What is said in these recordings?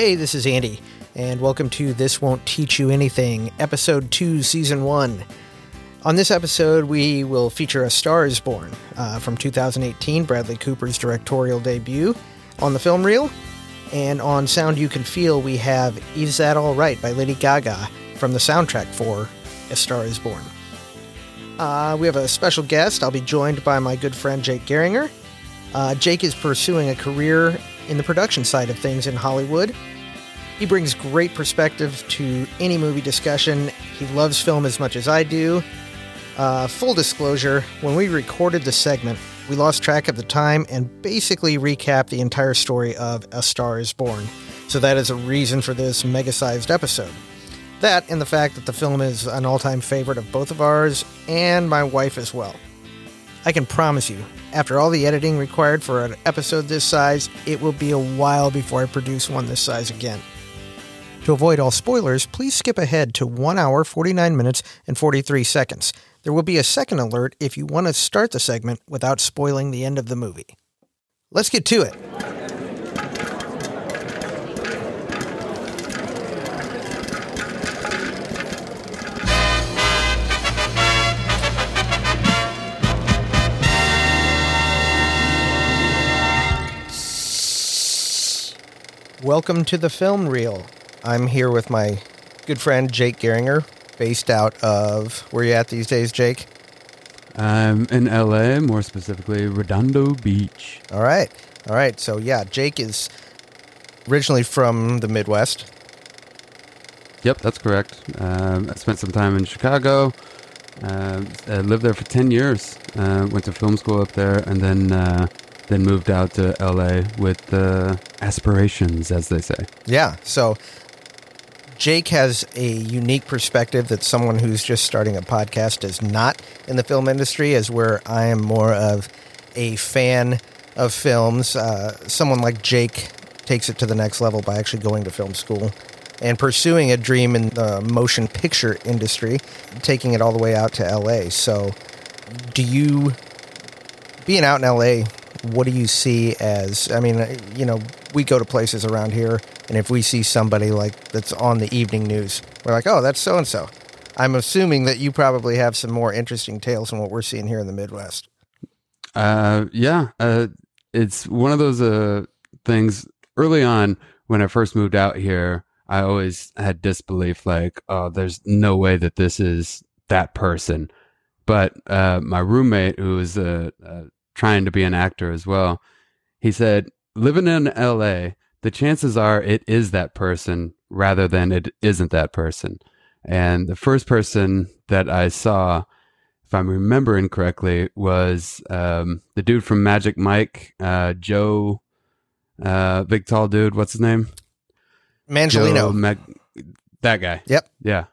Hey, this is Andy, and welcome to This Won't Teach You Anything, Episode 2, Season 1. On this episode, we will feature A Star is Born uh, from 2018, Bradley Cooper's directorial debut on the film reel. And on Sound You Can Feel, we have Is That All Right by Lady Gaga from the soundtrack for A Star is Born. Uh, we have a special guest. I'll be joined by my good friend Jake Geringer. Uh, Jake is pursuing a career in the production side of things in Hollywood. He brings great perspective to any movie discussion. He loves film as much as I do. Uh, full disclosure, when we recorded the segment, we lost track of the time and basically recapped the entire story of A Star is Born. So that is a reason for this mega sized episode. That and the fact that the film is an all time favorite of both of ours and my wife as well. I can promise you, after all the editing required for an episode this size, it will be a while before I produce one this size again. To avoid all spoilers, please skip ahead to 1 hour, 49 minutes, and 43 seconds. There will be a second alert if you want to start the segment without spoiling the end of the movie. Let's get to it. Welcome to the film reel. I'm here with my good friend Jake Geringer, based out of where you at these days, Jake? I'm in LA, more specifically Redondo Beach. All right. All right. So yeah, Jake is originally from the Midwest. Yep, that's correct. Um, I spent some time in Chicago. Uh, I lived there for ten years. Uh, went to film school up there, and then uh, then moved out to LA with uh, aspirations, as they say. Yeah. So Jake has a unique perspective that someone who's just starting a podcast is not in the film industry, as where I am more of a fan of films. Uh, someone like Jake takes it to the next level by actually going to film school and pursuing a dream in the motion picture industry, taking it all the way out to LA. So, do you, being out in LA, what do you see as i mean you know we go to places around here and if we see somebody like that's on the evening news we're like oh that's so and so i'm assuming that you probably have some more interesting tales than what we're seeing here in the midwest. Uh yeah uh it's one of those uh things early on when i first moved out here i always had disbelief like oh there's no way that this is that person. But uh my roommate who is a, a trying to be an actor as well. He said, living in LA, the chances are it is that person rather than it isn't that person. And the first person that I saw, if I'm remembering correctly, was um, the dude from Magic Mike, uh, Joe, uh, big tall dude. What's his name? Mangelino. Mag- that guy. Yep. Yeah.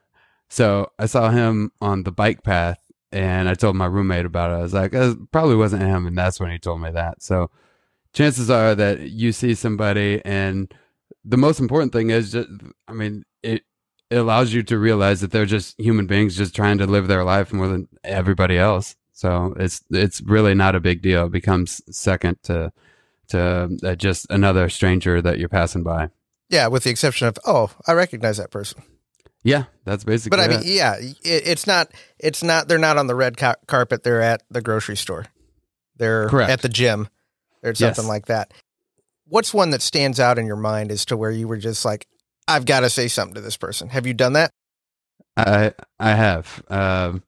So I saw him on the bike path and I told my roommate about it. I was like, it probably wasn't him, and that's when he told me that. So chances are that you see somebody, and the most important thing is just, I mean, it it allows you to realize that they're just human beings, just trying to live their life more than everybody else. So it's it's really not a big deal. It becomes second to to uh, just another stranger that you're passing by. Yeah, with the exception of, oh, I recognize that person. Yeah, that's basically. But I mean, it. yeah, it, it's not. It's not. They're not on the red ca- carpet. They're at the grocery store. They're Correct. at the gym. Or something Yes. like that. What's one that stands out in your mind as to where you were just like, I've got to say something to this person. Have you done that? I I have um,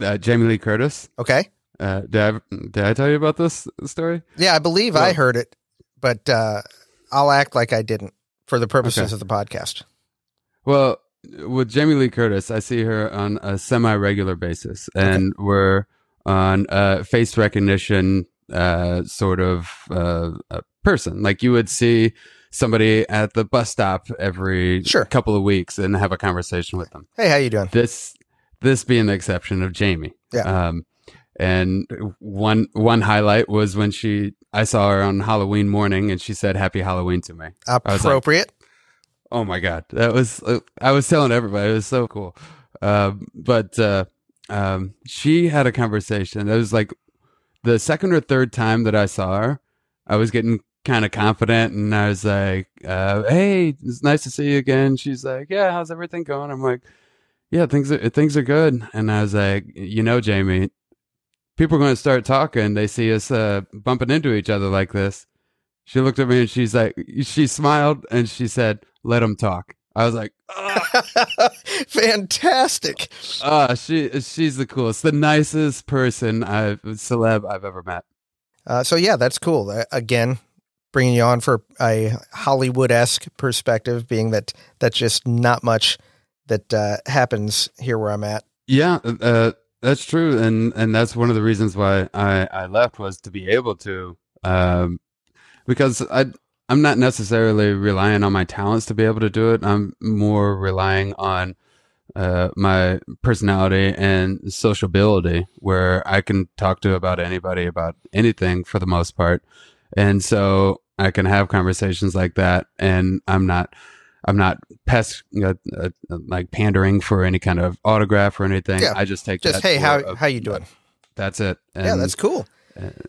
uh, Jamie Lee Curtis. Okay. Uh, did I did I tell you about this story? Yeah, I believe I heard it, but uh, I'll act like I didn't for the purposes Okay. of the podcast. Well, with Jamie Lee Curtis, I see her on a semi regular basis, and we're on a face recognition uh, sort of uh, a person. Like you would see somebody at the bus stop every Sure. couple of weeks and have a conversation with them. Hey, how you doing? this this being the exception of Jamie. Yeah. Um, and one one highlight was when she I saw her on Halloween morning and she said Happy Halloween to me. Appropriate. Oh my god, that was uh, I was telling everybody it was so cool. Um, but uh, um, she had a conversation. It was like the second or third time that I saw her. I was getting kind of confident, and I was like, uh, "Hey, it's nice to see you again." She's like, "Yeah, how's everything going?" I'm like, "Yeah, things are things are good." And I was like, "You know, Jamie, people are going to start talking. They see us uh, bumping into each other like this." She looked at me and she's like, she smiled and she said, "Let them talk." I was like, Fantastic. "Ah, she she's the coolest, the nicest person I've celeb I've ever met." Uh, so yeah, that's cool. Uh, again, bringing you on for a Hollywood esque perspective, being that that's just not much that uh, happens here where I'm at. Yeah, uh, that's true, and and that's one of the reasons why I I left was to be able to, um, because I I'm not necessarily relying on my talents to be able to do it. I'm more relying on uh, my personality and sociability, where I can talk to about anybody about anything for the most part, and so I can have conversations like that, and I'm not. I'm not pest uh, uh, like pandering for any kind of autograph or anything. Yeah, I just take Just hey, how a- how you doing? That's it. And, yeah, that's cool.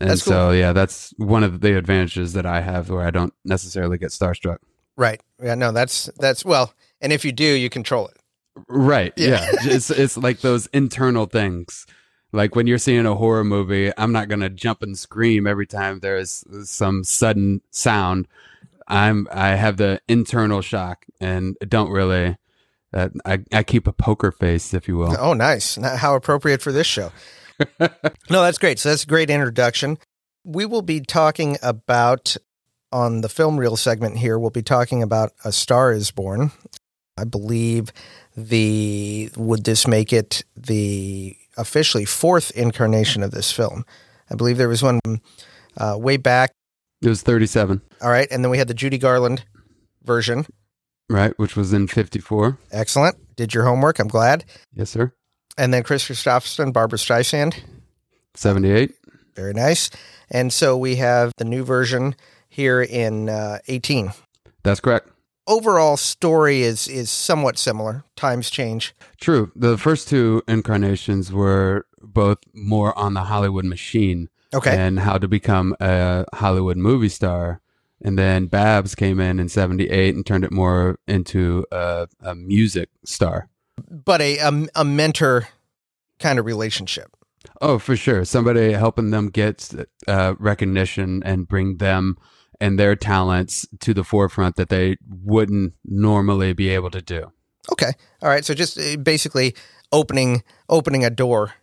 And so yeah, that's one of the advantages that I have where I don't necessarily get starstruck. Right. Yeah. No, that's that's well. And if you do, you control it. Right. Yeah. Yeah. it's it's like those internal things. Like when you're seeing a horror movie, I'm not gonna jump and scream every time there's some sudden sound. I'm I have the internal shock and don't really. Uh, I I keep a poker face, if you will. Oh, nice. How appropriate for this show. no, that's great. So that's a great introduction. We will be talking about on the film reel segment here. We'll be talking about A Star Is Born. I believe the would this make it the officially fourth incarnation of this film? I believe there was one uh, way back. It was 37, All right, and then we had the Judy Garland version. right? Which was in 54. Excellent. Did your homework. I'm glad. Yes, sir. And then Kris Kristofferson, Barbra Streisand. 78. Very nice. And so we have the new version here in uh, 18. That's correct. Overall story is is somewhat similar. Times change. True. The first two incarnations were both more on the Hollywood machine Okay. and how to become a Hollywood movie star. And then Babs came in in 78 and turned it more into a, a music star. But a, a a mentor kind of relationship. Oh, for sure. Somebody helping them get uh, recognition and bring them and their talents to the forefront that they wouldn't normally be able to do. Okay. All right. So just uh, basically opening opening a door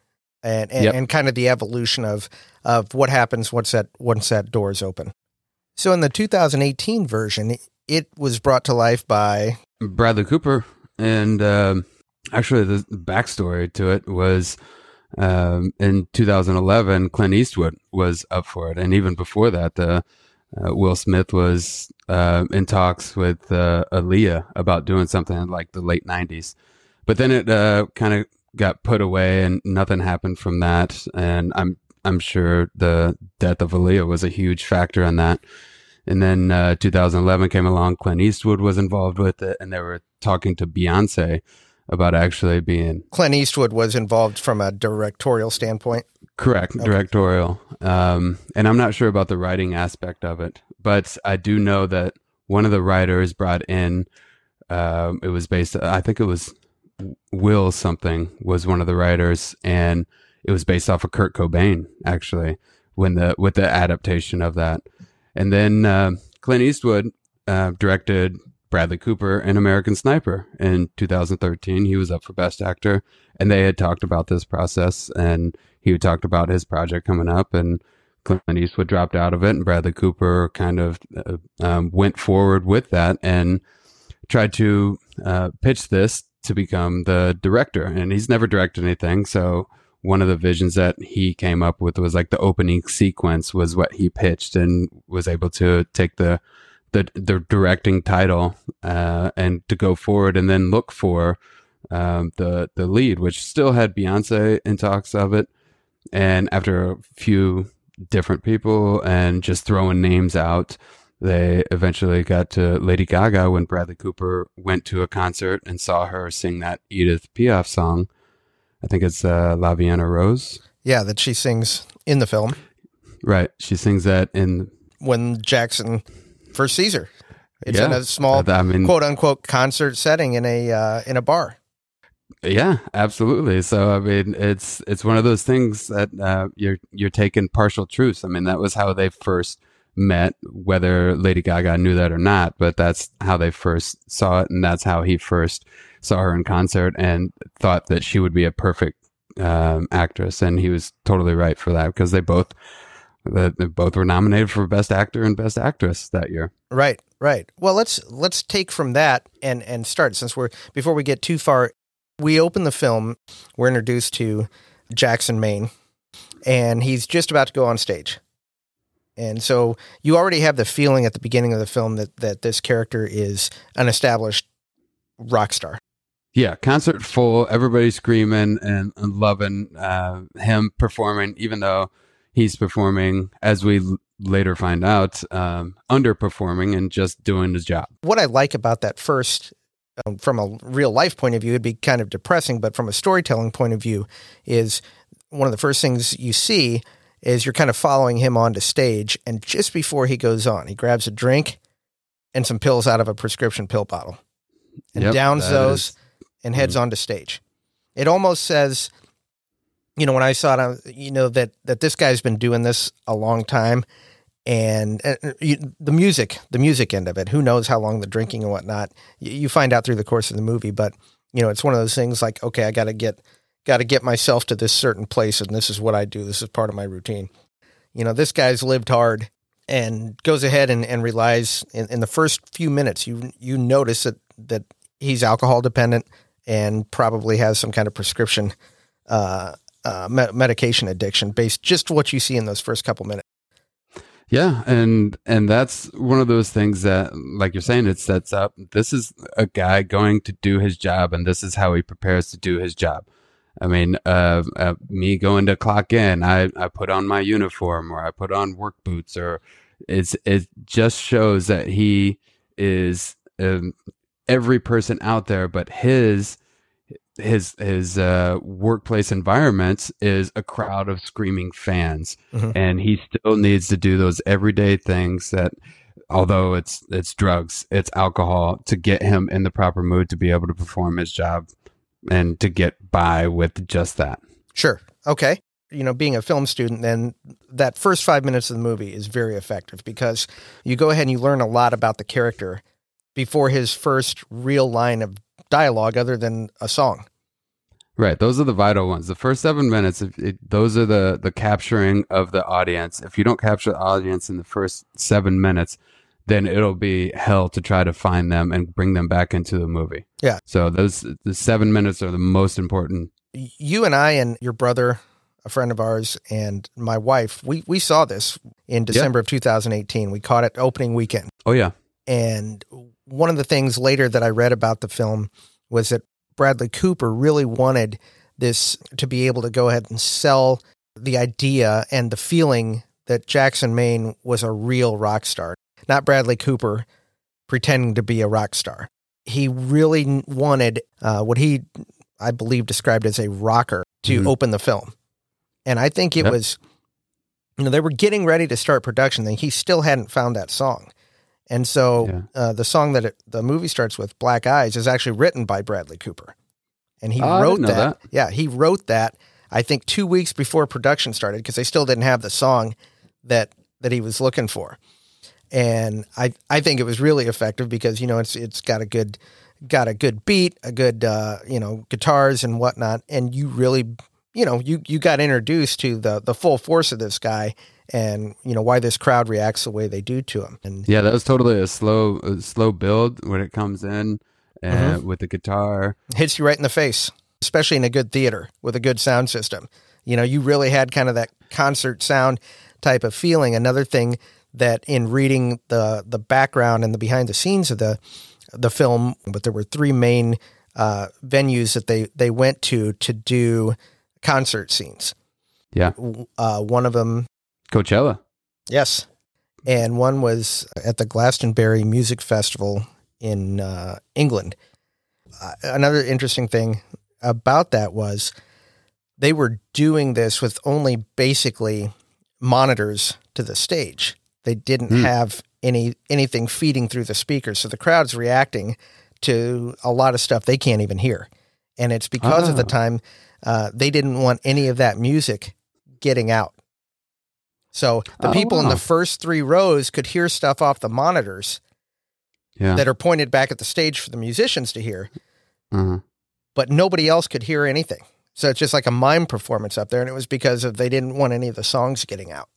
and and, Yep. and kind of the evolution of of what happens once that once that door is open. So in the 2018 version, it was brought to life by Bradley Cooper, and um, actually the backstory to it was um, in 2011, Clint Eastwood was up for it, and even before that, the uh, Will Smith was uh, in talks with uh, Aaliyah about doing something in like the late 90s, but then it uh, kind of got put away, and nothing happened from that, and I'm I'm sure the death of Aaliyah was a huge factor in that. And then uh, 2011 came along. Clint Eastwood was involved with it, and they were talking to Beyonce about actually being Clint Eastwood was involved from a directorial standpoint. correct directorial. Um, and I'm not sure about the writing aspect of it, but I do know that one of the writers brought in. Um, it was based. I think it was Will something was one of the writers, and it was based off of Kurt Cobain actually when the with the adaptation of that. And then uh, Clint Eastwood uh, directed Bradley Cooper in American Sniper in 2013. He was up for Best Actor, and they had talked about this process, and he had talked about his project coming up, and Clint Eastwood dropped out of it, and Bradley Cooper kind of uh, um, went forward with that and tried to uh, pitch this to become the director. And he's never directed anything, so one of the visions that he came up with was like the opening sequence was what he pitched and was able to take the the, the directing title uh, and to go forward and then look for um, the the lead, which still had Beyonce in talks of it. And after a few different people and just throwing names out, they eventually got to Lady Gaga when Bradley Cooper went to a concert and saw her sing that Edith Piaf song. I think it's uh, La Vie en Rose. Yeah, that she sings in the film. Right. She sings that in when Jackson first sees her. It's Yeah. in a small I mean, quote unquote concert setting in a uh, in a bar. Yeah, absolutely. So I mean, it's it's one of those things that uh, you're you're taking partial truths. I mean, that was how they first met, whether Lady Gaga knew that or not. But that's how they first saw it, and that's how he first saw her in concert and thought that she would be a perfect um, actress. And he was totally right for that because they both that both were nominated for Best Actor and Best Actress that year. Right, right. Well, let's let's take from that and and start since we're before we get too far. We open the film. We're introduced to Jackson Maine, and he's just about to go on stage. And so you already have the feeling at the beginning of the film that that this character is an established rock star. Yeah, concert full, everybody screaming and, and loving uh, him performing, even though he's performing, as we l- later find out, um, underperforming and just doing his job. What I like about that first, um, from a real life point of view, it'd be kind of depressing, but from a storytelling point of view, is one of the first things you see is you're kind of following him onto stage, and just before he goes on, he grabs a drink and some pills out of a prescription pill bottle and Yep, downs those is- and heads onto stage. It almost says, you know, when I saw it, I- you know that that this guy's been doing this a long time, and uh, you, the music, the music end of it, who knows how long the drinking and whatnot. You, you find out through the course of the movie, but you know, it's one of those things like, okay, I got to get got to get myself to this certain place, and this is what I do. This is part of my routine. You know, this guy's lived hard and goes ahead and, and relies in, in the first few minutes. You you notice that that he's alcohol dependent and probably has some kind of prescription uh, uh, me- medication addiction based just what you see in those first couple minutes. Yeah, and and that's one of those things that, like you're saying, it sets up. This is a guy going to do his job, and this is how he prepares to do his job. I mean, uh, uh, me going to clock in, I, I put on my uniform, or I put on work boots, or it's it just shows that he is um, every person out there, but his his his uh, workplace environment is a crowd of screaming fans, Mhm. and he still needs to do those everyday things that, although it's it's drugs, it's alcohol, to get him in the proper mood to be able to perform his job and to get by with just that. Sure. Okay. You know, being a film student, then that first five minutes of the movie is very effective because you go ahead and you learn a lot about the character before his first real line of dialogue other than a song. Right, those are the vital ones. The first seven minutes, if it, those are the the capturing of the audience. If you don't capture the audience in the first seven minutes, then it'll be hell to try to find them and bring them back into the movie. Yeah. So those the seven minutes are the most important. You and I and your brother, a friend of ours, and my wife, we, we saw this in December of 2018. We caught it opening weekend. Oh yeah, And one of the things later that I read about the film was that Bradley Cooper really wanted this to be able to go ahead and sell the idea and the feeling that Jackson Maine was a real rock star, not Bradley Cooper pretending to be a rock star. He really wanted uh, what he, I believe, described as a rocker to Mhm. open the film. And I think it Yep. was, you know, they were getting ready to start production, and he still hadn't found that song. And so Yeah. uh, the song that it, the movie starts with, Black Eyes, is actually written by Bradley Cooper. And he Oh, wrote that. that. Yeah, he wrote that, I think, two weeks before production started because they still didn't have the song that that he was looking for. And I, I think it was really effective because, you know, it's it's got a good got a good beat, a good uh, you know, guitars and whatnot, and you really you know, you you got introduced to the the full force of this guy and you know why this crowd reacts the way they do to him. And yeah. That was totally a slow a slow build when it comes in uh, with the guitar. hits you right in the face, especially in a good theater with a good sound system. You know, you really had kind of that concert sound type of feeling. Another thing that in reading the the background and the behind the scenes of the the film, but there were three main uh, venues that they they went to to do concert scenes. Yeah, Uh, one of them, Coachella. yes, and one was at the Glastonbury Music Festival in uh, England. Uh, another interesting thing about that was they were doing this with only basically monitors to the stage. They didn't Hmm. have any anything feeding through the speakers, so the crowd's reacting to a lot of stuff they can't even hear, and it's because of the Oh. time uh, they didn't want any of that music getting out. So the Oh, people in the first three rows could hear stuff off the monitors Yeah. that are pointed back at the stage for the musicians to hear, uh-huh. but nobody else could hear anything. So it's just like a mime performance up there, and it was because of they didn't want any of the songs getting out.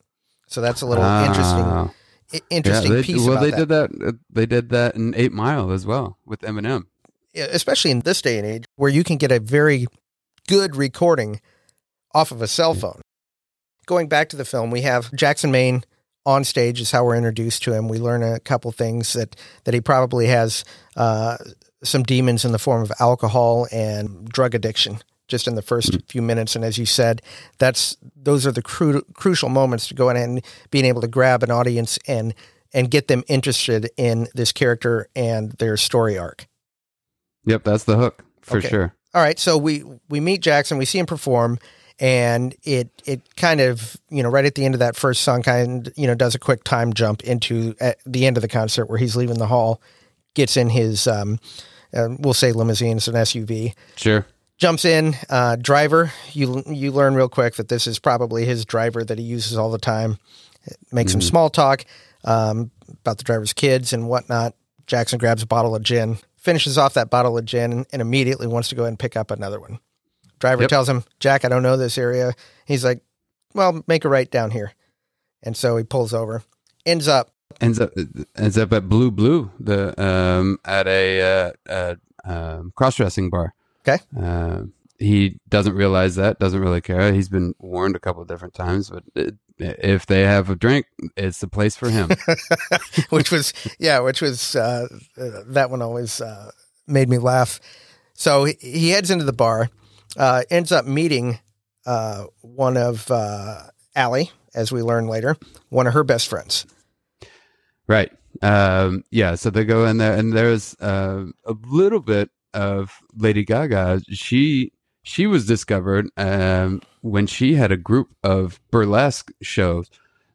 So that's a little interesting, Ah. i- interesting yeah, they, piece well, they that. did that. uh, They did that in Eight Mile as well with Eminem. Yeah, especially in this day and age, where you can get a very good recording off of a cell phone. Going back to the film, we have Jackson Maine on stage is how we're introduced to him. We learn a couple things that that he probably has uh, some demons in the form of alcohol and drug addiction. Just in the 1st few minutes, and as you said, that's those are the cru- crucial moments to go in and being able to grab an audience and and get them interested in this character and their story arc. Yep, that's the hook for Okay. sure. All right, so we we meet Jackson, we see him perform, and it it kind of you know right at the end of that first song, kind you know does a quick time jump into at the end of the concert where he's leaving the hall, gets in his um, uh, we'll say limousine, it's an SUV, Sure. jumps in, uh, driver. You you learn real quick that this is probably his driver that he uses all the time. Makes some small talk um, about the driver's kids and whatnot. Jackson grabs a bottle of gin, finishes off that bottle of gin, and immediately wants to go ahead and pick up another one. Driver Yep. tells him, "Jack, I don't know this area." He's like, "Well, make a right down here," and so he pulls over. Ends up ends up ends up at Blue Blue, the um at a uh, uh um, cross dressing bar. Okay. Uh, he doesn't realize that. Doesn't really care. He's been warned a couple of different times, but it, if they have a drink, it's the place for him. which was yeah, which was uh, that one always uh, made me laugh. So he heads into the bar, uh, ends up meeting uh, one of uh, Ally, as we learn later, one of her best friends. Right. Um, yeah. So they go in there, and there's uh, a little bit of Lady Gaga. She she was discovered um, when she had a group of burlesque shows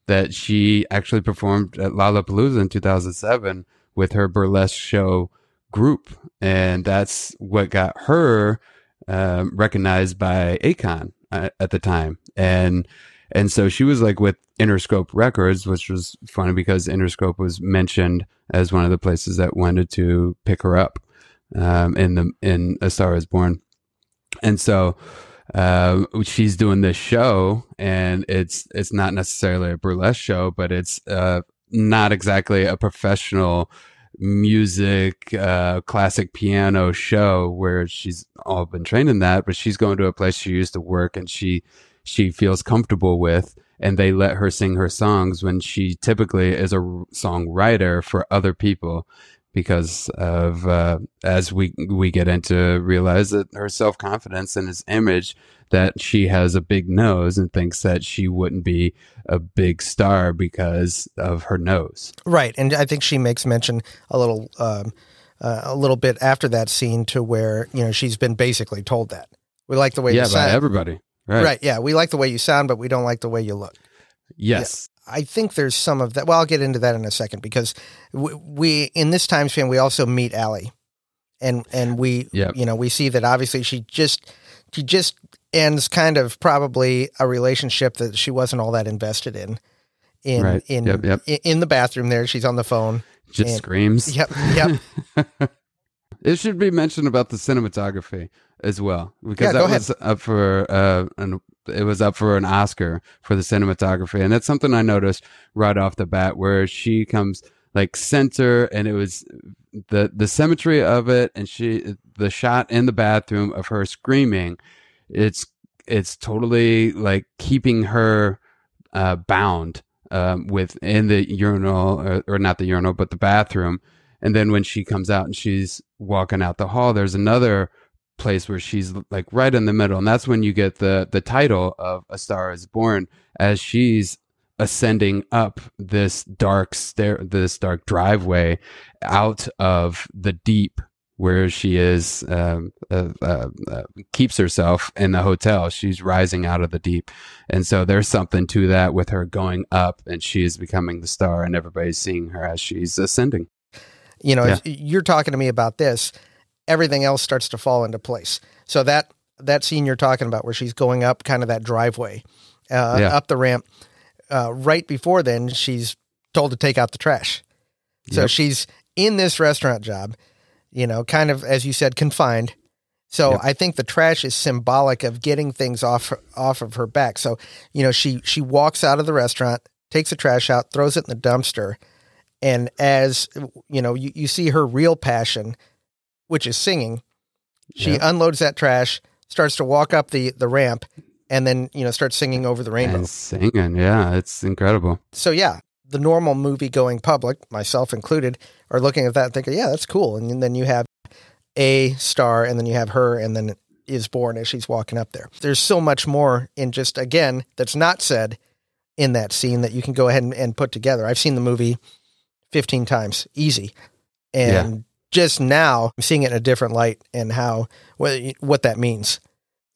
that she actually performed at Lollapalooza in 2007 with her burlesque show group, and that's what got her um, recognized by Akon at, at the time, and and so she was like with Interscope Records, which was funny because Interscope was mentioned as one of the places that wanted to pick her up um, in the in A Star Is Born, and so uh, she's doing this show, and it's it's not necessarily a burlesque show, but it's uh, not exactly a professional music uh classic piano show where she's all been trained in that but she's going to a place she used to work and she she feels comfortable with and they let her sing her songs when she typically is a songwriter for other people because of uh, as we we get into realize that her self confidence and his image that she has a big nose and thinks that she wouldn't be a big star because of her nose. Right, and I think she makes mention a little um, uh, a little bit after that scene to where you know she's been basically told that we like the way yeah, you by sound. everybody. Right. right, yeah, we like the way you sound, but we don't like the way you look. Yes. I think there's some of that. Well, I'll get into that in a second because we, we in this time span we also meet Ally, and and we Yep. you know we see that obviously she just she just ends kind of probably a relationship that she wasn't all that invested in. In Right. in, Yep, yep. in in the bathroom there, she's on the phone. Just And- screams. Yep, yep. It should be mentioned about the cinematography as well because Yeah, that go ahead. was up for uh, an it was up for an Oscar for the cinematography, and that's something I noticed right off the bat where she comes like center, and it was the the symmetry of it, and she the shot in the bathroom of her screaming. It's it's totally like keeping her uh, bound um, within the urinal or, or not the urinal, but the bathroom. And then when she comes out and she's walking out the hall, there's another place where she's like right in the middle, and that's when you get the the title of A Star Is Born as she's ascending up this dark stair, this dark driveway out of the deep where she is, um, uh, uh, uh, keeps herself in the hotel. She's rising out of the deep. And so there's something to that with her going up and she is becoming the star and everybody's seeing her as she's ascending. You know, yeah. you're talking to me about this, everything else starts to fall into place. So that, that scene you're talking about where she's going up kind of that driveway, uh, yeah. up the ramp, uh, right before then, she's told to take out the trash. So yep. she's in this restaurant job you know, kind of as you said, confined. So yep. I think the trash is symbolic of getting things off off of her back. So you know, she she walks out of the restaurant, takes the trash out, throws it in the dumpster, and as you know, you, you see her real passion, which is singing. She yep. unloads that trash, starts to walk up the the ramp, and then you know starts singing over the rainbow. And singing, yeah, it's incredible. So yeah, the normal movie going public, myself included, are looking at that and thinking, yeah, that's cool. And then you have a star, and then you have her, and then is born as she's walking up there. There's so much more in just, again, that's not said in that scene that you can go ahead and, and put together. I've seen the movie 15 times, easy. And yeah. just now, I'm seeing it in a different light and how, what, what that means.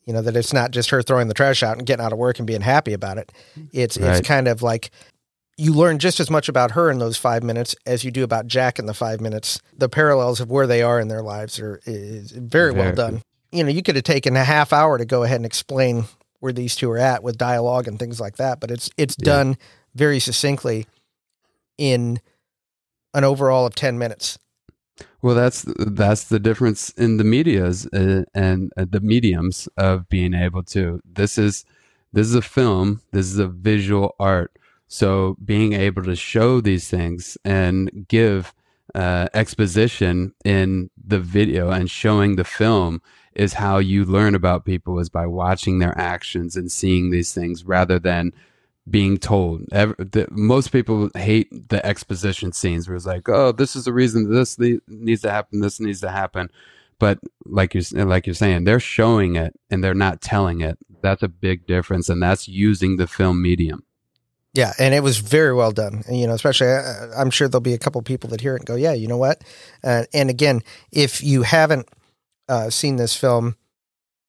You know, that it's not just her throwing the trash out and getting out of work and being happy about it. It's, right. it's kind of like you learn just as much about her in those five minutes as you do about Jack in the five minutes. The parallels of where they are in their lives are is very well done. You know, you could have taken a half hour to go ahead and explain where these two are at with dialogue and things like that, but it's it's yeah. done very succinctly in an overall of ten minutes. Well, that's that's the difference in the media's uh, and uh, the mediums of being able to. This is this is a film. This is a visual art so being able to show these things and give uh, exposition in the video and showing the film is how you learn about people is by watching their actions and seeing these things rather than being told. Every, the, most people hate the exposition scenes where it's like, oh, this is the reason this needs to happen, this needs to happen. But like you're like you're saying, they're showing it and they're not telling it. That's a big difference, and that's using the film medium. Yeah, and it was very well done. You know, especially uh, I'm sure there'll be a couple people that hear it and go, "Yeah, you know what?" Uh, and again, if you haven't uh, seen this film,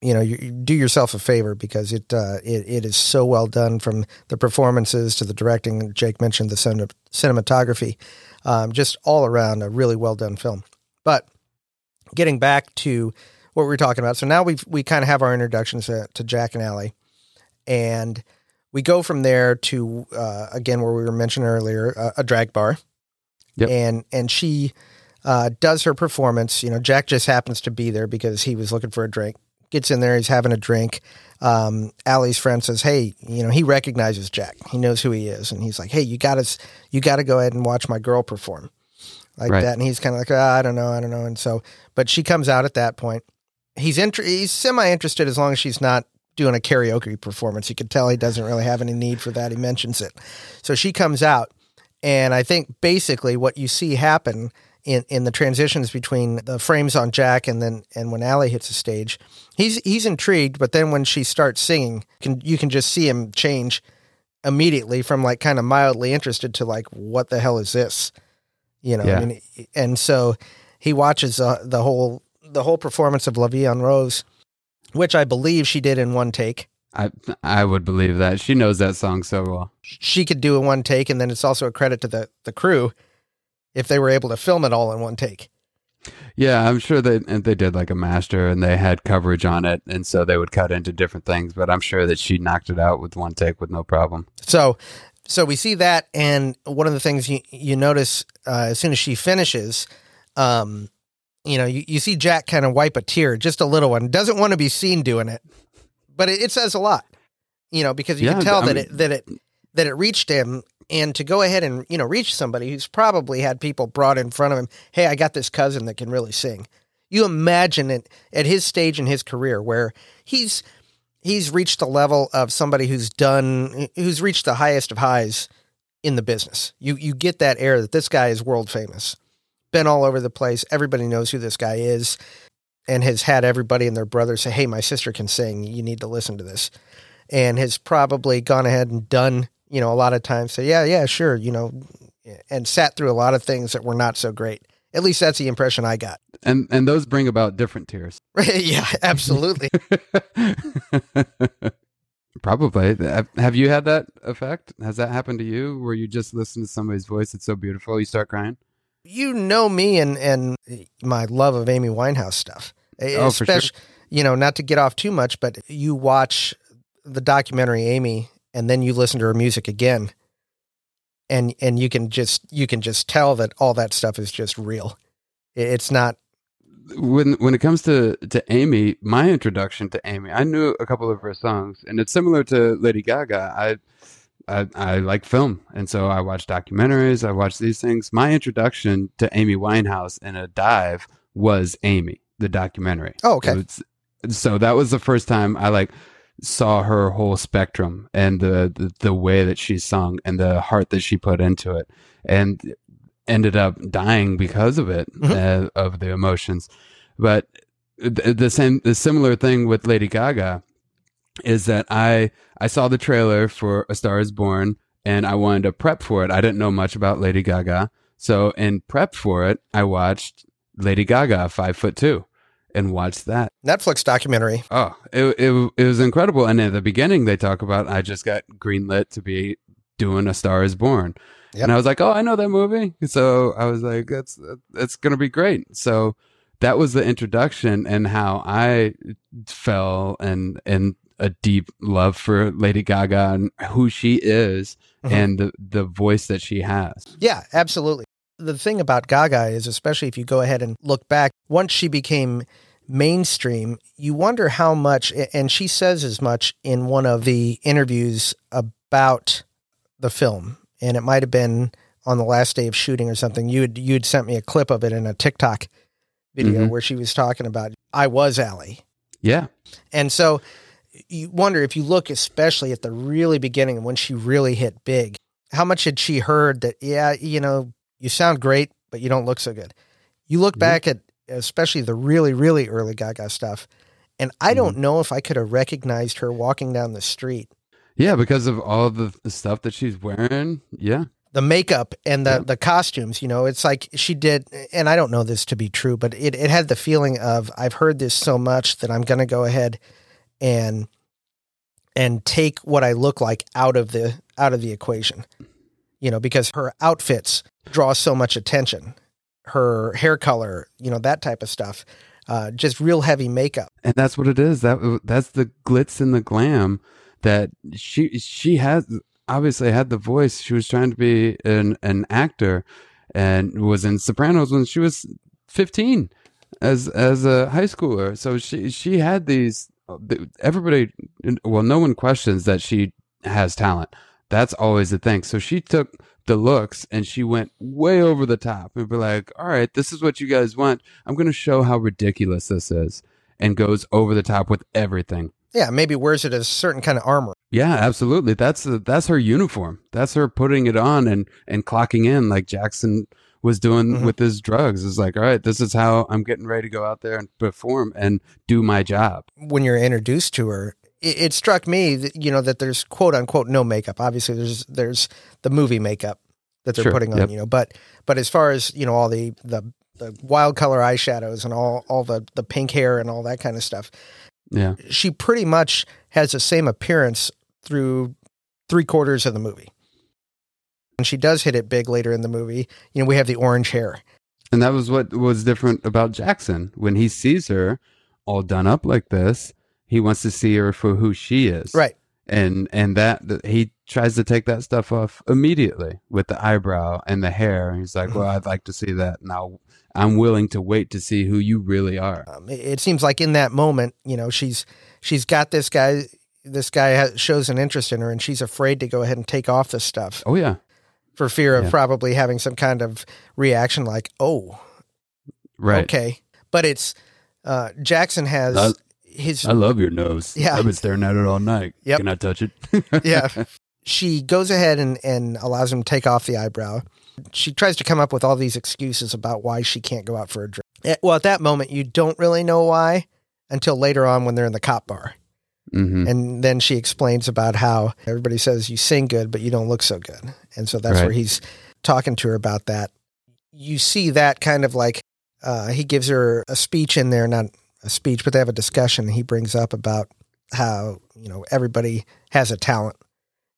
you know, you, you, do yourself a favor because it, uh, it it is so well done from the performances to the directing. Jake mentioned the cin- cinematography, um, just all around a really well done film. But getting back to what we were talking about, so now we we kind of have our introductions to, to Jack and Ally, and we go from there to uh, again where we were mentioned earlier, uh, a drag bar, yep. and and she uh, does her performance. You know, Jack just happens to be there because he was looking for a drink. Gets in there, he's having a drink. Um, Ally's friend says, "Hey, you know, he recognizes Jack. He knows who he is, and he's like, hey, you got to, you got to go ahead and watch my girl perform." Like right. that, and he's kind of like, oh, I don't know, I don't know, and so, but she comes out at that point. He's inter- he's semi interested as long as she's not doing a karaoke performance. You can tell he doesn't really have any need for that. He mentions it. So she comes out, and I think basically what you see happen in, in the transitions between the frames on Jack and then and when Ally hits the stage, he's he's intrigued, but then when she starts singing, can you can just see him change immediately from like kind of mildly interested to like what the hell is this, you know? Yeah. I mean, and so he watches uh, the whole the whole performance of La Vie en Rose which I believe she did in one take. I I would believe that she knows that song so well. She could do it one take, and then it's also a credit to the the crew if they were able to film it all in one take. Yeah, I'm sure they they did like a master, and they had coverage on it, and so they would cut into different things. But I'm sure that she knocked it out with one take with no problem. So, so we see that, and one of the things you you notice uh, as soon as she finishes, um, you know, you, you see Jack kind of wipe a tear, just a little one. Doesn't want to be seen doing it, but it, it says a lot, you know, because you yeah, can tell I that mean, it that it that it reached him, and to go ahead and you know reach somebody who's probably had people brought in front of him. Hey, I got this cousin that can really sing. You imagine it at his stage in his career where he's he's reached the level of somebody who's done who's reached the highest of highs in the business. You you get that air that this guy is world famous been all over the place. Everybody knows who this guy is and has had everybody and their brother say, Hey, my sister can sing. You need to listen to this. And has probably gone ahead and done, you know, a lot of times say, Yeah, yeah, sure, you know, and sat through a lot of things that were not so great At least that's the impression I got. And and those bring about different tears. yeah, absolutely. Probably. Have you had that effect? Has that happened to you where you just listen to somebody's voice it's so beautiful you start crying? You know me and and my love of Amy Winehouse stuff. Oh, for sure. You know, not to get off too much, but you watch the documentary Amy and then you listen to her music again and and you can just you can just tell that all that stuff is just real. It's not when when it comes to to Amy, my introduction to Amy, I knew a couple of her songs, and it's similar to Lady Gaga. I I, I like film, and so I watch documentaries. I watch these things. My introduction to Amy Winehouse in a dive was Amy, the documentary. Oh, okay. Was, so that was the first time I like saw her whole spectrum and the, the, the way that she sung and the heart that she put into it, and ended up dying because of it mm-hmm. uh, of the emotions. But the, the same the similar thing with Lady Gaga is that I I saw the trailer for A Star Is Born and I wanted to prep for it. I didn't know much about Lady Gaga, so in prep for it, I watched Lady Gaga Five Foot Two and watched that Netflix documentary. Oh, it, it, it was incredible. And at the beginning, they talk about I just got greenlit to be doing A Star Is Born, yep. and I was like, oh, I know that movie. So I was like, that's that's gonna be great. So that was the introduction and how I fell and and a deep love for Lady Gaga and who she is mm-hmm. and the the voice that she has. Yeah, absolutely. The thing about Gaga is, especially if you go ahead and look back, once she became mainstream, you wonder how much, and she says as much in one of the interviews about the film, and it might have been on the last day of shooting or something. You'd you'd sent me a clip of it in a TikTok video mm-hmm. where she was talking about I was Ally. Yeah. And so you wonder if you look especially at the really beginning when she really hit big, how much had she heard that, yeah, you know, you sound great, but you don't look so good. You look mm-hmm. back at especially the really, really early Gaga stuff, and I mm-hmm. don't know if I could have recognized her walking down the street. Yeah, because of all the, the stuff that she's wearing. Yeah. The makeup and the, yeah. the costumes, you know, it's like she did, and I don't know this to be true, but it, it had the feeling of I've heard this so much that I'm going to go ahead and and take what I look like out of the out of the equation you know, because her outfits draw so much attention. Her hair color, you know, that type of stuff. Uh, just real heavy makeup. And that's what it is. That that's the glitz and the glam that she she has obviously had the voice. She was trying to be an an actor and was in Sopranos when she was 15 as as a high schooler. So she she had these Oh, everybody well no one questions that she has talent that's always the thing. So she took the looks and she went way over the top and be like, all right, this is what you guys want. I'm going to show how ridiculous this is and goes over the top with everything. Yeah, maybe wears it as a certain kind of armor. Yeah, absolutely. That's that's her uniform. That's her putting it on and and clocking in like Jackson was doing mm-hmm. with his drugs. It's like, all right, this is how I'm getting ready to go out there and perform and do my job. When you're introduced to her, it, it struck me that you know that there's quote unquote no makeup. Obviously, there's there's the movie makeup that they're sure, putting on, yep. you know. But but as far as you know, all the the the wild color eyeshadows and all all the the pink hair and all that kind of stuff. Yeah, she pretty much has the same appearance through three quarters of the movie. And she does hit it big later in the movie. You know, we have the orange hair. And that was what was different about Jackson when he sees her all done up like this he wants to see her for who she is. Right. And and that he tries to take that stuff off immediately with the eyebrow and the hair. He's like, "Well, I'd like to see that now. I'm willing to wait to see who you really are." Um, it seems like in that moment, you know, she's she's got this guy. This guy has, shows an interest in her, and she's afraid to go ahead and take off this stuff. Oh yeah, for fear of yeah. probably having some kind of reaction, like, "Oh, right, okay." But it's uh, Jackson has his. I love your nose. Yeah, I've been staring at it all night. Yep. Can I touch it? yeah. She goes ahead and, and allows him to take off the eyebrow. She tries to come up with all these excuses about why she can't go out for a drink. Eh, well, at that moment, you don't really know why until later on when they're in the cop bar. Mm-hmm. And then she explains about how everybody says you sing good, but you don't look so good. And so that's right. where he's talking to her about that. you see that kind of like uh, he gives her a speech in there, not a speech, but they have a discussion. He brings up about how you know everybody has a talent,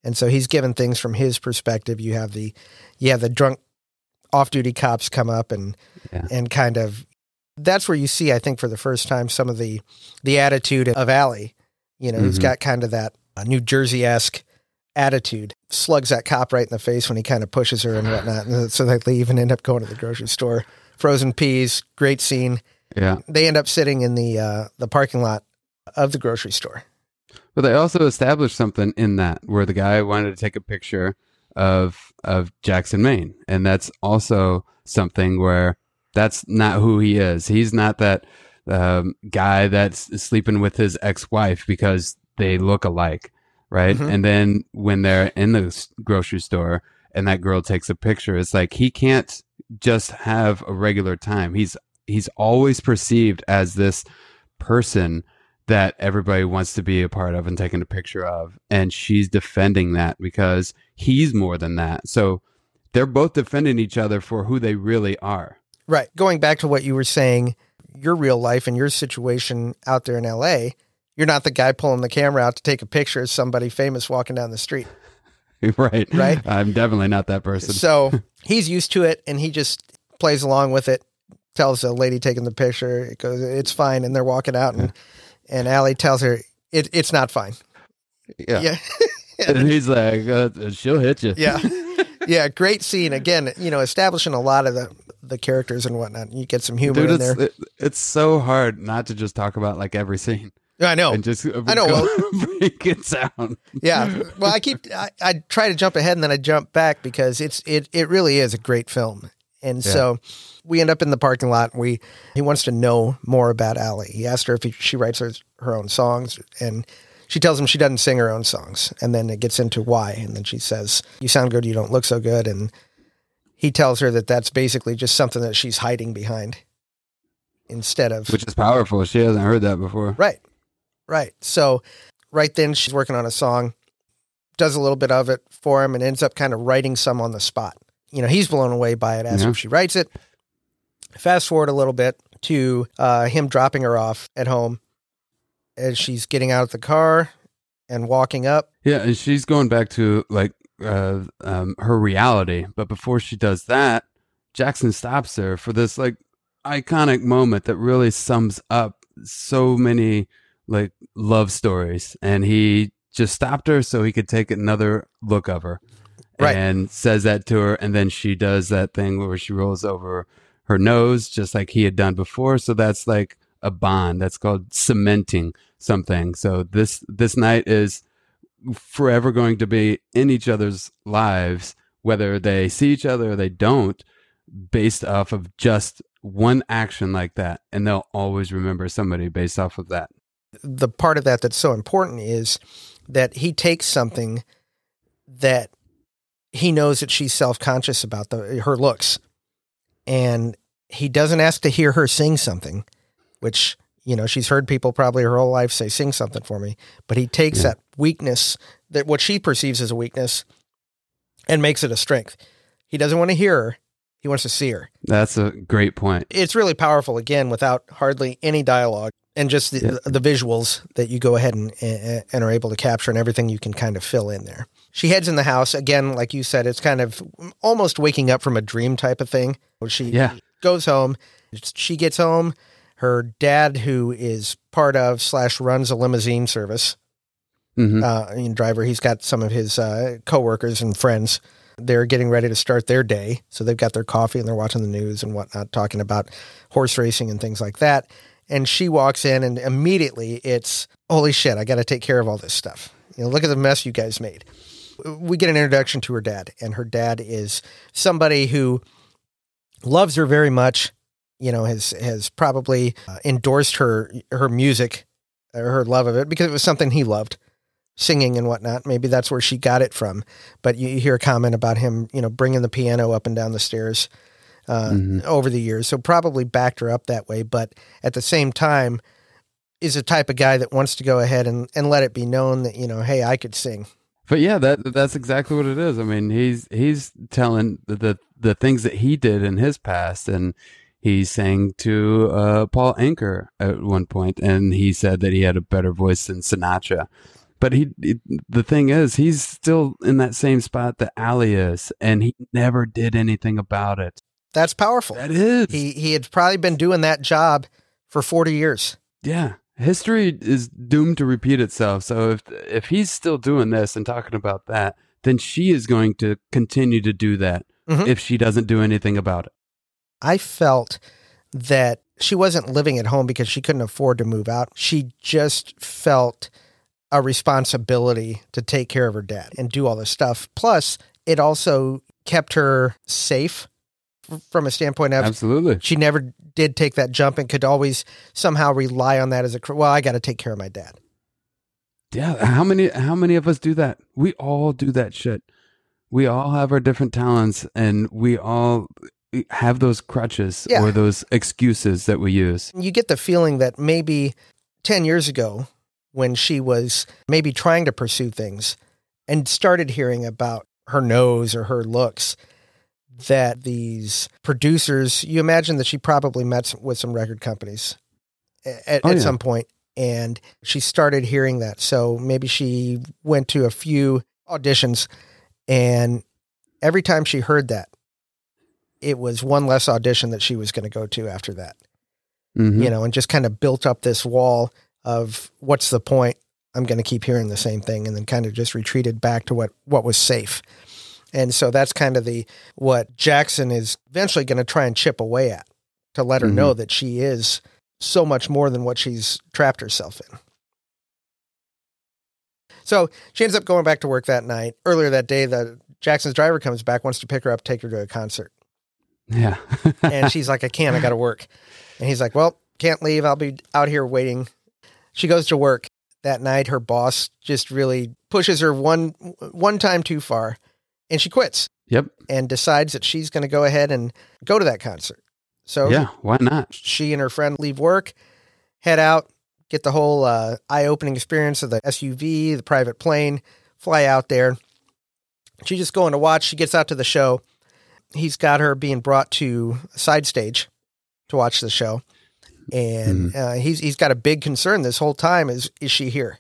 and so he's given things from his perspective. You have the you have the drunk off-duty cops come up and Yeah. and kind of that's where you see, I think, for the first time, some of the the attitude of Ally. You know, he's Mhm. got kind of that uh, New Jersey esque attitude. Slugs that cop right in the face when he kind of pushes her and whatnot. And so they leave and end up going to the grocery store. Frozen peas, great scene. Yeah. They end up sitting in the uh, the parking lot of the grocery store. But they also established something in that where the guy wanted to take a picture of of Jackson, Maine, and that's also something where that's not who he is. He's not that um, guy that's sleeping with his ex-wife because they look alike, right? Mhm. And then when they're in the grocery store and that girl takes a picture, it's like he can't just have a regular time. He's he's always perceived as this person that everybody wants to be a part of and taking a picture of. And she's defending that because he's more than that. So they're both defending each other for who they really are. Right. Going back to what you were saying, your real life and your situation out there in LA, you're not the guy pulling the camera out to take a picture of somebody famous walking down the street. right. Right. I'm definitely not that person. So he's used to it and he just plays along with it, tells the lady taking the picture, it goes, it's fine. And they're walking out and, and Ally tells her, it, it's not fine. yeah. Yeah. And he's like, uh, she'll hit you. Yeah. Yeah. Great scene. Again, you know, establishing a lot of the, the characters and whatnot. You get some humor Dude, in there. it, it's so hard not to just talk about like every scene I know. and just uh, I know, go- break it down. Yeah. Well, I keep I, I try to jump ahead and then I jump back because it's it it really is a great film. And Yeah. so we end up in the parking lot. And we he wants to know more about Ally. He asked her if he, she writes her, her own songs, and she tells him she doesn't sing her own songs. And then it gets into why. And then she says, "You sound good. You don't look so good." And he tells her that that's basically just something that she's hiding behind instead of Which is powerful. She hasn't heard that before. Right. Right. So right then she's working on a song, does a little bit of it for him and ends up kind of writing some on the spot. You know, he's blown away by it as Yeah. she writes it. Fast forward a little bit to uh, him dropping her off at home as she's getting out of the car and walking up. Yeah, and she's going back to like uh, um, her reality. But before she does that, Jackson stops her for this like iconic moment that really sums up so many like love stories. And he just stopped her so he could take another look of her, Right. And says that to her, and then she does that thing where she rolls over her nose, just like he had done before. So that's like a bond. That's called cementing something. So this this night is forever going to be in each other's lives, whether they see each other or they don't, based off of just one action like that. And they'll always remember somebody based off of that. The part of that that's so important is that he takes something that he knows that she's self-conscious about the her looks and he doesn't ask to hear her sing something which you know she's heard people probably her whole life say sing something for me but he takes Yeah. that weakness that what she perceives as a weakness and makes it a strength he doesn't want to hear her he wants to see her That's a great point. it's really powerful again without hardly any dialogue and just the, Yeah. the visuals that you go ahead and, and are able to capture and everything you can kind of fill in there. She heads in the house again, like you said, it's kind of almost waking up from a dream type of thing. She Yeah. goes home. She gets home. Her dad, who is part of slash runs a limousine service, hmm uh, driver. He's got some of his uh, coworkers and friends. They're getting ready to start their day, so they've got their coffee and they're watching the news and whatnot, talking about horse racing and things like that. And she walks in, and immediately it's holy shit! I got to take care of all this stuff. You know, look at the mess you guys made. We get an introduction to her dad, and her dad is somebody who loves her very much. You know, has has probably uh, endorsed her her music, or her love of it because it was something he loved singing and whatnot. Maybe that's where she got it from. But you, hear a comment about him, you know, bringing the piano up and down the stairs uh, Mhm. over the years. So probably backed her up that way. But at the same time, is a type of guy that wants to go ahead and, and let it be known that, you know, hey, I could sing. But yeah, that that's exactly what it is. I mean, he's he's telling the the, the things that he did in his past, and he sang to uh, Paul Anka at one point, and he said that he had a better voice than Sinatra. But he, he, the thing is, he's still in that same spot that Ally is, and he never did anything about it. That's powerful. That is. He he had probably been doing that job for 40 years. Yeah. History is doomed to repeat itself. So if if he's still doing this and talking about that, then she is going to continue to do that Mhm. if she doesn't do anything about it. I felt that she wasn't living at home because she couldn't afford to move out. She just felt a responsibility to take care of her dad and do all this stuff. Plus, it also kept her safe from a standpoint of Absolutely. she never did take that jump and could always somehow rely on that as a well, I got to take care of my dad. Yeah. How many how many of us do that? We all do that shit. We all have our different talents and we all have those crutches Yeah. or those excuses that we use. You get the feeling that maybe 10 years ago, when she was maybe trying to pursue things and started hearing about her nose or her looks, that these producers, you imagine that she probably met with some record companies at, Oh, at yeah. some point, and she started hearing that. So maybe she went to a few auditions, and every time she heard that, it was one less audition that she was going to go to after that Mhm. you know, and just kind of built up this wall of what's the point? I'm going to keep hearing the same thing, and then kind of just retreated back to what what was safe. And so that's kind of the what Jackson is eventually going to try and chip away at to let her Mhm. know that she is so much more than what she's trapped herself in. So she ends up going back to work that night. Earlier that day, the Jackson's driver comes back, wants to pick her up, take her to a concert Yeah. and she's like, I can't, I got to work. And he's like, Well, can't leave. I'll be out here waiting. She goes to work that night. Her boss just really pushes her one one time too far, and she quits yep. and decides that she's going to go ahead and go to that concert. So Yeah. Why not? she and her friend leave work, head out, get the whole uh, eye opening experience of the SUV, the private plane, fly out there. She's just going to watch. She gets out to the show. He's got her being brought to a side stage to watch the show. And uh, he's he's got a big concern this whole time is is she here?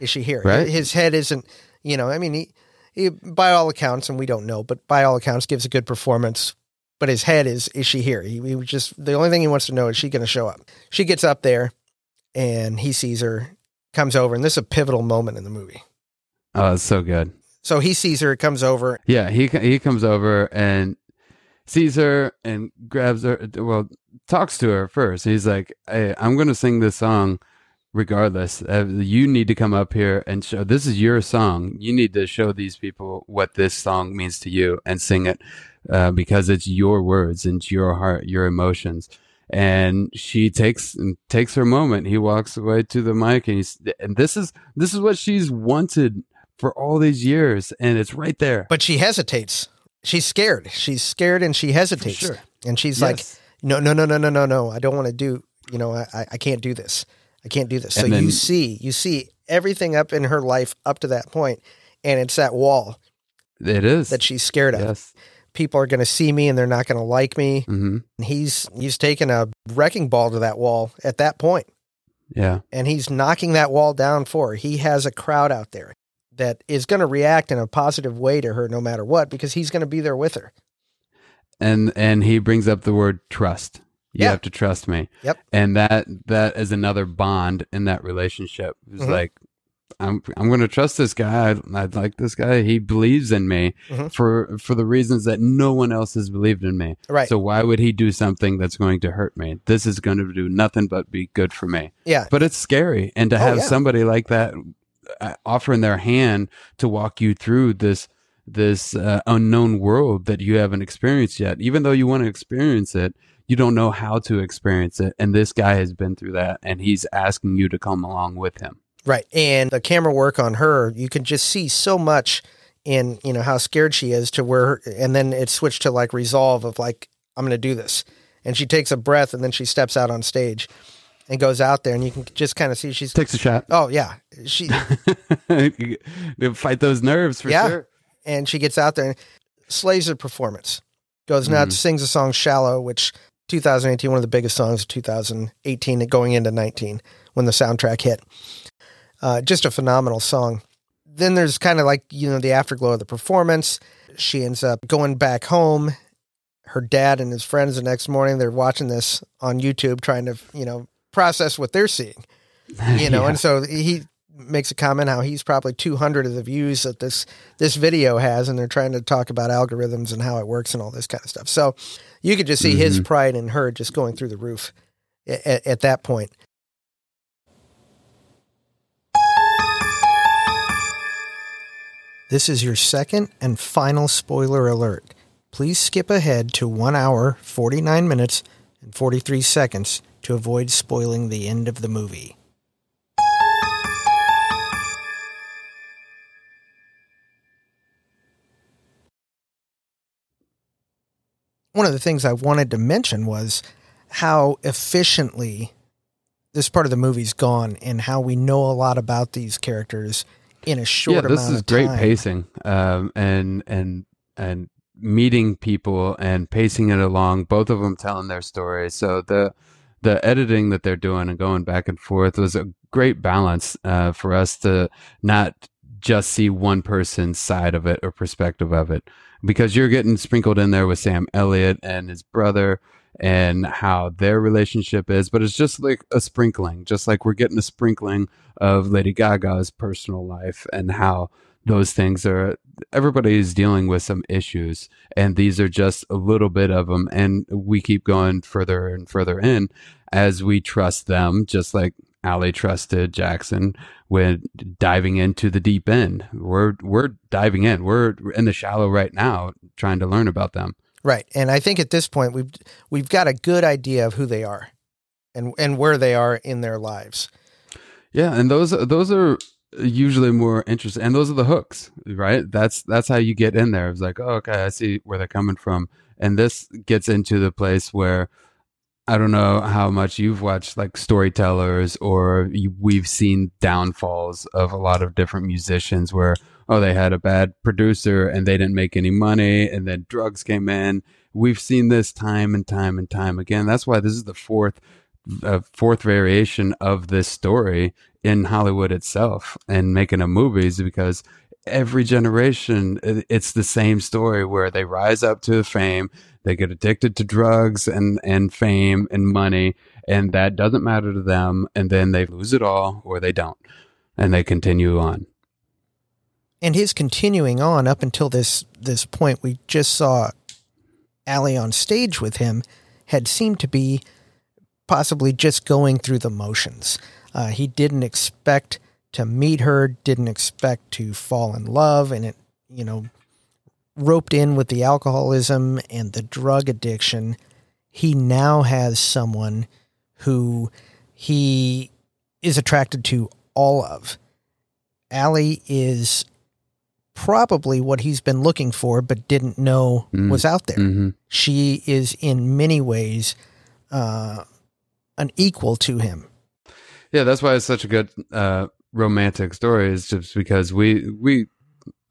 Is she here? Right. His head isn't, you know, I mean he, he by all accounts, and we don't know, but by all accounts gives a good performance but his head is is she here? He, he just the only thing he wants to know is she going to show up. She gets up there, and he sees her, comes over, and this is a pivotal moment in the movie. Oh, it's so good. So he sees her, comes over, Yeah, he he comes over and sees her and grabs her. Well, talks to her first. He's like, "Hey, I'm going to sing this song, regardless. Uh, you need to come up here and show. This is your song. You need to show these people what this song means to you and sing it uh, because it's your words and your heart, your emotions." And she takes takes her moment. He walks away to the mic, and he's and this is this is what she's wanted for all these years, and it's right there. but she hesitates. She's scared. She's scared, and she hesitates. sure. And she's like, "No, no, no, no, no, no, no! I don't want to do. You know, I, I- can't do this. I can't do this." So then- you see, you see everything up in her life up to that point, and it's that wall It is. that she's scared of. yes. People are going to see me, and they're not going to like me. hmm he's he's taken a wrecking ball to that wall at that point Yeah. and he's knocking that wall down for her. He has a crowd out there that is going to react in a positive way to her no matter what because he's going to be there with her. And and he brings up the word trust. You Yeah. have to trust me. Yep. And that that is another bond in that relationship. It's Mhm. like I'm I'm going to trust this guy. I, I like this guy. He believes in me Mhm. for for the reasons that no one else has believed in me. Right. So why would he do something that's going to hurt me? This is going to do nothing but be good for me. yeah. But it's scary, and to Oh, have yeah. somebody like that offering their hand to walk you through this this uh, unknown world that you haven't experienced yet, even though you want to experience it, you don't know how to experience it. And this guy has been through that, and he's asking you to come along with him. Right. And the camera work on her, you can just see so much in, you know, how scared she is to where and then it switched to like resolve of like I'm going to do this. And she takes a breath and then she steps out on stage and goes out there and you can just kind of see she's Takes a shot. Oh yeah, she fight those nerves for Yeah. sure. and she gets out there and slays the performance. Goes nuts, Mhm. sings a song "Shallow," which 2018 one of the biggest songs of 2018 going into 19 when the soundtrack hit. Uh, just a phenomenal song. Then there's kind of like you know the afterglow of the performance. She ends up going back home. Her dad and his friends the next morning they're watching this on YouTube, trying to you know process what they're seeing you know Yeah. and so he makes a comment how he's probably 200 of the views that this this video has and they're trying to talk about algorithms and how it works and all this kind of stuff so you could just see his Mhm. pride in her just going through the roof at, at that point this is your second and final spoiler alert please skip ahead to 1 hour 49 minutes and 43 seconds to avoid spoiling the end of the movie one of the things I wanted to mention was how efficiently this part of the movie's gone and how we know a lot about these characters in a short amount of time. yeah, this is great time. pacing, um, and and and meeting people and pacing it along. Both of them telling their stories. So the the editing that they're doing and going back and forth was a great balance uh, for us to not just see one person's side of it or perspective of it, because you're getting sprinkled in there with Sam Elliott and his brother and how their relationship is, but it's just like a sprinkling, just like we're getting a sprinkling of Lady Gaga's personal life and how those things are everybody is dealing with some issues and these are just a little bit of them and we keep going further and further in as we trust them just like Ally trusted Jackson when diving into the deep end we're we're diving in we're in the shallow right now trying to learn about them Right. And I think at this point we've we've got a good idea of who they are and and where they are in their lives. Yeah, and those those are usually more interesting, and those are the hooks, right? That's that's how you get in there. It's like, oh, okay, I see where they're coming from, and this gets into the place where I don't know how much you've watched like storytellers, or you, we've seen downfalls of a lot of different musicians where oh they had a bad producer and they didn't make any money, and then drugs came in. We've seen this time and time and time again. That's why this is the fourth a fourth variation of this story in Hollywood itself and making a movies because every generation it's the same story where they rise up to fame they get addicted to drugs and and fame and money and that doesn't matter to them and then they lose it all or they don't and they continue on And his continuing on up until this this point we just saw Ally on stage with him had seemed to be possibly just going through the motions. Uh, he didn't expect to meet her, didn't expect to fall in love, and it, you know, roped in with the alcoholism and the drug addiction. He now has someone who he is attracted to all of. Ally is probably what he's been looking for, but didn't know Mm. was out there hmm she is in many ways uh, an equal to him. Yeah, that's why it's such a good uh, romantic story. Is just because we we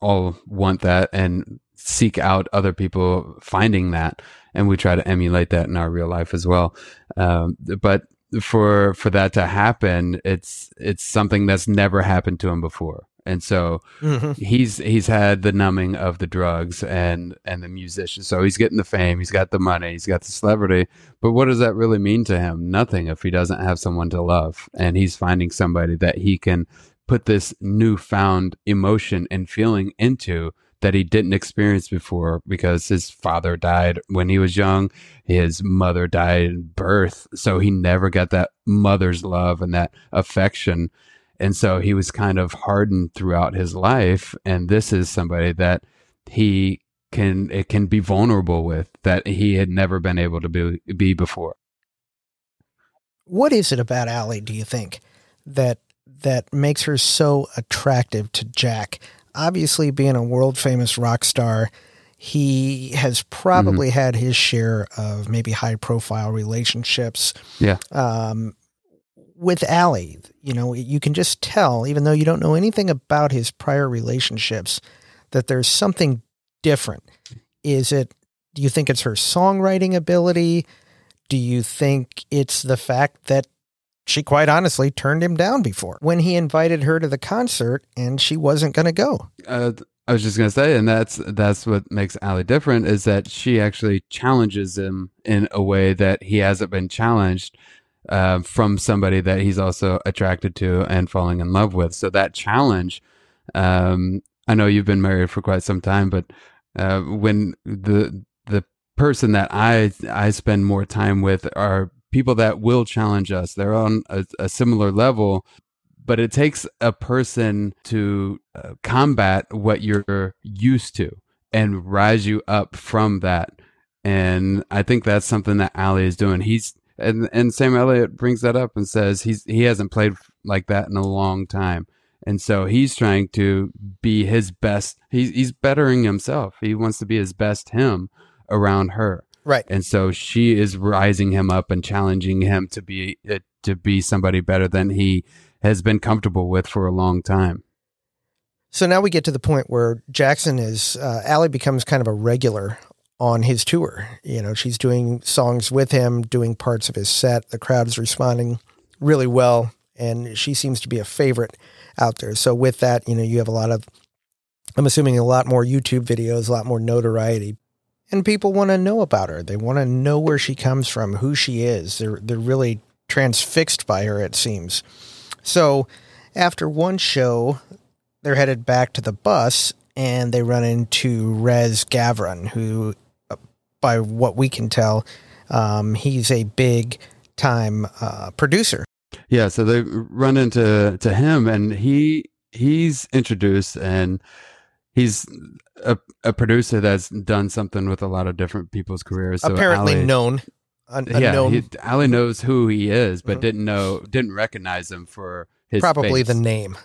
all want that and seek out other people finding that, and we try to emulate that in our real life as well. Um, but for for that to happen, it's it's something that's never happened to him before, and so mm-hmm. he's he's had the numbing of the drugs and and the musician so he's getting the fame. He's got the money. He's got the celebrity. But what does that really mean to him? Nothing if he doesn't have someone to love. And he's finding somebody that he can put this newfound emotion and feeling into that he didn't experience before because his father died when he was young. His mother died in birth. So he never got that mother's love and that affection and so he was kind of hardened throughout his life. And this is somebody that he can it can be vulnerable with that he had never been able to be be before. What is it about Ally, do you think, that that makes her so attractive to Jack? Obviously, being a world famous rock star, he has probably had his share of maybe high profile relationships. Yeah. Um, with Ally, you know, you can just tell, even though you don't know anything about his prior relationships, that there's something different. Is it, do you think it's her songwriting ability? Do you think it's the fact that she quite honestly turned him down before when he invited her to the concert and she wasn't going to go? Uh, I was just gonna say, and that's that's what makes Ally different is that she actually challenges him in a way that he hasn't been challenged uh, from somebody that he's also attracted to and falling in love with. So that challenge, um, I know you've been married for quite some time, but uh, when the the person that I I spend more time with are people that will challenge us. They're on a, a similar level, but it takes a person to uh, combat what you're used to and rise you up from that. And I think that's something that Ally is doing. He's and and Sam Elliott brings that up and says he's he hasn't played like that in a long time. And so he's trying to be his best. He's he's bettering himself. He wants to be his best him around her. Right. And so she is rising him up and challenging him to be uh, to be somebody better than he has been comfortable with for a long time. So now we get to the point where Jackson is uh, Ally becomes kind of a regular on his tour. You know, she's doing songs with him, doing parts of his set. The crowd's responding really well, and she seems to be a favorite out there. So with that, you know, you have a lot of, I'm assuming a lot more YouTube videos, a lot more notoriety, and people want to know about her. They want to know where she comes from, who she is. They're they're really transfixed by her. It seems. So after one show, they're headed back to the bus and they run into Rez Gavron, who by what we can tell, um, he's a big time uh, producer. Yeah, so they run into to him, and he he's introduced, and he's a, a producer that's done something with a lot of different people's careers. So Apparently Ally, known. Un- yeah, unknown. He, Ally knows who he is, but mm-hmm. didn't know, didn't recognize him for his probably face. the name.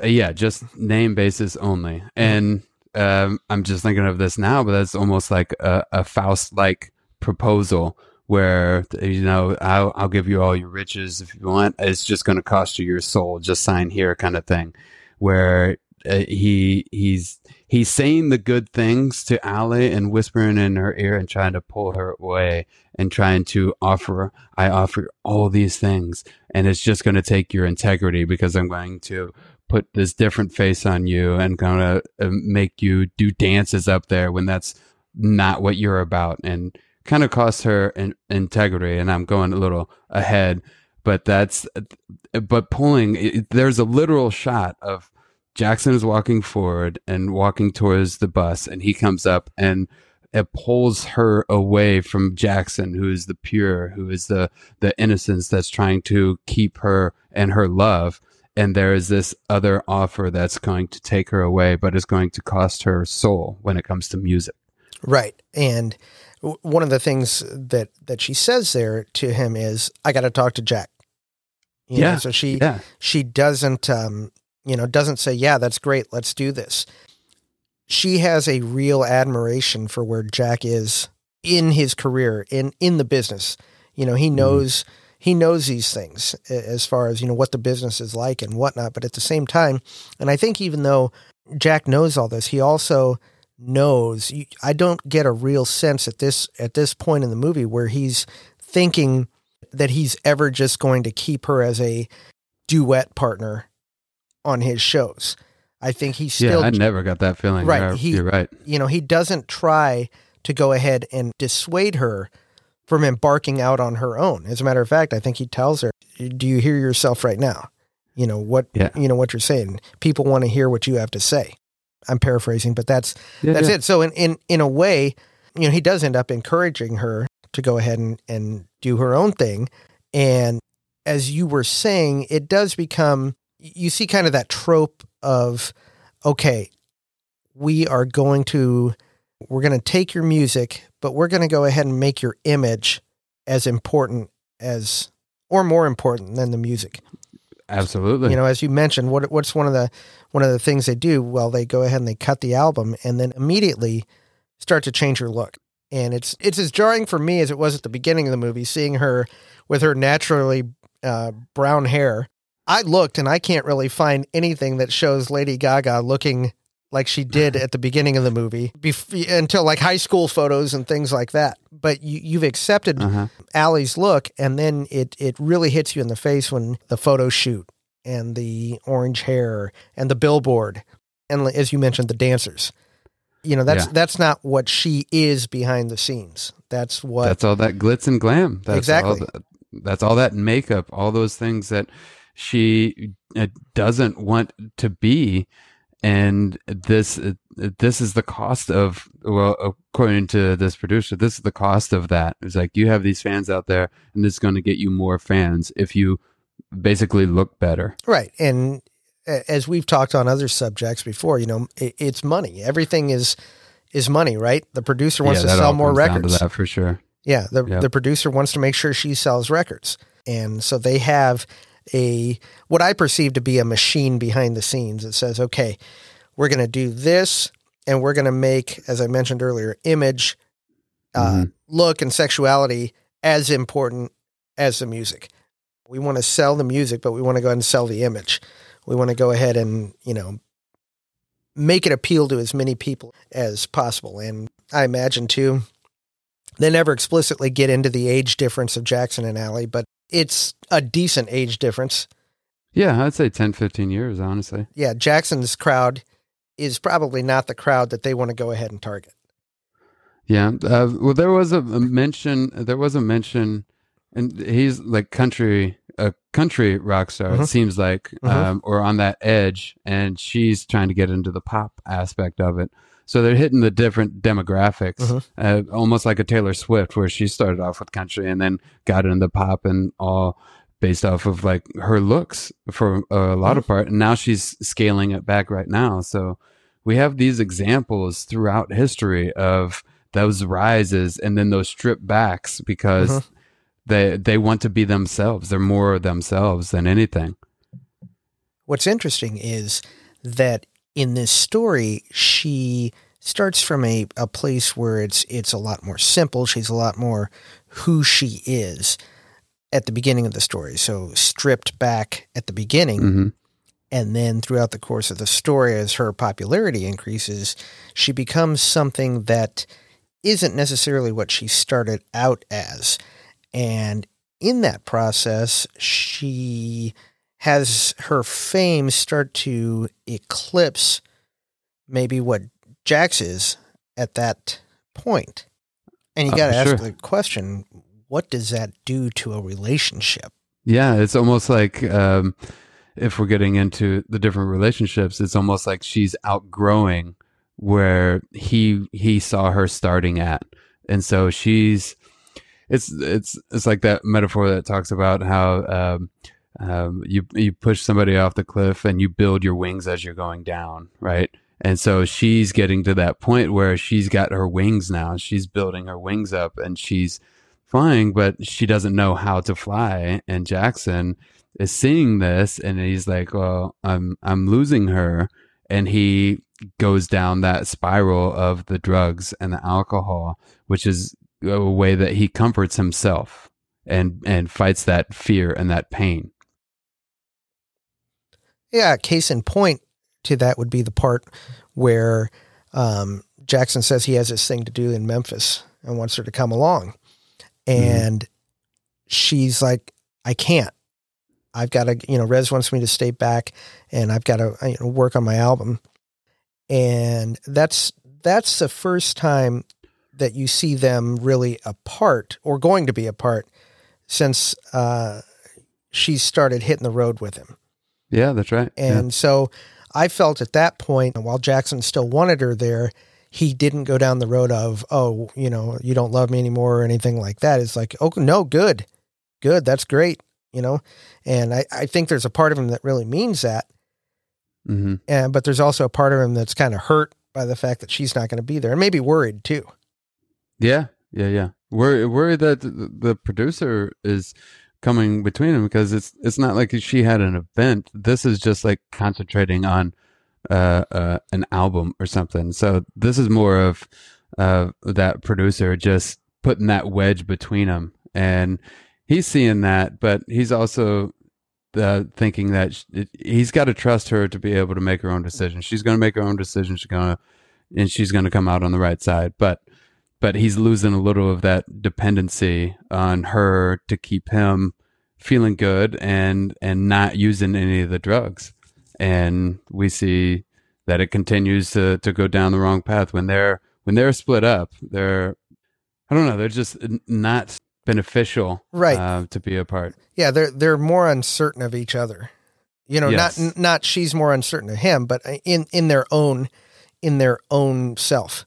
Uh, yeah, just name basis only, mm-hmm. and um, I'm just thinking of this now, but that's almost like a, a Faust like proposal where you know I'll, I'll give you all your riches if you want. It's just going to cost you your soul. Just sign here, kind of thing. Where uh, he he's he's saying the good things to Ally and whispering in her ear and trying to pull her away and trying to offer I offer all these things and it's just going to take your integrity because I'm going to put this different face on you and kind of uh, make you do dances up there when that's not what you're about and kind of cost her in, integrity and i'm going a little ahead but that's but pulling it, there's a literal shot of jackson is walking forward and walking towards the bus and he comes up and it pulls her away from jackson who is the pure who is the the innocence that's trying to keep her and her love and there is this other offer that's going to take her away, but is going to cost her soul when it comes to music. Right. And one of the things that that she says there to him is, "I got to talk to Jack." You yeah. Know, so she yeah. she doesn't um you know doesn't say, "Yeah, that's great. Let's do this." She has a real admiration for where Jack is in his career in in the business. You know, he mm-hmm. knows. Mm he knows these things as far as you know what the business is like and whatnot. But at the same time, and I think even though Jack knows all this, he also knows. I don't get a real sense at this at this point in the movie where he's thinking that he's ever just going to keep her as a duet partner on his shows. I think he still. Yeah, I never got that feeling. Right, you're, he, you're right. You know, he doesn't try to go ahead and dissuade her from embarking out on her own. As a matter of fact, I think he tells her, "Do you hear yourself right now? You know what? Yeah. You know what you're saying. People want to hear what you have to say." I'm paraphrasing, but that's yeah, that's yeah. it. So in in in a way, you know, he does end up encouraging her to go ahead and and do her own thing. And as you were saying, it does become you see kind of that trope of okay, we are going to we're going to take your music, but we're going to go ahead and make your image as important as or more important than the music. Absolutely. You know, as you mentioned, what what's one of the one of the things they do? Well, they go ahead and they cut the album and then immediately start to change her look. And it's it's as jarring for me as it was at the beginning of the movie, seeing her with her naturally uh, brown hair. I looked and I can't really find anything that shows Lady Gaga looking like she did at the beginning of the movie bef- until like high school photos and things like that. But you, you've accepted Uh-huh. Ally's look, and then it it really hits you in the face when the photo shoot and the orange hair and the billboard and as you mentioned the dancers. You know that's Yeah. that's not what she is behind the scenes. That's what That's all that glitz and glam. That's Exactly. All that, that's all that makeup, all those things that she uh, doesn't want to be. And this, this is the cost of, well, according to this producer, this is the cost of that. It's like you have these fans out there and it's going to get you more fans if you basically look better. Right. And as we've talked on other subjects before, you know, it's money. Everything is is money, right? The producer wants Yeah, to sell more comes down to records. that for sure. Yeah, the Yep. the producer wants to make sure she sells records. And so they have a what I perceive to be a machine behind the scenes that says, "Okay, we're going to do this and we're going to make as I mentioned earlier, image uh, Mhm. look and sexuality as important as the music. We want to sell the music, but we want to go ahead and sell the image. We want to go ahead and, you know, make it appeal to as many people as possible. And I imagine too, they never explicitly get into the age difference of Jackson and Ally, but it's a decent age difference. Yeah, I'd say 10, 15 years, honestly. Yeah, Jackson's crowd is probably not the crowd that they want to go ahead and target. Yeah. Uh, well, there was a, a mention. There was a mention, and he's like country, a country rock star. Mhm. It seems like, Mhm. um, or on that edge, and she's trying to get into the pop aspect of it. So they're hitting the different demographics, Mhm. uh, almost like a Taylor Swift, where she started off with country and then got into pop and all based off of like her looks for a lot of part. And now she's scaling it back right now. So we have these examples throughout history of those rises and then those strip backs because Mhm. they they want to be themselves. They're more themselves than anything. What's interesting is that in this story, she starts from a, a place where it's it's a lot more simple. She's a lot more who she is at the beginning of the story. So stripped back at the beginning, hmm and then throughout the course of the story, as her popularity increases, she becomes something that isn't necessarily what she started out as. And in that process, she has her fame start to eclipse maybe what Jax is at that point. And you Uh, got to ask sure. the question what does that do to a relationship? Yeah, it's almost like um, if we're getting into the different relationships, it's almost like she's outgrowing where he he saw her starting at, and so she's it's it's it's like that metaphor that talks about how um, um, you you push somebody off the cliff and you build your wings as you're going down, right? And so she's getting to that point where she's got her wings now. She's building her wings up and she's flying, but she doesn't know how to fly. And Jackson is seeing this and he's like, Well, I'm I'm losing her. And he goes down that spiral of the drugs and the alcohol, which is a way that he comforts himself and and fights that fear and that pain. Yeah, case in point to that would be the part where um, Jackson says he has this thing to do in Memphis and wants her to come along. And she's like, I can't. I've got to, you know, Rez wants me to stay back and I've got to you know, work on my album. And that's that's the first time that you see them really apart or going to be apart since uh, she started hitting the road with him. Yeah, that's right. Yeah. And so I felt at that point, while Jackson still wanted her there, he didn't go down the road of, oh, you know, you don't love me anymore or anything like that. It's like, oh, no, good, good. That's great, you know? And I, I think there's a part of him that really means that. hmm And, but there's also a part of him that's kind of hurt by the fact that she's not going to be there and maybe worried too. Yeah, yeah, yeah. Worry, worry that the producer is coming between them because it's it's not like she had an event. This is just like concentrating on uh, uh, an album or something. So this is more of uh, that producer just putting that wedge between them, and he's seeing that, but he's also uh, thinking that he's got to trust her to be able to make her own decision. She's going to make her own decision. She's going to, and she's going to come out on the right side. But, but he's losing a little of that dependency on her to keep him feeling good and and not using any of the drugs. And we see that it continues to to go down the wrong path when they're when they're split up. They're I don't know. They're just not beneficial, Right. Uh, to be apart. Yeah, they're they're more uncertain of each other. You know, Yes. not not she's more uncertain of him, but in in their own in their own self.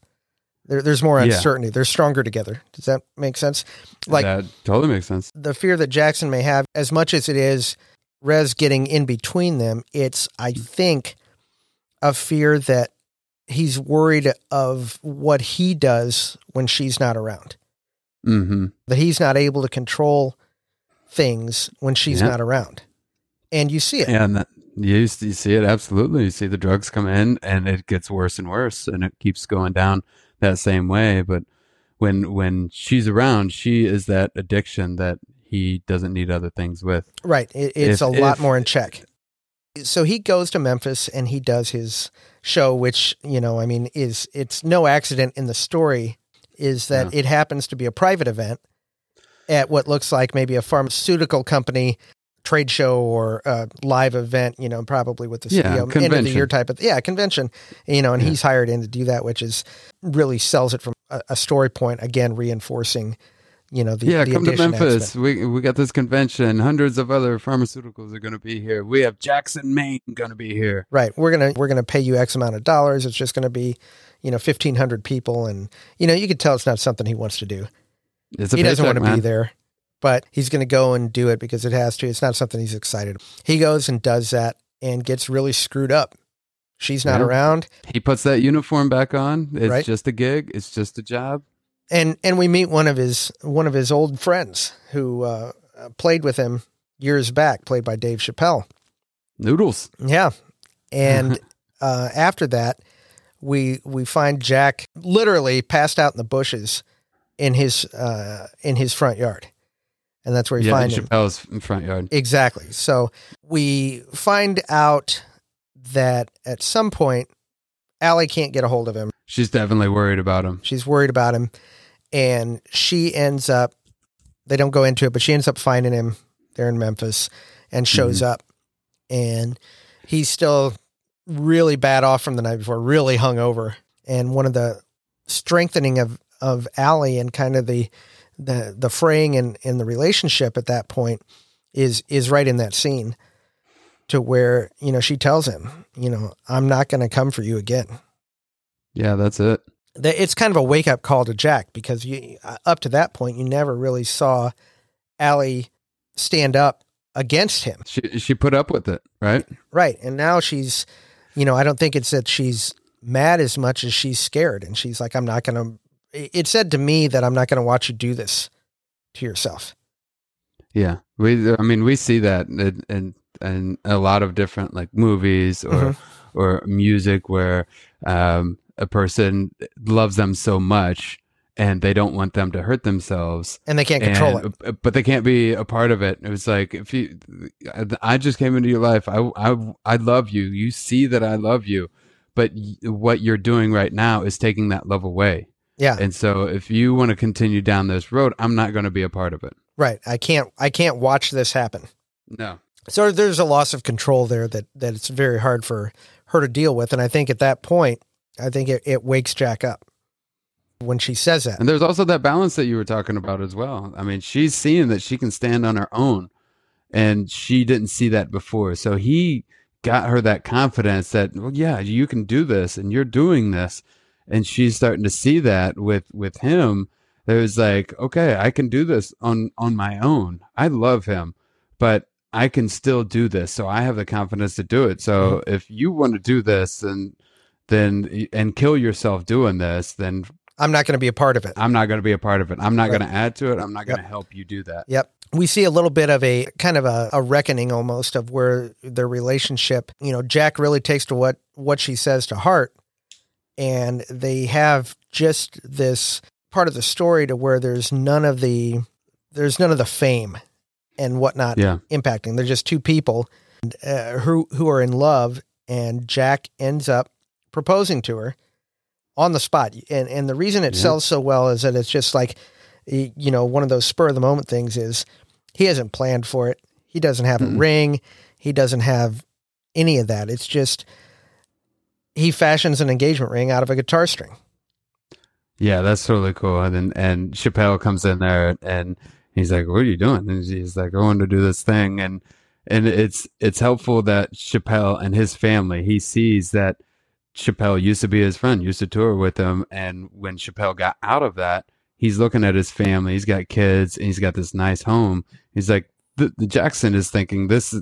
There, there's more Yeah. uncertainty. They're stronger together. Does that make sense? Like that totally makes sense. the fear that Jackson may have, as much as it is Rez getting in between them, it's I think a fear that he's worried of what he does when she's not around. hmm That he's not able to control things when she's Yeah. not around. And you see it. And that, you, you see it absolutely. You see the drugs come in, and it gets worse and worse, and it keeps going down that same way. But when when she's around, she is that addiction that he doesn't need other things with. Right. It, it's If- a lot if- more in check. So he goes to Memphis and he does his show, which, you know, I mean, is it's no accident in the story is that Yeah. it happens to be a private event at what looks like maybe a pharmaceutical company trade show or a live event, you know, probably with the Yeah, CEO, end of the year type of yeah, convention. You know, and Yeah. he's hired in to do that, which is really sells it from a, a story point, again reinforcing, you know, the yeah, the come to Memphis. aspect. We we got this convention. Hundreds of other pharmaceuticals are going to be here. We have Jackson, Maine, going to be here. Right. We're gonna we're gonna pay you X amount of dollars. It's just gonna be, you know, fifteen hundred people, and you know you could tell it's not something he wants to do. It's a he doesn't want to be there, but he's gonna go and do it because it has to. It's not something he's excited. He goes and does that and gets really screwed up. She's not Yeah. around, He puts that uniform back on. It's Right. just a gig. It's just a job. and and we meet one of his one of his old friends who uh, played with him years back, played by Dave Chappelle. Noodles. Yeah. And uh, after that, we we find Jack literally passed out in the bushes in his uh, in his front yard, and that's where we yeah, find in him. Front yard. Exactly. So we find out that at some point, Ally can't get a hold of him. She's definitely worried about him. She's worried about him, and she ends up. They don't go into it, but she ends up finding him there in Memphis, and mm-hmm. shows up, and he's still really bad off from the night before, really hungover. And one of the strengthening of of Ally and kind of the the the fraying in in the relationship at that point is is right in that scene to where you know she tells him you know i'm not going to come for you again Yeah, that's it. it's kind of a wake up call to Jack because you uh, up to that point you never really saw Ally stand up against him, She she put up with it, right? right? And now she's, you know, I don't think it's that she's mad as much as she's scared, and she's like, "I'm not going to." It said to me that I'm not going to watch you do this to yourself. Yeah, we. I mean, we see that in in, in a lot of different like movies or Mhm. or music where um, a person loves them so much and they don't want them to hurt themselves. And they can't control and- it. but they can't be a part of it. It was like if you, I just came into your life. I I I love you. You see that I love you, but what you're doing right now is taking that love away. Yeah, And so, if you want to continue down this road, I'm not going to be a part of it. right. I can't. I can't watch this happen. No. So there's a loss of control there that that it's very hard for her to deal with, and I think at that point, I think it, it wakes Jack up when she says that. And there's also that balance that you were talking about as well. I mean, she's seeing that she can stand on her own, and she didn't see that before. So he got her that confidence that, well, yeah, you can do this, and you're doing this, and she's starting to see that with with him. There's like, okay, I can do this on on my own. I love him, but I can still do this. So I have the confidence to do it. So mm-hmm. if you want to do this, and then and kill yourself doing this, then I'm not going to be a part of it. I'm not going to be a part of it. I'm not Right. going to add to it. I'm not going to Yep. help you do that. Yep. We see a little bit of a kind of a, a reckoning almost of where their relationship, you know, Jack really takes to what what she says to heart and they have just this part of the story to where there's none of the there's none of the fame and whatnot Yeah. impacting. They're just two people uh, who who are in love, and Jack ends up proposing to her on the spot. And and the reason it Yeah. sells so well is that it's just like you know one of those spur of the moment things. Is he hasn't planned for it. He doesn't have a Mm-mm. ring. He doesn't have any of that. It's just he fashions an engagement ring out of a guitar string. Yeah, that's totally cool. And then and Chappelle comes in there and he's like, "What are you doing?" And he's like, "I want to do this thing." And and it's it's helpful that Chappelle and his family he sees that Chappelle used to be his friend, used to tour with him, and when Chappelle got out of that, he's looking at his family. He's got kids and he's got this nice home. He's like, the, the Jackson is thinking this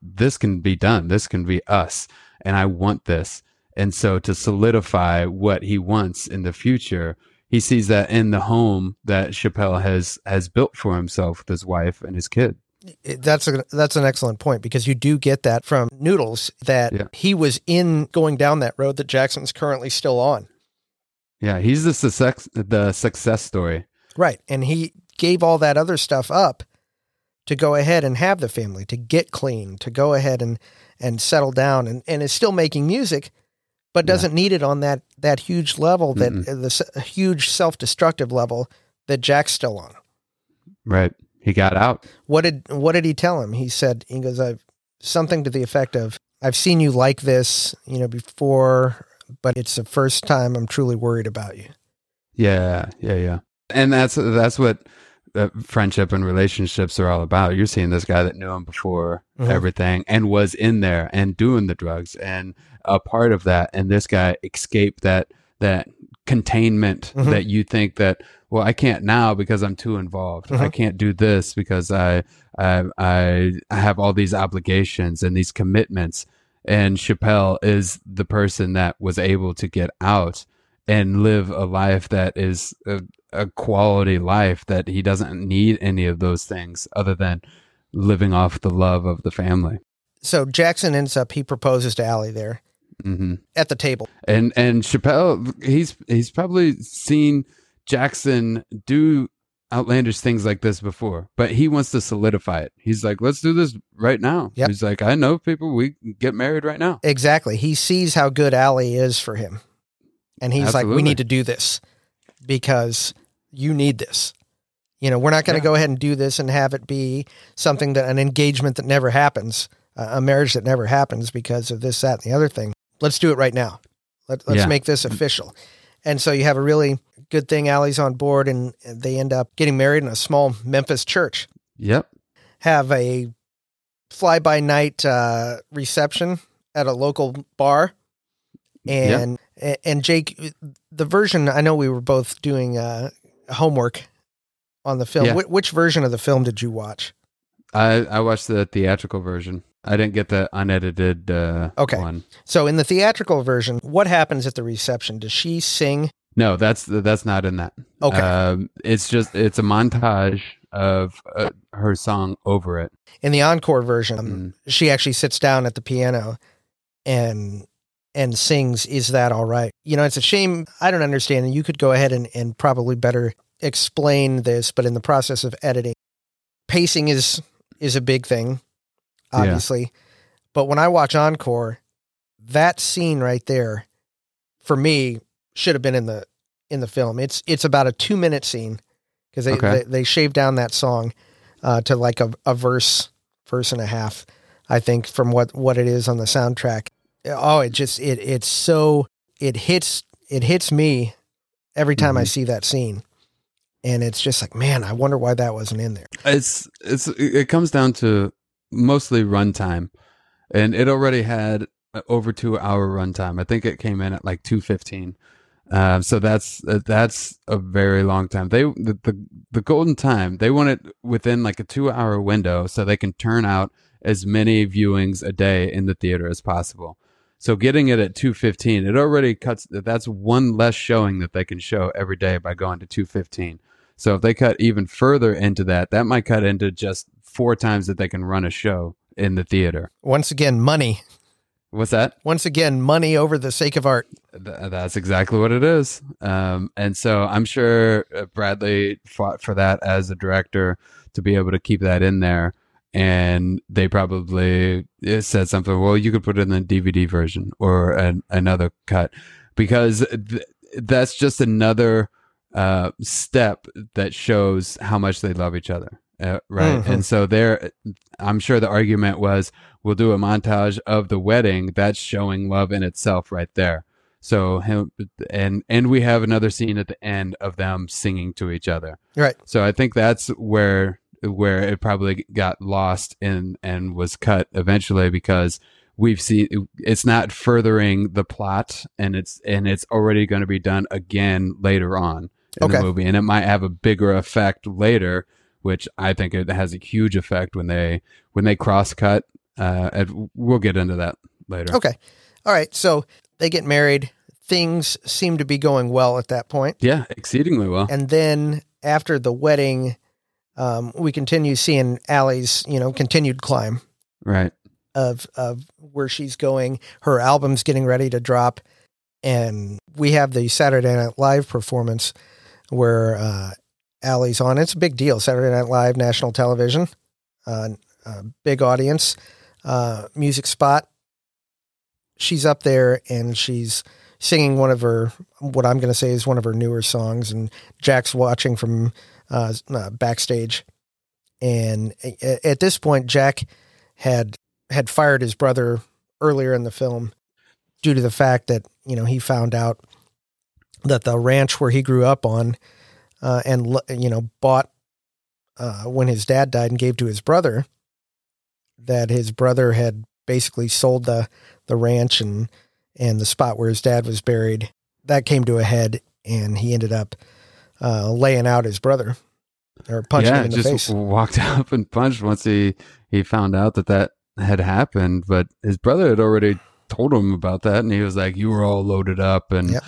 this can be done. This can be us, and I want this. And so to solidify what he wants in the future, he sees that in the home that Chappelle has has built for himself with his wife and his kid. That's a that's an excellent point because you do get that from Noodles that Yeah. he was in going down that road that Jackson's currently still on. Yeah, he's the success the success story. Right. And he gave all that other stuff up to go ahead and have the family, to get clean, to go ahead and and settle down and, and is still making music, but doesn't need it on that that huge level that the s- huge self-destructive level that Jack's still on. Right. He got out. What did what did he tell him? He said he goes, I've something to the effect of I've seen you like this, you know, before, but it's the first time I'm truly worried about you. Yeah, yeah, yeah. And that's that's what uh, friendship and relationships are all about. You're seeing this guy that knew him before Mhm. everything and was in there and doing the drugs and a part of that. And this guy escaped that that containment Mhm. that you think that well I can't now because I'm too involved. I Mhm. can't do this because I I I I have all these obligations and these commitments. And Chappelle is the person that was able to get out and live a life that is a, a quality life that he doesn't need any of those things other than living off the love of the family. So Jackson ends up he proposes to Ally there hmm at the table. And and Chappelle, he's he's probably seen Jackson do outlandish things like this before, but he wants to solidify it. He's like, let's do this right now. Yep. He's like, I know people, we get married right now. Exactly. He sees how good Ally is for him. And he's like, we need to do this because you need this. You know, we're not going to Yeah. go ahead and do this and have it be something that an engagement that never happens, uh, a marriage that never happens because of this, that, and the other thing. Let's do it right now. Let, let's Yeah. make this official. And so you have a really good thing. Ally's on board and they end up getting married in a small Memphis church. Yep. Have a fly by night uh, reception at a local bar. And and Jake, the version I know we were both doing uh, homework on the film. Yeah. Wh- which version of the film did you watch? I, I watched the theatrical version. I didn't get the unedited uh, Okay. one. So in the theatrical version, what happens at the reception? Does she sing? No, that's that's not in that. Okay. Um, it's just it's a montage of uh, her song over it. in the encore version, um, Mm. she actually sits down at the piano and and sings "Is That All Right?" You know, it's a shame I don't understand, and you could go ahead and, and probably better explain this, but in the process of editing, pacing is is a big thing, Yeah. obviously. But when I watch encore, that scene right there, for me, should have been in the in the film. It's it's about a two minute scene because they, Okay. they they shaved down that song uh, to like a, a verse verse and a half. I think from what what it is on the soundtrack. Oh, it just it it's so it hits it hits me every time I Mhm. see that scene, and it's just like man, I wonder why that wasn't in there. It's it's it comes down to mostly runtime, and it already had over two hour runtime. I think it came in at like two fifteen. Um, so that's uh, that's a very long time. They the, the the golden time they want it within like a two hour window so they can turn out as many viewings a day in the theater as possible. So getting it at 215, it already cuts that's one less showing that they can show every day by going to 215. So if they cut even further into that, that might cut into just four times that they can run a show in the theater. Once again, money. What's that? Once again, money over the sake of art. Th- that's exactly what it is. Um, and so I'm sure uh, Bradley fought for that as a director to be able to keep that in there. and they probably said something. Well, you could put it in the DVD version or an, another cut because th- that's just another uh, step that shows how much they love each other. Uh, right. Mm-hmm. And so there, I'm sure the argument was we'll do a montage of the wedding. That's showing love in itself right there. So him and and we have another scene at the end of them singing to each other. Right. So I think that's where where it probably got lost in and was cut eventually because we've seen it's not furthering the plot and it's and it's already going to be done again later on in okay. the movie and it might have a bigger effect later which I think it has a huge effect when they when they cross cut. Uh, we'll get into that later. Okay, all right. So they get married. Things seem to be going well at that point. Yeah, exceedingly well. And then after the wedding, um, we continue seeing Ally's, you know, continued climb. Right. Of of where she's going. Her album's getting ready to drop, and we have the Saturday Night Live performance where uh, Ally's on. It's a big deal. Saturday Night Live, national television, uh, big audience, uh, music spot. She's up there and she's singing one of her, what I'm going to say is one of her newer songs. And Jack's watching from uh, uh, backstage. And at this point, Jack had had fired his brother earlier in the film due to the fact that you know he found out that the ranch where he grew up on uh, and you know bought uh, when his dad died and gave to his brother. That his brother had basically sold the the ranch and and the spot where his dad was buried. That came to a head, and he ended up uh, laying out his brother or punching yeah, him in the just face. Walked up and punched once he he found out that that had happened. But his brother had already told him about that, and he was like, "You were all loaded up," and yep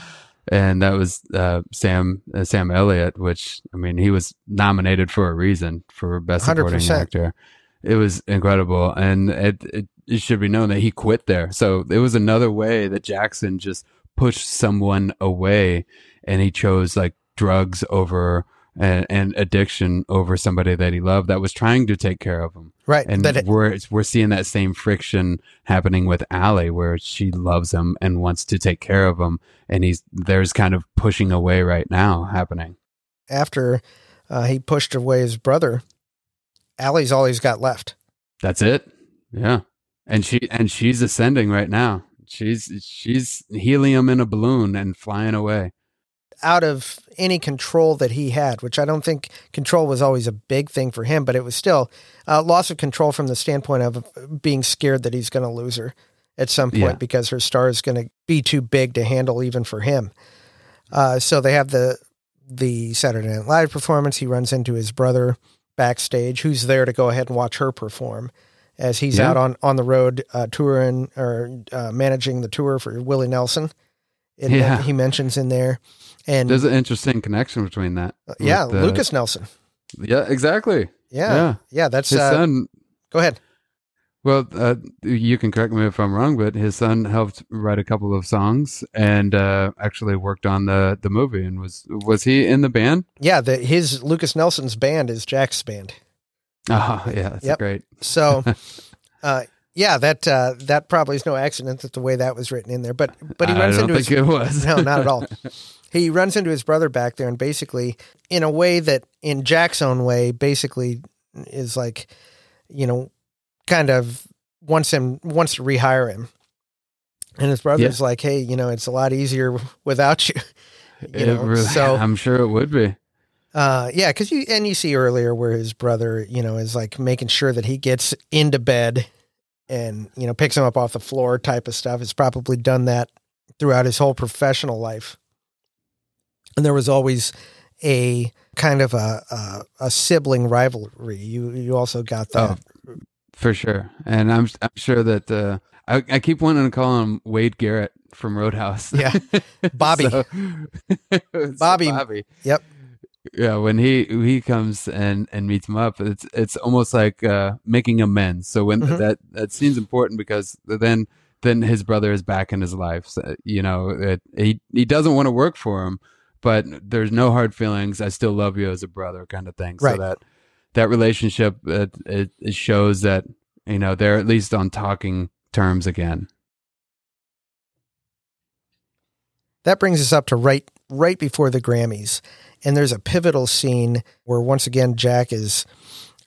and that was uh, Sam uh, Sam Elliott, which I mean he was nominated for a reason for best supporting 100%. actor. It was incredible, and it, it, it should be known that he quit there. So it was another way that Jackson just pushed someone away, and he chose like drugs over and, and, addiction over somebody that he loved that was trying to take care of him. Right. And it, we're, we're seeing that same friction happening with Ally where she loves him and wants to take care of him. And he's, there's kind of pushing away right now happening. After uh, he pushed away his brother, Ally's all he's got left. That's it. Yeah. And she, and she's ascending right now. She's, she's helium in a balloon and flying away out of any control that he had, which I don't think control was always a big thing for him, but it was still uh, loss of control from the standpoint of being scared that he's going to lose her at some point yeah. because her star is going to be too big to handle even for him. Uh, so they have the the Saturday Night Live performance. He runs into his brother backstage, who's there to go ahead and watch her perform as he's yeah. out on on the road uh, touring or uh, managing the tour for Willie Nelson. And yeah. he mentions in there. And there's an interesting connection between that. Uh, yeah, the, Lukas Nelson. Yeah, exactly. Yeah, yeah, yeah that's his uh, son. Go ahead. Well, uh, you can correct me if I'm wrong, but his son helped write a couple of songs and uh, actually worked on the the movie. And was was he in the band? Yeah, the, his Lukas Nelson's band is Jack's band. Oh, yeah, that's yep. great. So, uh, yeah, that uh, that probably is no accident that the way that was written in there. But but he runs I don't into think his, it was. no, not at all. he runs into his brother back there and basically in a way that in Jack's own way basically is like you know kind of wants him wants to rehire him. And his brother's yeah. like hey you know it's a lot easier without you you know really, so i'm sure it would be. Uh yeah because you and you see earlier where his brother you know is like making sure that he gets into bed and you know picks him up off the floor type of stuff. Has probably done that throughout his whole professional life and there was always a kind of a a, a sibling rivalry. You you also got that oh, for sure, and I'm I'm sure that uh, I I keep wanting to call him Wade Garrett from Roadhouse. Yeah, Bobby. so, Bobby. Bobby. Yep. Yeah, when he he comes and and meets him up, it's it's almost like uh, making amends. So when mm-hmm. that that scene's important because then then his brother is back in his life. So, you know, it, he he doesn't want to work for him, but there's no hard feelings. I still love you as a brother, kind of thing. Right. So that that relationship it, it, it shows that you know they're at least on talking terms again. That brings us up to right right before the Grammys, and there's a pivotal scene where once again Jack is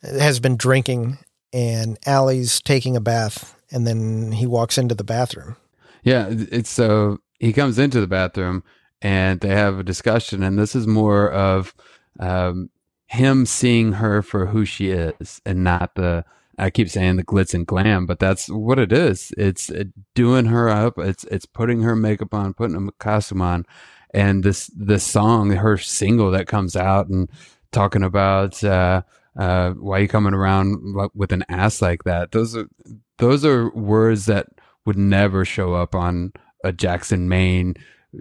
has been drinking and Ally's taking a bath, and then he walks into the bathroom. Yeah, it's so uh, he comes into the bathroom and they have a discussion, and this is more of um, him seeing her for who she is and not the I keep saying the glitz and glam, but that's what it is. It's uh, doing her up. It's it's putting her makeup on, putting a costume on, and this this song, her single that comes out and talking about uh, uh, why you coming around with an ass like that. Those are those are words that would never show up on a Jackson Maine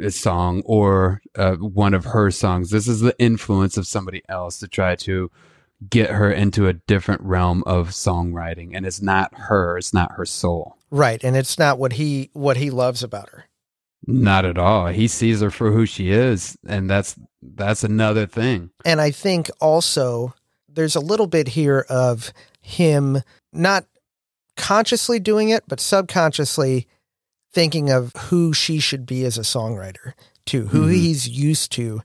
song or uh, one of her songs. This is the influence of somebody else to try to get her into a different realm of songwriting and it's not her it's not her soul. Right and it's not what he what he loves about her. Not at all. He sees her for who she is and that's that's another thing. And i think also there's a little bit here of him not consciously doing it but subconsciously thinking of who she should be as a songwriter too who mm-hmm. he's used to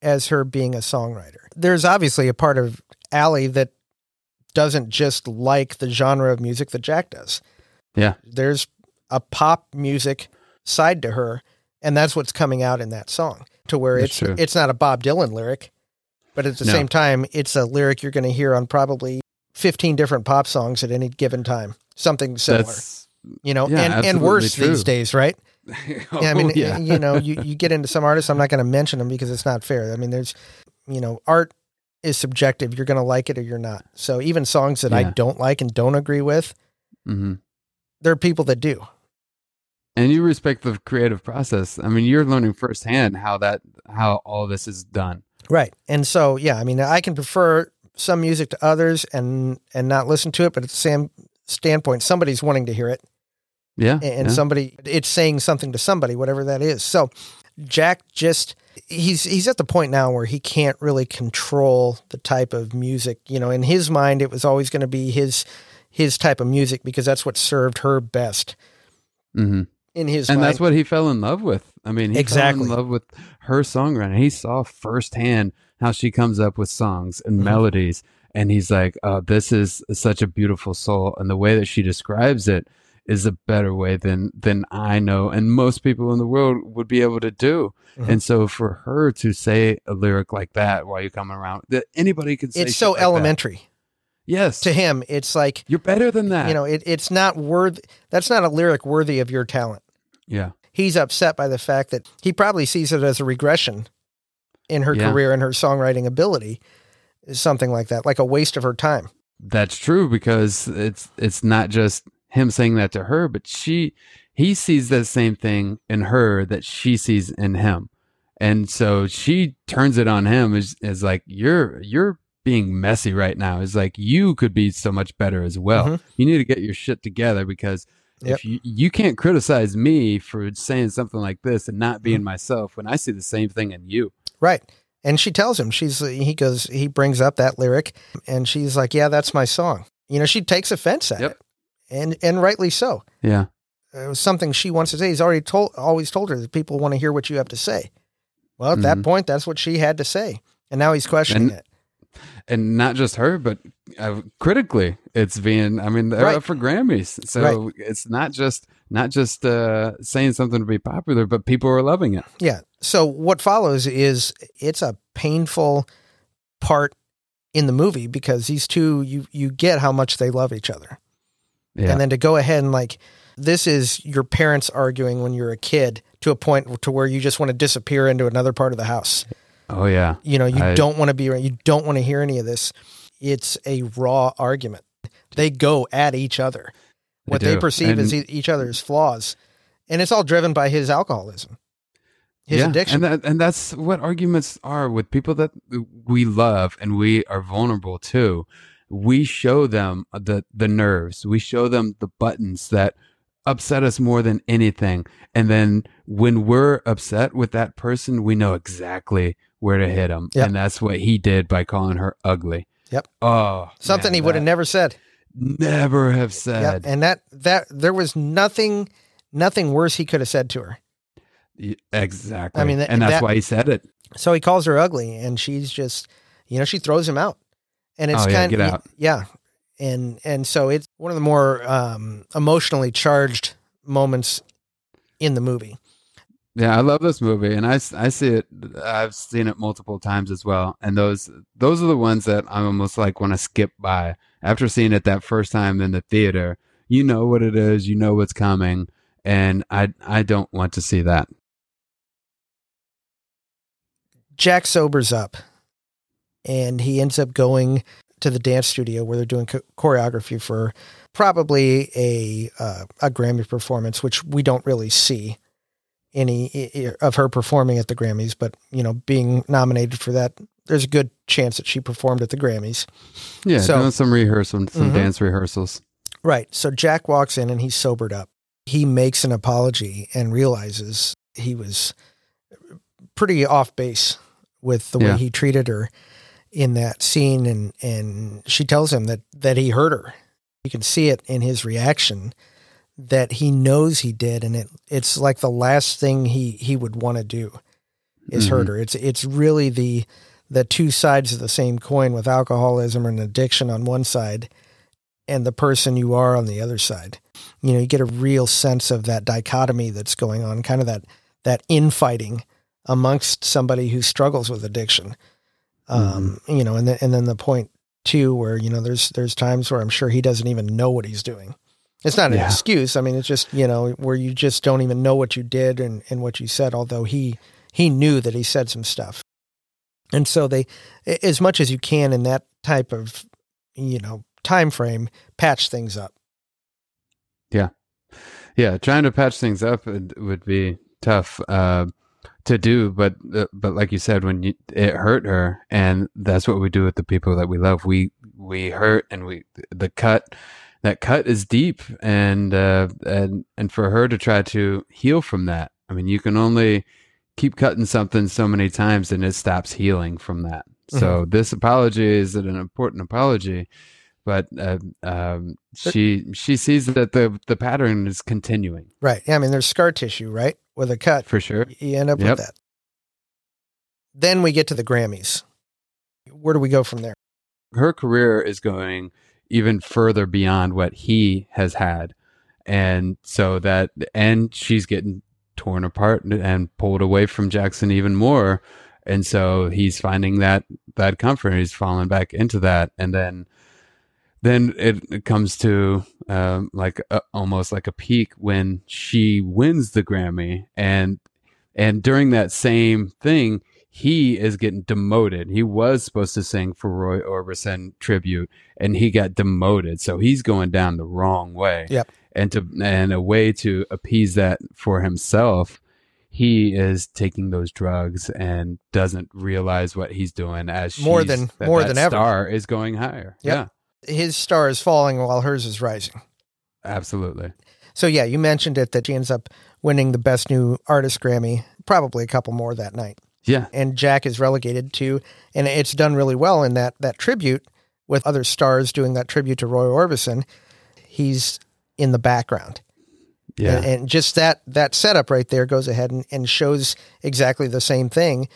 as her being a songwriter there's obviously a part of Ally that doesn't just like the genre of music that Jack does. Yeah. There's a pop music side to her, and that's what's coming out in that song. To where that's it's true. it's not a Bob Dylan lyric, but at the no. same time, it's a lyric you're going to hear on probably 15 different pop songs at any given time. Something similar. That's, you know, yeah, and, and worse true. these days, right? oh, yeah, I mean, yeah. you know, you, you get into some artists, I'm not going to mention them because it's not fair. I mean, there's, you know, art is subjective. You're going to like it or you're not. So even songs that yeah. I don't like and don't agree with, mm-hmm. there are people that do. And you respect the creative process. I mean, you're learning firsthand how that how all this is done. Right. And so, yeah, I mean, I can prefer some music to others and and not listen to it, but at the same standpoint, somebody's wanting to hear it. Yeah. And, yeah. somebody it's saying something to somebody, whatever that is. So Jack just he's he's at the point now where he can't really control the type of music. You know, in his mind, it was always going to be his his type of music because that's what served her best. Mm-hmm. In his and mind. that's what he fell in love with. I mean, he exactly. fell in love with her songwriting. He saw firsthand how she comes up with songs and mm-hmm. melodies, and he's like, "Oh, this is such a beautiful soul." And the way that she describes it is a better way than than I know and most people in the world would be able to do. Mm-hmm. And so for her to say a lyric like that while you're coming around, that anybody can say it's so like elementary. That. Yes. To him, it's like you're better than that. You know, it, it's not worth. That's not a lyric worthy of your talent. Yeah. He's upset by the fact that he probably sees it as a regression in her yeah. career and her songwriting ability, something like that, like a waste of her time. That's true because it's it's not just him saying that to her, but she, he sees that same thing in her that she sees in him. And so she turns it on him as, as like, you're, you're being messy right now. Is like, you could be so much better as well. Mm-hmm. You need to get your shit together because Yep. If you, you can't criticize me for saying something like this and not being mm-hmm. myself when I see the same thing in you. Right. And she tells him, she's, he goes, he brings up that lyric and she's like, yeah, that's my song. You know, she takes offense at yep. it and and rightly so. Yeah, it was something she wants to say. He's already told, always told her that people want to hear what you have to say. Well, at mm-hmm. that point, that's what she had to say, and now he's questioning and, it. And not just her, but uh, critically, it's being. I mean, they're right. up for Grammys, so right. it's not just not just uh, saying something to be popular, but people are loving it. Yeah. So what follows is it's a painful part in the movie because these two you you get how much they love each other. Yeah. And then to go ahead and like, this is your parents arguing when you're a kid to a point to where you just want to disappear into another part of the house. Oh yeah. You know, you I, don't want to be you don't want to hear any of this. It's a raw argument. They go at each other. What they, they perceive and, as each other's flaws. And it's all driven by his alcoholism. His yeah, addiction. And that, and that's what arguments are with people that we love and we are vulnerable to we show them the the nerves we show them the buttons that upset us more than anything and then when we're upset with that person we know exactly where to hit them yep. and that's what he did by calling her ugly Yep. Oh, Something man, he would have never said. never have Yep. said. And that that there was nothing nothing worse he could have said to her. Exactly. I mean, that- and that's that- why he said it. So he calls her ugly, and she's just, you know, she throws him out, and it's Oh, yeah, kind out. yeah, and and so it's one of the more um, emotionally charged moments in the movie. Yeah, I love this movie, and I, I see it. I've seen it multiple times as well, and those those are the ones that I almost like want to skip by after seeing it that first time in the theater. You know what it is, you know what's coming, and I I don't want to see that. Jack sobers up, and he ends up going to the dance studio where they're doing cho- choreography for probably a uh, a Grammy performance, which we don't really see any of her performing at the Grammys, but you know, being nominated for that, there's a good chance that she performed at the Grammys. Yeah, So- doing some rehearsal, some Mhm. dance rehearsals. Right. So Jack walks in and he's sobered up. He makes an apology and realizes he was pretty off base with the way he treated her in that scene and and she tells him that that he hurt her. You can see it in his reaction that he knows he did and it it's like the last thing he he would want to do is hurt Mhm. her. It's it's really the the two sides of the same coin with alcoholism and addiction on one side and the person you are on the other side. You know, you get a real sense of that dichotomy that's going on, kind of that that infighting amongst somebody who struggles with addiction. Um, you know, and then and then the point too where, you know, there's there's times where I'm sure he doesn't even know what he's doing. It's not an Yeah. excuse. I mean, it's just, you know, where you just don't even know what you did and, and what you said, although he he knew that he said some stuff. And so they as much as you can in that type of, you know, time frame, patch things up. Yeah. Yeah, trying to patch things up would, would be tough uh, to do, but uh, but like you said, when you, it hurt her, and that's what we do with the people that we love. We we hurt, and we the cut that cut is deep, and uh, and and for her to try to heal from that, I mean, you can only keep cutting something so many times, and it stops healing from that. So this apology is an important apology, but uh, um, she she sees that the the pattern is continuing Right. Yeah, I mean, there's scar tissue, right? With a cut, for sure. you end up Yep. with that. Then we get to the Grammys. Where do we go from there? Her career is going even further beyond what he has had, and so that and she's getting torn apart and pulled away from Jackson even more, and so he's finding that that comfort. He's falling back into that, and then then it, it comes to um, like a, almost like a peak when she wins the Grammy, and and during that same thing, he is getting demoted. He was supposed to sing for Roy Orbison tribute, and he got demoted. So he's going down the wrong way. Yep. And to and a way to appease that for himself, he is taking those drugs and doesn't realize what he's doing as More she's- than- that- more that than ever. Star is going higher. Yep. His star is falling while hers is rising. Absolutely. So yeah, you mentioned it that she ends up winning the best new artist Grammy, probably a couple more that night. Yeah. And Jack is relegated to and it's done really well in that that tribute with other stars doing that tribute to Roy Orbison. He's in the background. Yeah. And, and just that that setup right there goes ahead and, and shows exactly the same thing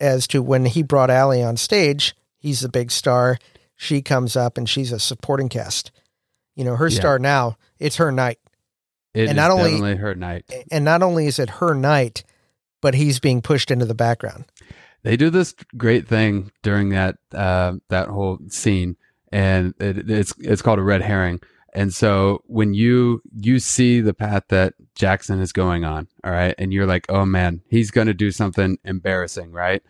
as to when he brought Ally on stage. He's the big star. She comes up and she's a supporting cast. You know, her Yeah. star now, it's her night. It and is not only- definitely her night. And not only is it her night, but he's being pushed into the background. they do this great thing during that uh, that whole scene, and it, it's it's called a red herring. And so when you you see the path that Jackson is going on, all right, and you're like, oh man, he's going to do something embarrassing, right?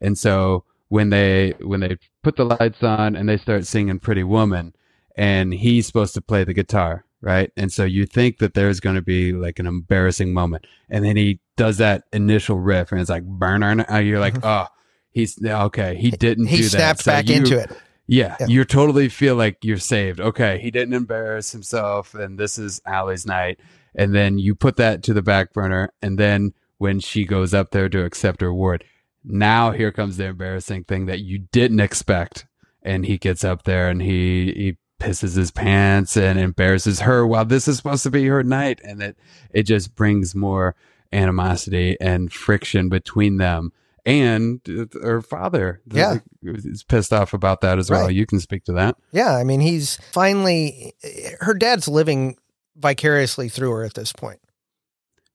And so when they when they put the lights on and they start singing Pretty Woman, and he's supposed to play the guitar, right? And so you think that there's going to be like an embarrassing moment, and then he does that initial riff, and it's like burn, burn. uh, You're like, oh, he's okay. He didn't. He do that. snapped So back you- into it. Yeah, Yeah. you totally feel like you're saved. Okay, he didn't embarrass himself, and this is Ally's night. And then you put that to the back burner, and then when she goes up there to accept her award, now here comes the embarrassing thing that you didn't expect, and he gets up there and he he pisses his pants and embarrasses her while this is supposed to be her night and it it just brings more animosity and friction between them and her father Yeah. is pissed off about that as well Right. you can speak to that Yeah, I mean, he's finally her dad's living vicariously through her at this point.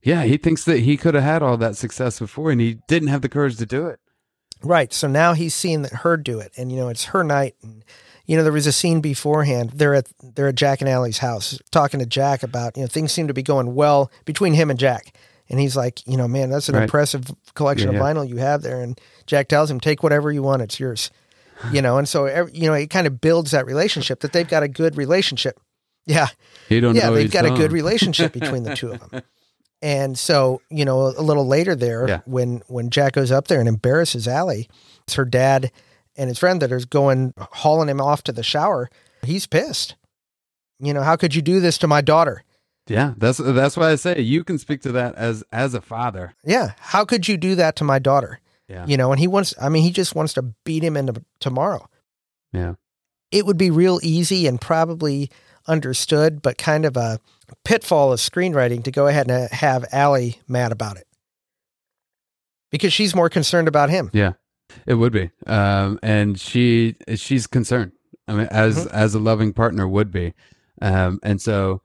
Yeah he thinks that he could have had all that success before and he didn't have the courage to do it Right. So now he's seeing that her do it, and you know it's her night. And you know there was a scene beforehand. They're at they're at Jack and Ally's house talking to Jack about you know things seem to be going well between him and Jack. And he's like, you know, man, that's an Right. impressive collection Yeah, of yeah. vinyl you have there. And Jack tells him, take whatever you want, it's yours. You know, and so you know it kind of builds that relationship that they've got a good relationship. Yeah, you don't know. yeah, they've got a good relationship between the two of them. And so, you know, a, little later there, Yeah. when when Jack goes up there and embarrasses Ally, it's her dad and his friend that is going hauling him off to the shower. He's pissed. You know, how could you do this to my daughter? Yeah, that's that's why I say you can speak to that as as a father. Yeah, how could you do that to my daughter? Yeah, You know, and he wants. I mean, he just wants to beat him into tomorrow. yeah, it would be real easy and probably understood, but kind of a pitfall of screenwriting to go ahead and have Ally mad about it because she's more concerned about him. yeah. It would be, um, and she she's concerned. I mean, as Mhm. as a loving partner would be, um, and so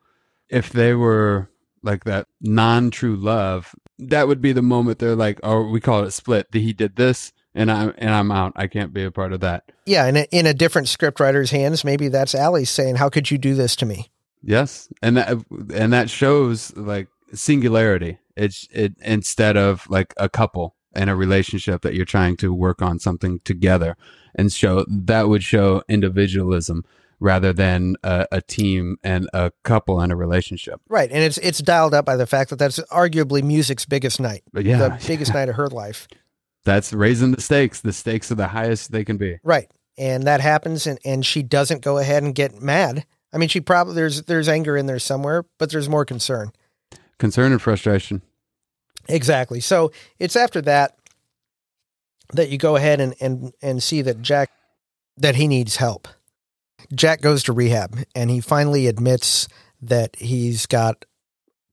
if they were like that non true love, that would be the moment they're like, oh, we call it split. He did this, and I'm and I'm out. I can't be a part of that. Yeah, and in a different scriptwriter's hands, maybe that's Ally saying, "How could you do this to me?" Yes, and that and that shows like singularity. It's it instead of like a couple and a relationship that you're trying to work on something together, and show that would show individualism rather than a, a team and a couple and a relationship. Right, and it's it's dialed up by the fact that that's arguably music's biggest night, But yeah, the biggest night of her life. that's raising the stakes. The stakes are the highest they can be. Right. And that happens and, and she doesn't go ahead and get mad. I mean, she probably there's there's anger in there somewhere, but there's more concern. Concern and frustration. Exactly. So it's after that that you go ahead and, and, and see that Jack that he needs help. Jack goes to rehab and he finally admits that he's got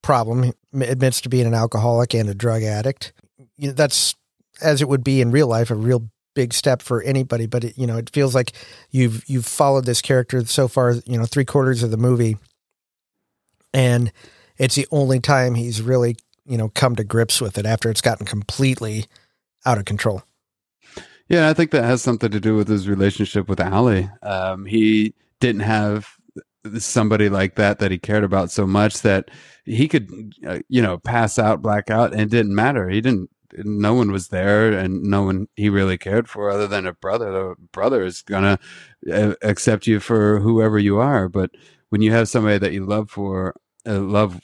problem, He admits to being an alcoholic and a drug addict. You know, that's as it would be in real life, a real big step for anybody. But it, you know, it feels like you've you've followed this character so far. You know, three quarters of the movie, and it's the only time he's really you know come to grips with it after it's gotten completely out of control. Yeah, I think that has something to do with his relationship with Ally. Um, he didn't have somebody like that that he cared about so much that he could, uh, you know, pass out, black out, and it didn't matter. He didn't. No one was there, and no one he really cared for other than a brother. The brother is gonna uh, accept you for whoever you are, but when you have somebody that you love for, uh, love,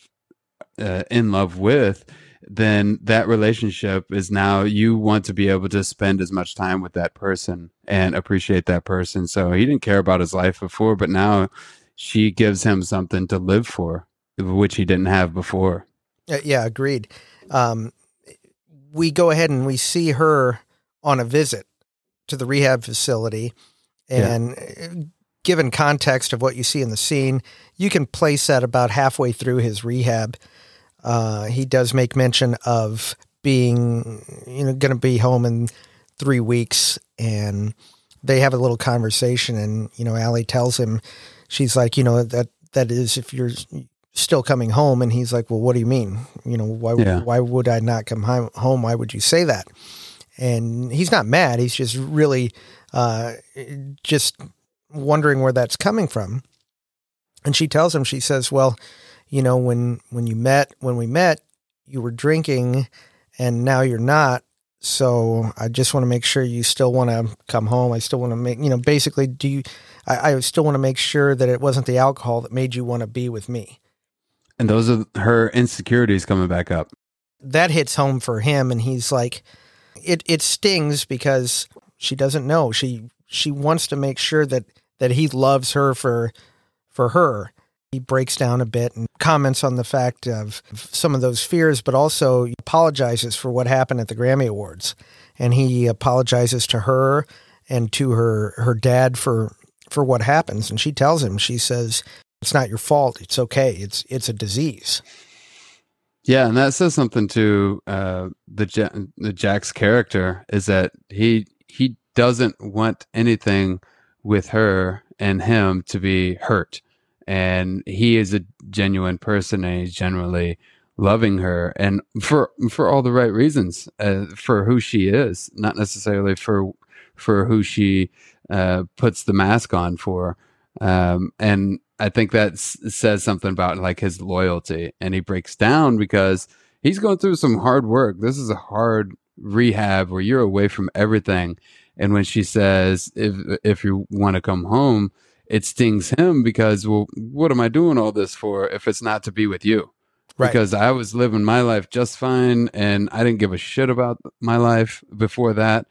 uh, in love with, then that relationship is now you want to be able to spend as much time with that person and appreciate that person. So he didn't care about his life before, but now she gives him something to live for, which he didn't have before. Yeah, agreed. Um, we go ahead and we see her on a visit to the rehab facility, and uh, given context of what you see in the scene, you can place that about halfway through his rehab. Uh, he does make mention of being, you know, going to be home in three weeks, and they have a little conversation. And you know, Ally tells him, she's like, you know, that that is if you're still coming home, and he's like, well, what do you mean? You know, why Yeah. why would I not come home? Why would you say that? And he's not mad. He's just really uh, just wondering where that's coming from. And she tells him, she says, well, you know, when when you met, when we met, you were drinking, and now you're not. So I just want to make sure you still want to come home. I still want to make, you know, basically, do you? I, I still want to make sure that it wasn't the alcohol that made you want to be with me. And those are her insecurities coming back up. that hits home for him and he's like it it stings because she doesn't know she she wants to make sure that that he loves her for for her he breaks down a bit and comments on the fact of some of those fears but also apologizes for what happened at the Grammy Awards and he apologizes to her and to her her dad for for what happens. And she tells him, she says, "It's not your fault. It's okay. It's it's a disease." Yeah, and that says something to uh, the the Jack's character is that he he doesn't want anything with her and him to be hurt, and he is a genuine person, and he's generally loving her, and for for all the right reasons, uh, for who she is, not necessarily for for who she uh, puts the mask on for. Um, and I think that says something about like his loyalty. And he breaks down because he's going through some hard work. This is a hard rehab where you're away from everything. And when she says, if, if you want to come home, it stings him because, well, what am I doing all this for if it's not to be with you? Right. Because I was living my life just fine and I didn't give a shit about my life before that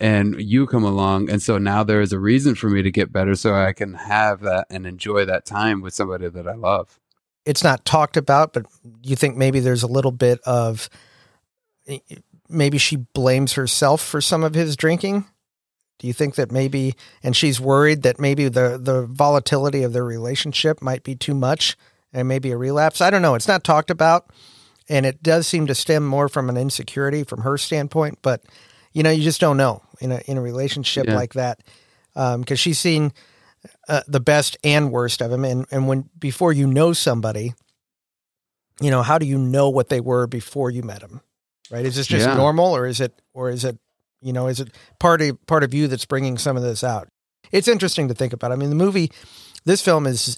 and you come along and so now there is a reason for me to get better so i can have that and enjoy that time with somebody that i love. It's not talked about but you think maybe there's a little bit of eh, maybe she blames herself for some of his drinking? Do you think that maybe and she's worried that maybe the the volatility of their relationship might be too much and maybe a relapse? I don't know. It's not talked about and it does seem to stem more from an insecurity from her standpoint but you know, you just don't know in a in a relationship yeah. like that because um, she's seen uh, the best and worst of him, and and when before you know somebody, you know, how do you know what they were before you met them? Right? Is this just yeah. normal, or is it, or is it, you know, is it part of part of you that's bringing some of this out? It's interesting to think about. I mean, the movie, this film is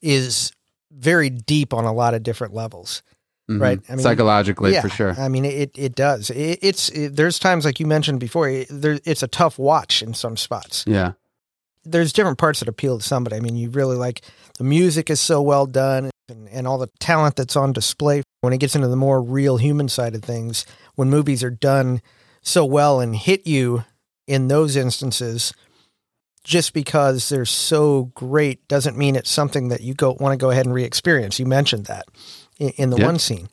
is very deep on a lot of different levels. Mm-hmm. Right. I mean, Psychologically, yeah, for sure. I mean, it, it does. It, it's, it, there's times like you mentioned before, it, there, it's a tough watch in some spots. Yeah. There's different parts that appeal to somebody. I mean, you really like the music is so well done and, and all the talent that's on display. When it gets into the more real human side of things, when movies are done so well and hit you in those instances, just because they're so great doesn't mean it's something that you go want to go ahead and re-experience. You mentioned that in, in the yep. one scene.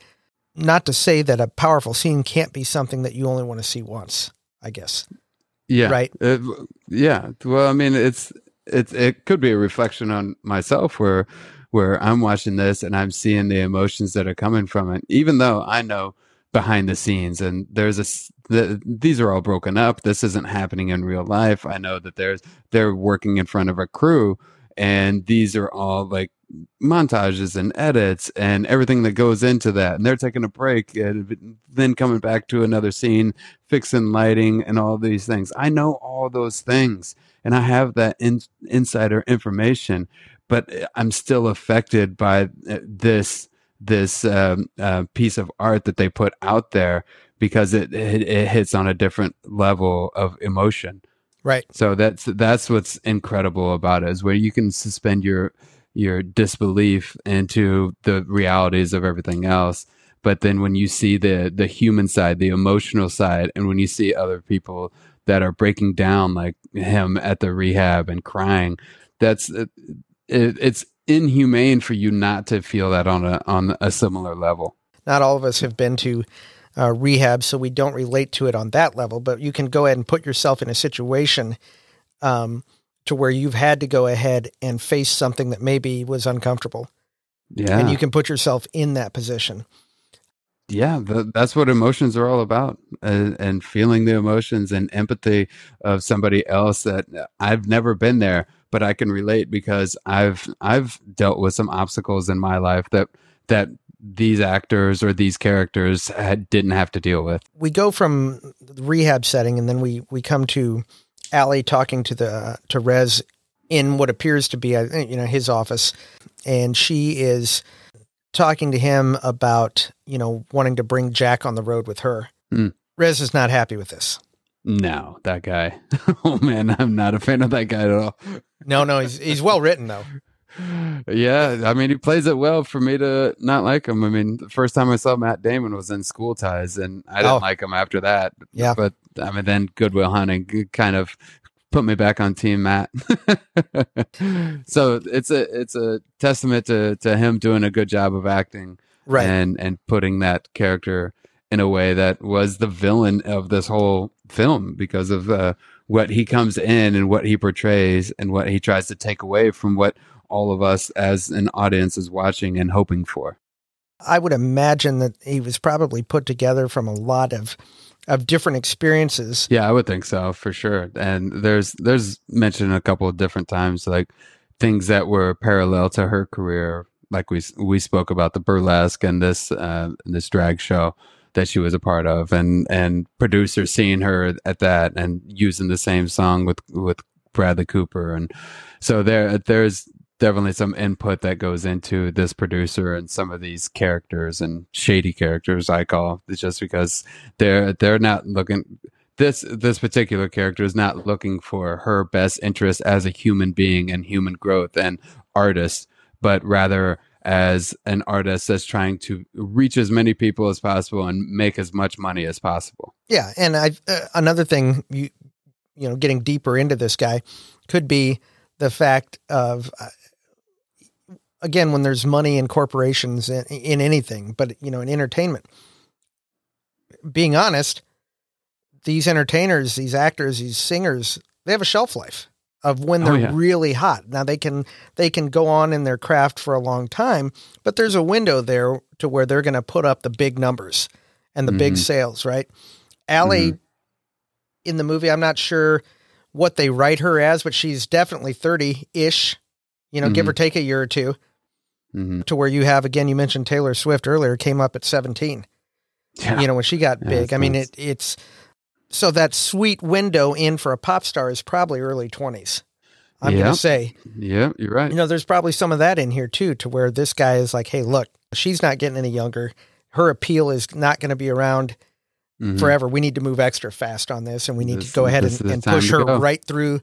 Not to say that a powerful scene can't be something that you only want to see once. I guess. Yeah. Right. Uh, yeah. Well, I mean, it's it it could be a reflection on myself where where I'm watching this and I'm seeing the emotions that are coming from it, even though I know behind the scenes and there's a the, these are all broken up. This isn't happening in real life. I know that there's they're working in front of a crew and these are all like montages and edits and everything that goes into that and they're taking a break and then coming back to another scene fixing lighting and all these things. I know all those things and i have that in, insider information but i'm still affected by uh, this this um, uh, piece of art that they put out there because it, it, it hits on a different level of emotion right. So that's that's what's incredible about it is where you can suspend your your disbelief into the realities of everything else. But then when you see the the human side the emotional side and when you see other people that are breaking down like him at the rehab and crying that's uh, it, it's inhumane for you not to feel that on a on a similar level. Not all of us have been to uh, rehab so we don't relate to it on that level but you can go ahead and put yourself in a situation um, to where you've had to go ahead and face something that maybe was uncomfortable. Yeah. And you can put yourself in that position. Yeah, the, that's what emotions are all about, uh, and feeling the emotions and empathy of somebody else that I've never been there, but I can relate because I've I've dealt with some obstacles in my life that that these actors or these characters had, didn't have to deal with. We go from rehab setting, and then we we come to Ally talking to the to Rez in what appears to be uh, you know his office, and she is talking to him about you know wanting to bring Jack on the road with her. Mm. Rez is not happy with this. No, that guy. oh man, I'm not a fan of that guy at all. no, no, he's he's well written though. Yeah, I mean, he plays it well for me to not like him. I mean, the first time I saw Matt Damon was in School Ties, and I didn't oh. like him after that. Yeah, but I mean, then Good Will Hunting kind of put me back on Team Matt. so it's a it's a testament to to him doing a good job of acting, right, and and putting that character in a way that was the villain of this whole film because of uh, what he comes in and what he portrays and what he tries to take away from what all of us as an audience is watching and hoping for. I would imagine that he was probably put together from a lot of of different experiences. Yeah, I would think so for sure. And there's there's mentioned a couple of different times like things that were parallel to her career, like we we spoke about the burlesque and this uh, this drag show that she was a part of, and and producers seeing her at that and using the same song with with Bradley Cooper, and so there there's definitely some input that goes into this producer and some of these characters and shady characters I call it just because they're they're not looking this this particular character is not looking for her best interest as a human being and human growth and artist, but rather as an artist that's trying to reach as many people as possible and make as much money as possible. Yeah, and I uh, another thing you you know getting deeper into this guy could be the fact of uh, again when there's money in corporations in, in anything, but you know in entertainment. Being honest, these entertainers, these actors, these singers, they have a shelf life of when they're oh, yeah. really hot. Now they can they can go on in their craft for a long time, but there's a window there to where they're going to put up the big numbers and the mm-hmm. big sales, right? Ally mm-hmm. in the movie, I'm not sure what they write her as, but she's definitely 30-ish, you know, mm-hmm. give or take a year or 2 mm-hmm. To where you have again you mentioned Taylor Swift earlier came up at 17. Yeah. You know, when she got yeah, big. I mean, it, it's so that sweet window in for a pop star is probably early 20s. I'm going to say. Yeah, you're right. You know, there's probably some of that in here too, to where this guy is like, hey, look, she's not getting any younger. Her appeal is not going to be around mm-hmm. forever. We need to move extra fast on this, and we need this, to go ahead and, and push her right through,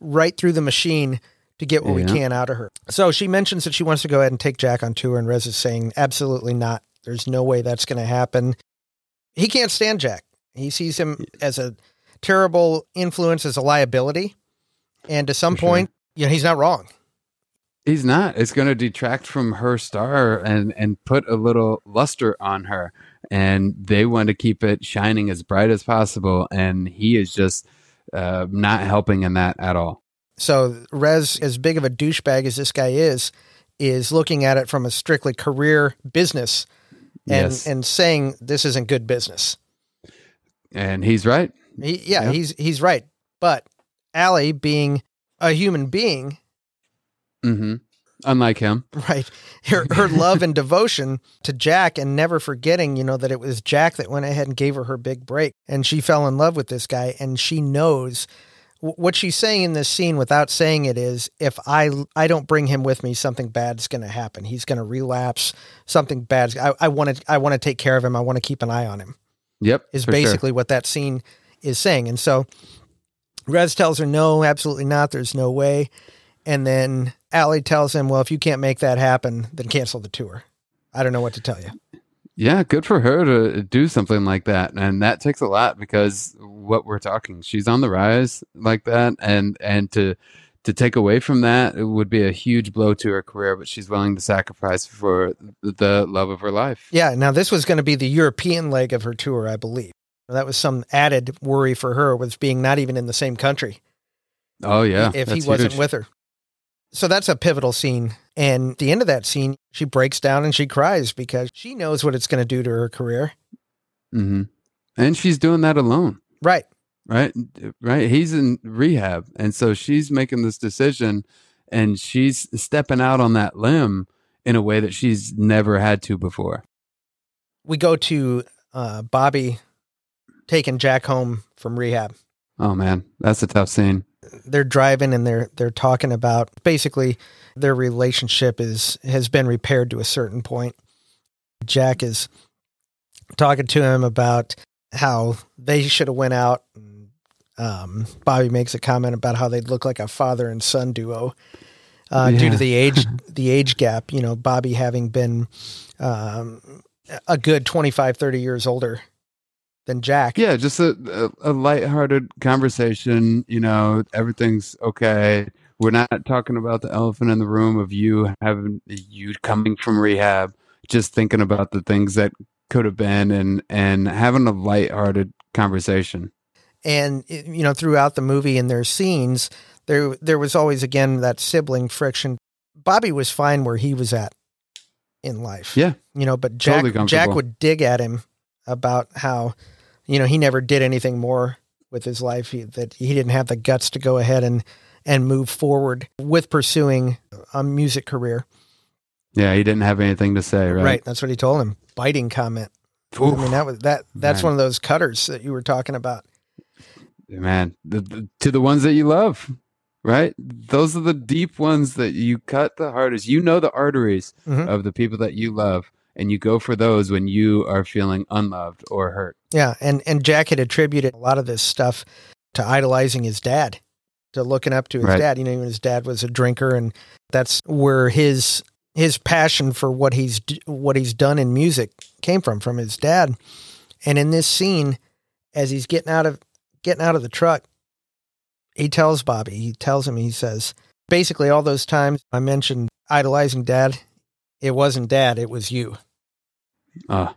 right through the machine to get what yeah. we can out of her. So she mentions that she wants to go ahead and take Jack on tour, and Rez is saying, absolutely not. There's no way that's going to happen. He can't stand Jack. He sees him as a terrible influence, as a liability. And to some For point, sure. you know, he's not wrong. He's not. It's going to detract from her star and and put a little luster on her. And they want to keep it shining as bright as possible. And he is just uh, not helping in that at all. So Rez, as big of a douchebag as this guy is, is looking at it from a strictly career business and yes. and saying this isn't good business. And he's right. He, yeah, yep. he's he's right. But Ally, being a human being, mm-hmm. unlike him, right? Her her love and devotion to Jack, and never forgetting, you know, that it was Jack that went ahead and gave her her big break, and she fell in love with this guy, and she knows what she's saying in this scene without saying it is if i i don't bring him with me something bad's going to happen he's going to relapse something bad i want to i want to take care of him i want to keep an eye on him Yep. Is basically sure. what that scene is saying. And so Rez tells her, no, absolutely not. There's no way. And then Ally tells him, well, if you can't make that happen, then cancel the tour. I don't know what to tell you. Yeah, good for her to do something like that. And that takes a lot because what we're talking, she's on the rise like that. And, and to, to take away from that it would be a huge blow to her career but she's willing to sacrifice for the love of her life yeah now this was going to be the european leg of her tour i believe that was some added worry for her with being not even in the same country oh yeah if he wasn't huge. with her so that's a pivotal scene. And at the end of that scene she breaks down and she cries because she knows what it's going to do to her career. Mm-hmm. and she's doing that alone. Right. Right? Right? He's in rehab. And so she's making this decision and she's stepping out on that limb in a way that she's never had to before. We go to uh, bobby taking jack home from rehab. Oh man. That's a tough scene they're driving and they're they're talking about basically their relationship is has been repaired to a certain point jack is talking to him about how they should have went out um, Bobby makes a comment about how they'd look like a father and son duo uh, yeah. due to the age the age gap. You know, Bobby having been um, a good 25, 30 years older than Jack. Yeah, just a, a, a lighthearted conversation. You know, everything's okay. We're not talking about the elephant in the room of you having you coming from rehab, just thinking about the things that could have been and and having a lighthearted conversation. And you know, throughout the movie and their scenes, there there was always again that sibling friction. Bobby was fine where he was at in life. Yeah. You know, but Jack Totally. Jack would dig at him about how, you know, he never did anything more with his life. He, that he didn't have the guts to go ahead and and move forward with pursuing a music career. Yeah, he didn't have anything to say, right? Right. That's what he told him. Biting comment. I mean, that was that. That's Man. one of those cutters that you were talking about. man the, the- to the ones that you love right those are the deep ones that you cut the hardest you know the arteries Mhm. of the people that you love and you go for those when you are feeling unloved or hurt Yeah, and and Jack had attributed a lot of this stuff to idolizing his dad, to looking up to his Right. dad. You know, when his dad was a drinker, and that's where his his passion for what he's what he's done in music came from from his dad. And in this scene, as he's getting out of getting out of the truck, he tells Bobby, he tells him, he says, basically all those times I mentioned idolizing dad, it wasn't dad, it was you. Oh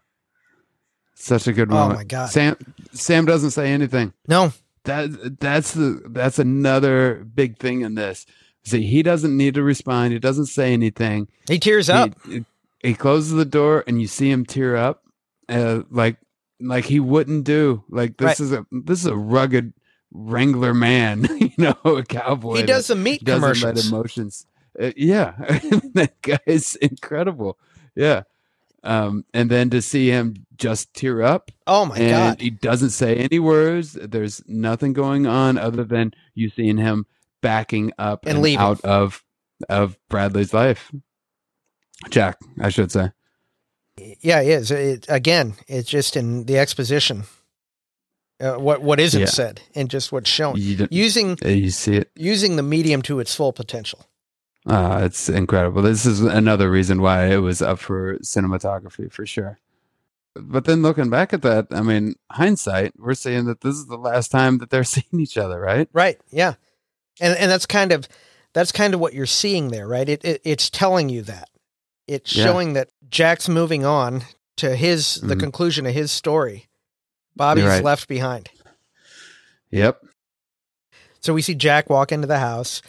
such a good Oh moment my God. sam sam doesn't say anything No, that that's the that's another big thing in this see he doesn't need to respond he doesn't say anything he tears up. He, he closes the door and you see him tear up, uh, like like he wouldn't do. Like this Right. is a this is a rugged Wrangler man, you know, a cowboy. he does the meat let commercials. emotions. Uh, yeah, that guy is incredible. Yeah, um, and then to see him just tear up Oh my and god. he doesn't say any words. There's nothing going on other than you seeing him backing up And and, leaving. out of of Bradley's life. Jack, I should say. Yeah, it is. It, again, it's just in the exposition. Uh, what what isn't Yeah. said and just what's shown. Using you see it. using the medium to its full potential. Uh, it's incredible. This is another reason why it was up for cinematography for sure. But then looking back at that, I mean, hindsight, we're saying that this is the last time that they're seeing each other, right? Right. Yeah. And and that's kind of that's kind of what you're seeing there, right? It, it it's telling you that. It's Yeah. showing that Jack's moving on to his the Mhm. conclusion of his story. Bobby's right. left behind. Yep. So we see Jack walk into the house.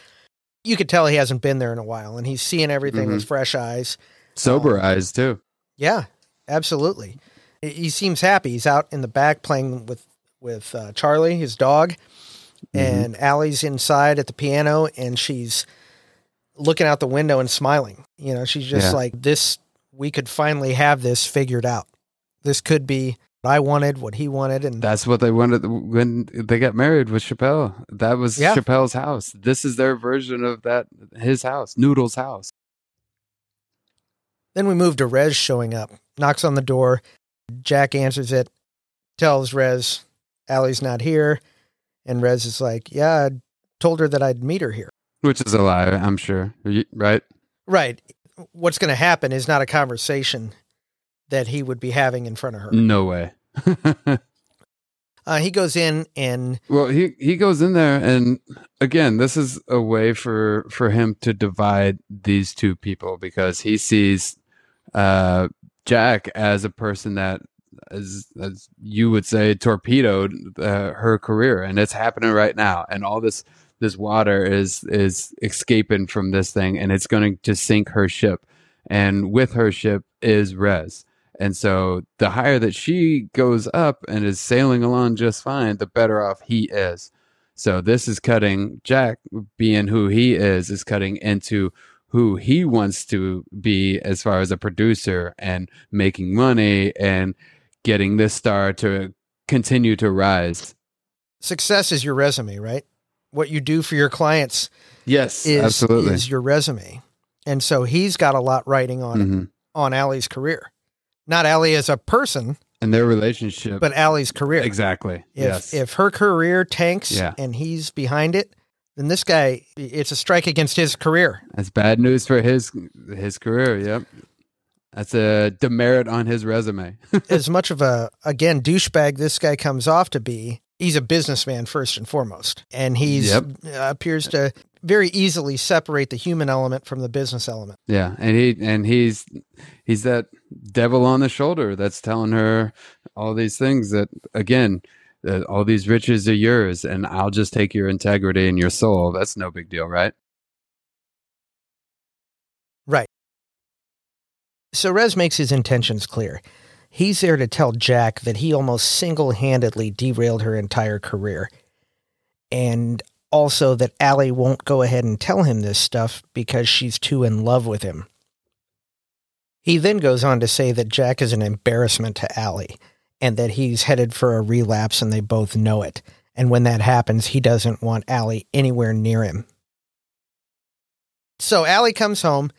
You could tell he hasn't been there in a while and he's seeing everything with fresh eyes. Sober eyes too. Yeah, absolutely. He- seems happy. He's out in the back playing with with uh, Charlie, his dog, Mhm. and Ally's inside at the piano, and she's looking out the window and smiling. You know, she's just Yeah. like this. We could finally have this figured out. This could be I wanted, what he wanted, and That's what they wanted when they got married with Chappelle. That was Yeah. Chappelle's house. This is their version of that his house, Noodle's house. Then we move to Rez showing up, knocks on the door. Jack answers it, tells Rez Ally's not here, and Rez is like, "Yeah, I told her that I'd meet her here." Which is a lie, I'm sure. Right? Right. What's going to happen is not a conversation that he would be having in front of her. No way. Uh, he goes in and well, he he goes in there and again, this is a way for for him to divide these two people because he sees uh Jack as a person that as as you would say torpedoed uh, her career. And it's happening right now. And all this this water is is escaping from this thing and it's going to sink her ship. And with her ship is Rez and so the higher that she goes up and is sailing along just fine the better off he is so this is cutting Jack being who he is is cutting into who he wants to be as far as a producer and making money and getting this star to continue to rise. success is your resume, right? What you do for your clients Yes, is, absolutely. is your resume. And so he's got a lot writing on Mhm. on Ally's career. Not Ally as a person, And their relationship. but Ally's career. exactly. If yes. if her career tanks Yeah. and he's behind it, then this guy it's a strike against his career. That's bad news for his his career. Yep. That's a demerit on his resume. as much of a again douchebag this guy comes off to be, he's a businessman first and foremost, and he's Yep. uh, appears to very easily separate the human element from the business element. Yeah, and he and he's he's that devil on the shoulder that's telling her all these things that again, that all these riches are yours, and I'll just take your integrity and your soul. That's no big deal, right? Right. So Rez makes his intentions clear. He's there to tell Jack that he almost single handedly derailed her entire career. And also that Ally won't go ahead and tell him this stuff because she's too in love with him. He then goes on to say that Jack is an embarrassment to Ally and that he's headed for a relapse and they both know it. And when that happens, he doesn't want Ally anywhere near him. So Ally comes home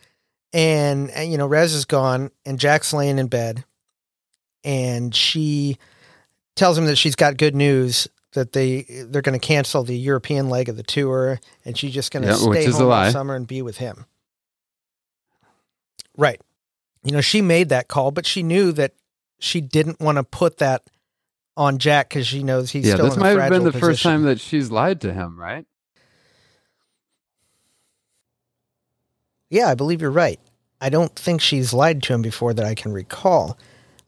and, you know Rez is gone and Jack's laying in bed and she tells him that she's got good news that they they're going to cancel the European leg of the tour and she's just going to Yeah, stay home all summer and be with him. Right. You know, she made that call, but she knew that she didn't want to put that on Jack because she knows he's yeah, still this in a might have been the first time that she's lied to him, right? Yeah, I believe you're right. I don't think she's lied to him before that I can recall.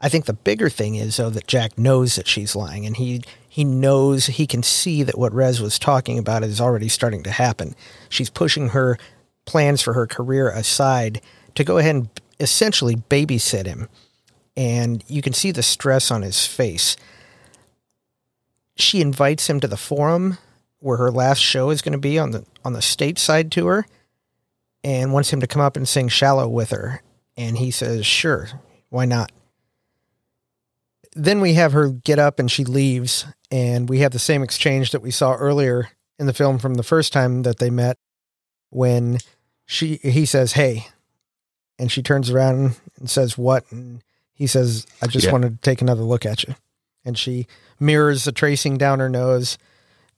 I think the bigger thing is though that Jack knows that she's lying and he he knows he can see that what Rez was talking about is already starting to happen. She's pushing her plans for her career aside to go ahead and essentially babysit him. And you can see the stress on his face. She invites him to the forum where her last show is going to be on the on the stateside tour and wants him to come up and sing Shallow with her. And he says, Sure, why not? Then we have her get up and she leaves, and we have the same exchange that we saw earlier in the film from the first time that they met when she he says, Hey, and she turns around and says, What? And he says, I just Yeah. wanted to take another look at you. And she mirrors the tracing down her nose,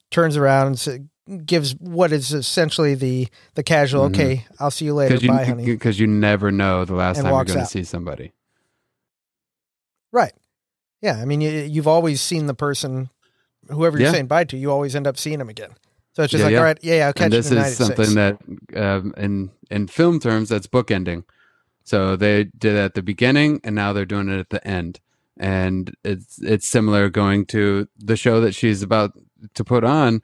turns around and gives what is essentially the the casual, Mhm. okay, I'll see you later, you, bye, honey. because you never know the last time you're going to see somebody. Right. Yeah. I mean, you, you've always seen the person, whoever you're Yeah. saying bye to, you always end up seeing them again. So it's just Yeah, like, yeah. all right, yeah, yeah, I'll catch and you this is something six. that um, in in film terms that's bookending so they did it at the beginning and now they're doing it at the end and it's it's similar going to the show that she's about to put on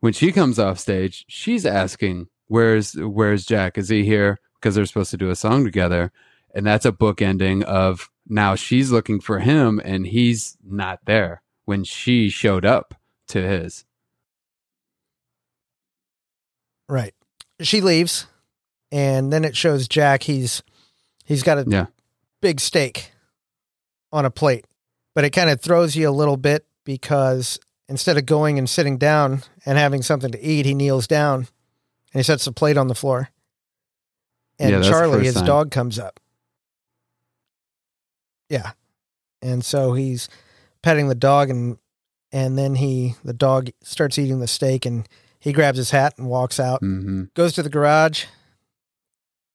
when she comes off stage she's asking where's where's jack is he here because they're supposed to do a song together and that's a bookending of now she's looking for him and he's not there when she showed up to his Right. She leaves, and then it shows Jack. He's he's got a Yeah. big steak on a plate, but it kind of throws you a little bit because instead of going and sitting down and having something to eat, he kneels down and he sets the plate on the floor. And Yeah, Charlie, his time. dog, comes up. Yeah, and so he's petting the dog, and and then he the dog starts eating the steak, and he grabs his hat and walks out hmm goes to the garage,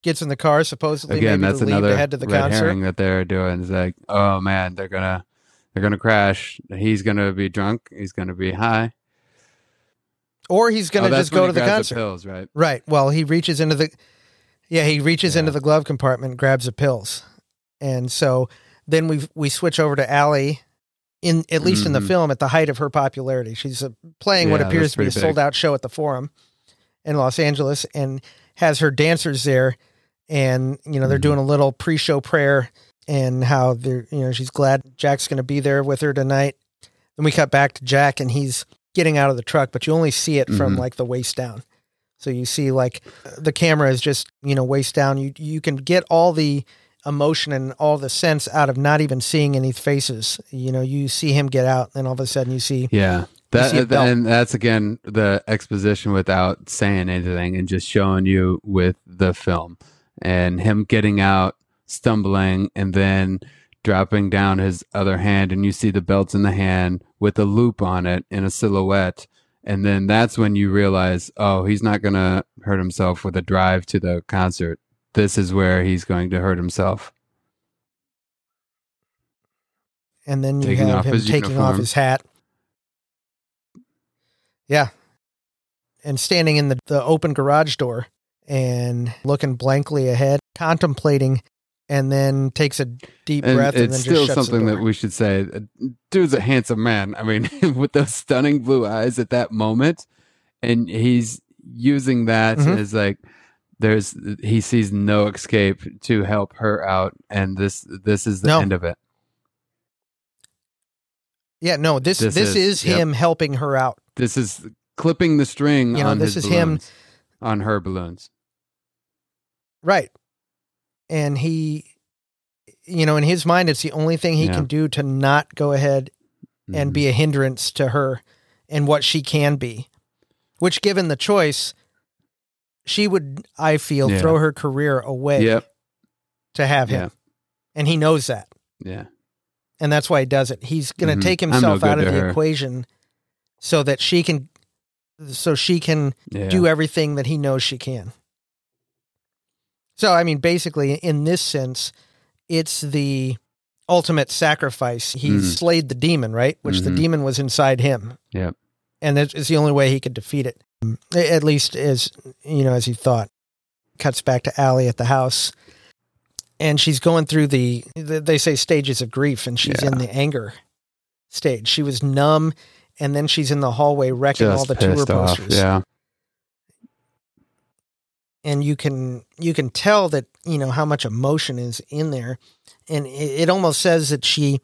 gets in the car, supposedly again maybe that's to another to head to the red concert. herring that they're doing it's like oh man they're gonna they're gonna crash he's gonna be drunk he's gonna be high Or he's going Oh, to that's just go to the concert. pills right right. Well, he reaches into the Yeah, he reaches into the glove compartment grabs the pills. And so then we we switch over to Ally in at least in the Mhm. film at the height of her popularity. She's uh, playing what appears to be a sold out show at the Forum in Los Angeles and has her dancers there and you know they're Mhm. doing a little pre-show prayer and how they're you know she's glad Jack's going to be there with her tonight. Then we cut back to Jack and he's getting out of the truck, but you only see it from Mhm. like the waist down. So you see like the camera is just, you know, waist down. You you can get all the emotion and all the sense out of not even seeing any faces. You know, you see him get out, and all of a sudden you see yeah see that uh, belt. and that's again the exposition without saying anything and just showing you with the film and him getting out stumbling and then dropping down his other hand and you see the belt in the hand with a loop on it in a silhouette and then that's when you realize oh he's not going to hurt himself with a drive to the concert this is where he's going to hurt himself and then you Taking have him taking off his hat. Yeah. And standing in the, the open garage door and looking blankly ahead, contemplating, and then takes a deep And breath and it's then still something that we should say. uh, Dude's a handsome man. I mean, with those stunning blue eyes at that moment, and he's using that Mhm. as like there's he sees no escape to help her out, and this this is the No. end of it. yeah, no, this This this, is- is, yep. him helping her out. This is clipping the string You know, on this his is him- balloons, on her balloons. Right. And he you know, in his mind it's the only thing he Yeah. can do to not go ahead and Mhm. be a hindrance to her and what she can be. Which given the choice, she would I feel Yeah. throw her career away Yep. to have him. Yeah. And he knows that. Yeah. And that's why he does it. He's going to Mhm. take I'm no himself out of the her. equation so that she can so she can Yeah. do everything that he knows she can. So, I mean, basically, in this sense, it's the ultimate sacrifice. He Mm. slayed the demon, right? Which the Mhm. demon was inside him. Yep. And it's the only way he could defeat it, at least as you know, as he thought. Cuts back to Ally at the house, and she's going through the they say stages of grief, and she's in the anger stage. She was numb, and then she's in the hallway wrecking all the tour off. posters Yeah. and you can you can tell that you know how much emotion is in there and it, it almost says that she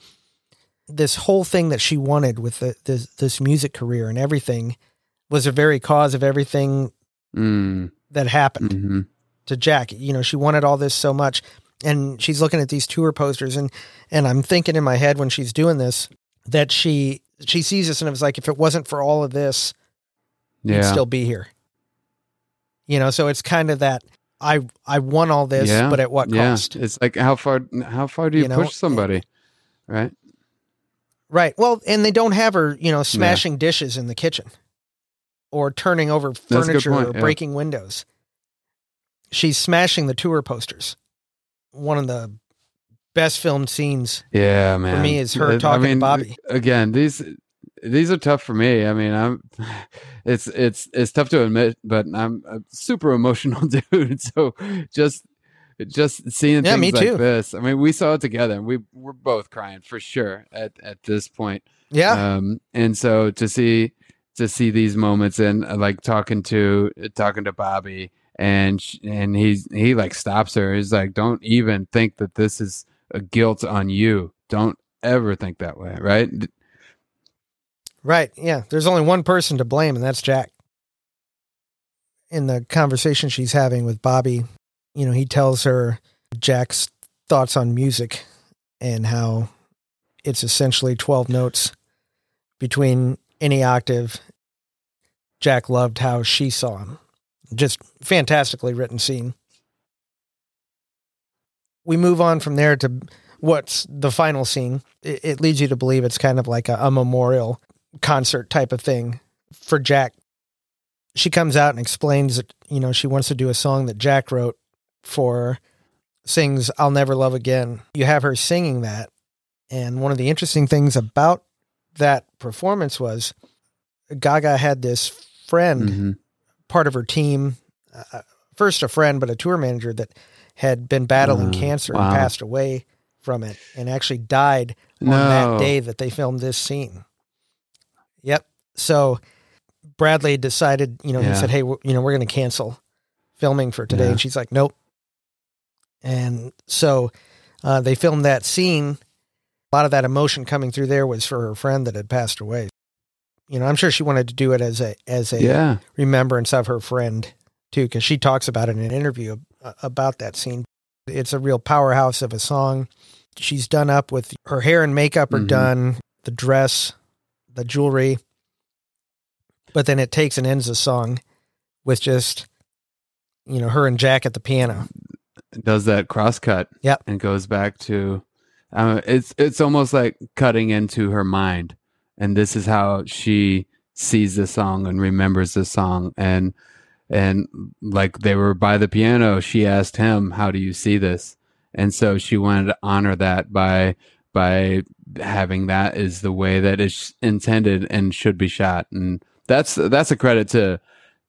this whole thing that she wanted with the, this this music career and everything was the very cause of everything Mm. that happened hmm to Jack. You know, she wanted all this so much and she's looking at these tour posters and and I'm thinking in my head when she's doing this that she she sees this and it was like if it wasn't for all of this you'd Yeah. still be here. You know, so it's kind of that I I won all this, Yeah, but at what yeah. cost? It's like how far how far do you, You know, push somebody? Right? Right. Well, and they don't have her, you know, smashing dishes in the kitchen or turning over furniture point, or yeah. breaking windows. She's smashing the tour posters. One of the best filmed scenes. Yeah, man. For me, is her Uh, talking to Bobby. Again, these these are tough for me. I mean, I'm it's it's it's tough to admit, but I'm a super emotional dude. So just just seeing Yeah, things me like too. this. I mean, we saw it together and we we're both crying for sure at at this point. Yeah. Um, and so to see to see these moments and uh, like talking to talking to Bobby and and he's he like stops her. He's like, "Don't even think that this is a guilt on you. Don't ever think that way." Right? Right. Yeah. There's only one person to blame, and that's Jack. In the conversation she's having with Bobby, you know, he tells her Jack's thoughts on music and how it's essentially 12 notes between any octave. Jack loved how she saw him. Just fantastically written scene. We move on from there to what's the final scene. It, it leads you to believe it's kind of like a, a memorial concert type of thing for Jack. She comes out and explains that, you know, she wants to do a song that Jack wrote for sings I'll Never Love Again. You have her singing that. And one of the interesting things about that performance was Gaga had this friend, Mhm. part of her team, uh, first a friend, but a tour manager that had been battling Uh, cancer wow. and passed away from it and actually died on No. that day that they filmed this scene. Yep. So Bradley decided, you know, Yeah. he said, "Hey, you know, we're going to cancel filming for today," Yeah. and she's like, "Nope." And so uh, they filmed that scene. A lot of that emotion coming through there was for her friend that had passed away. You know, I'm sure she wanted to do it as a as a Yeah. remembrance of her friend too, because she talks about it in an interview about that scene. It's a real powerhouse of a song. She's done up with her hair and makeup are Mhm. done, the dress, the jewelry, but then it takes and ends the song with just you know her and Jack at the piano. Does that cross cut? Yep. And goes back to, uh, it's it's almost like cutting into her mind, and this is how she sees the song and remembers the song, and and like they were by the piano, she asked him, "How do you see this?" And so she wanted to honor that by by having that is the way that it's intended and should be shot, and that's that's a credit to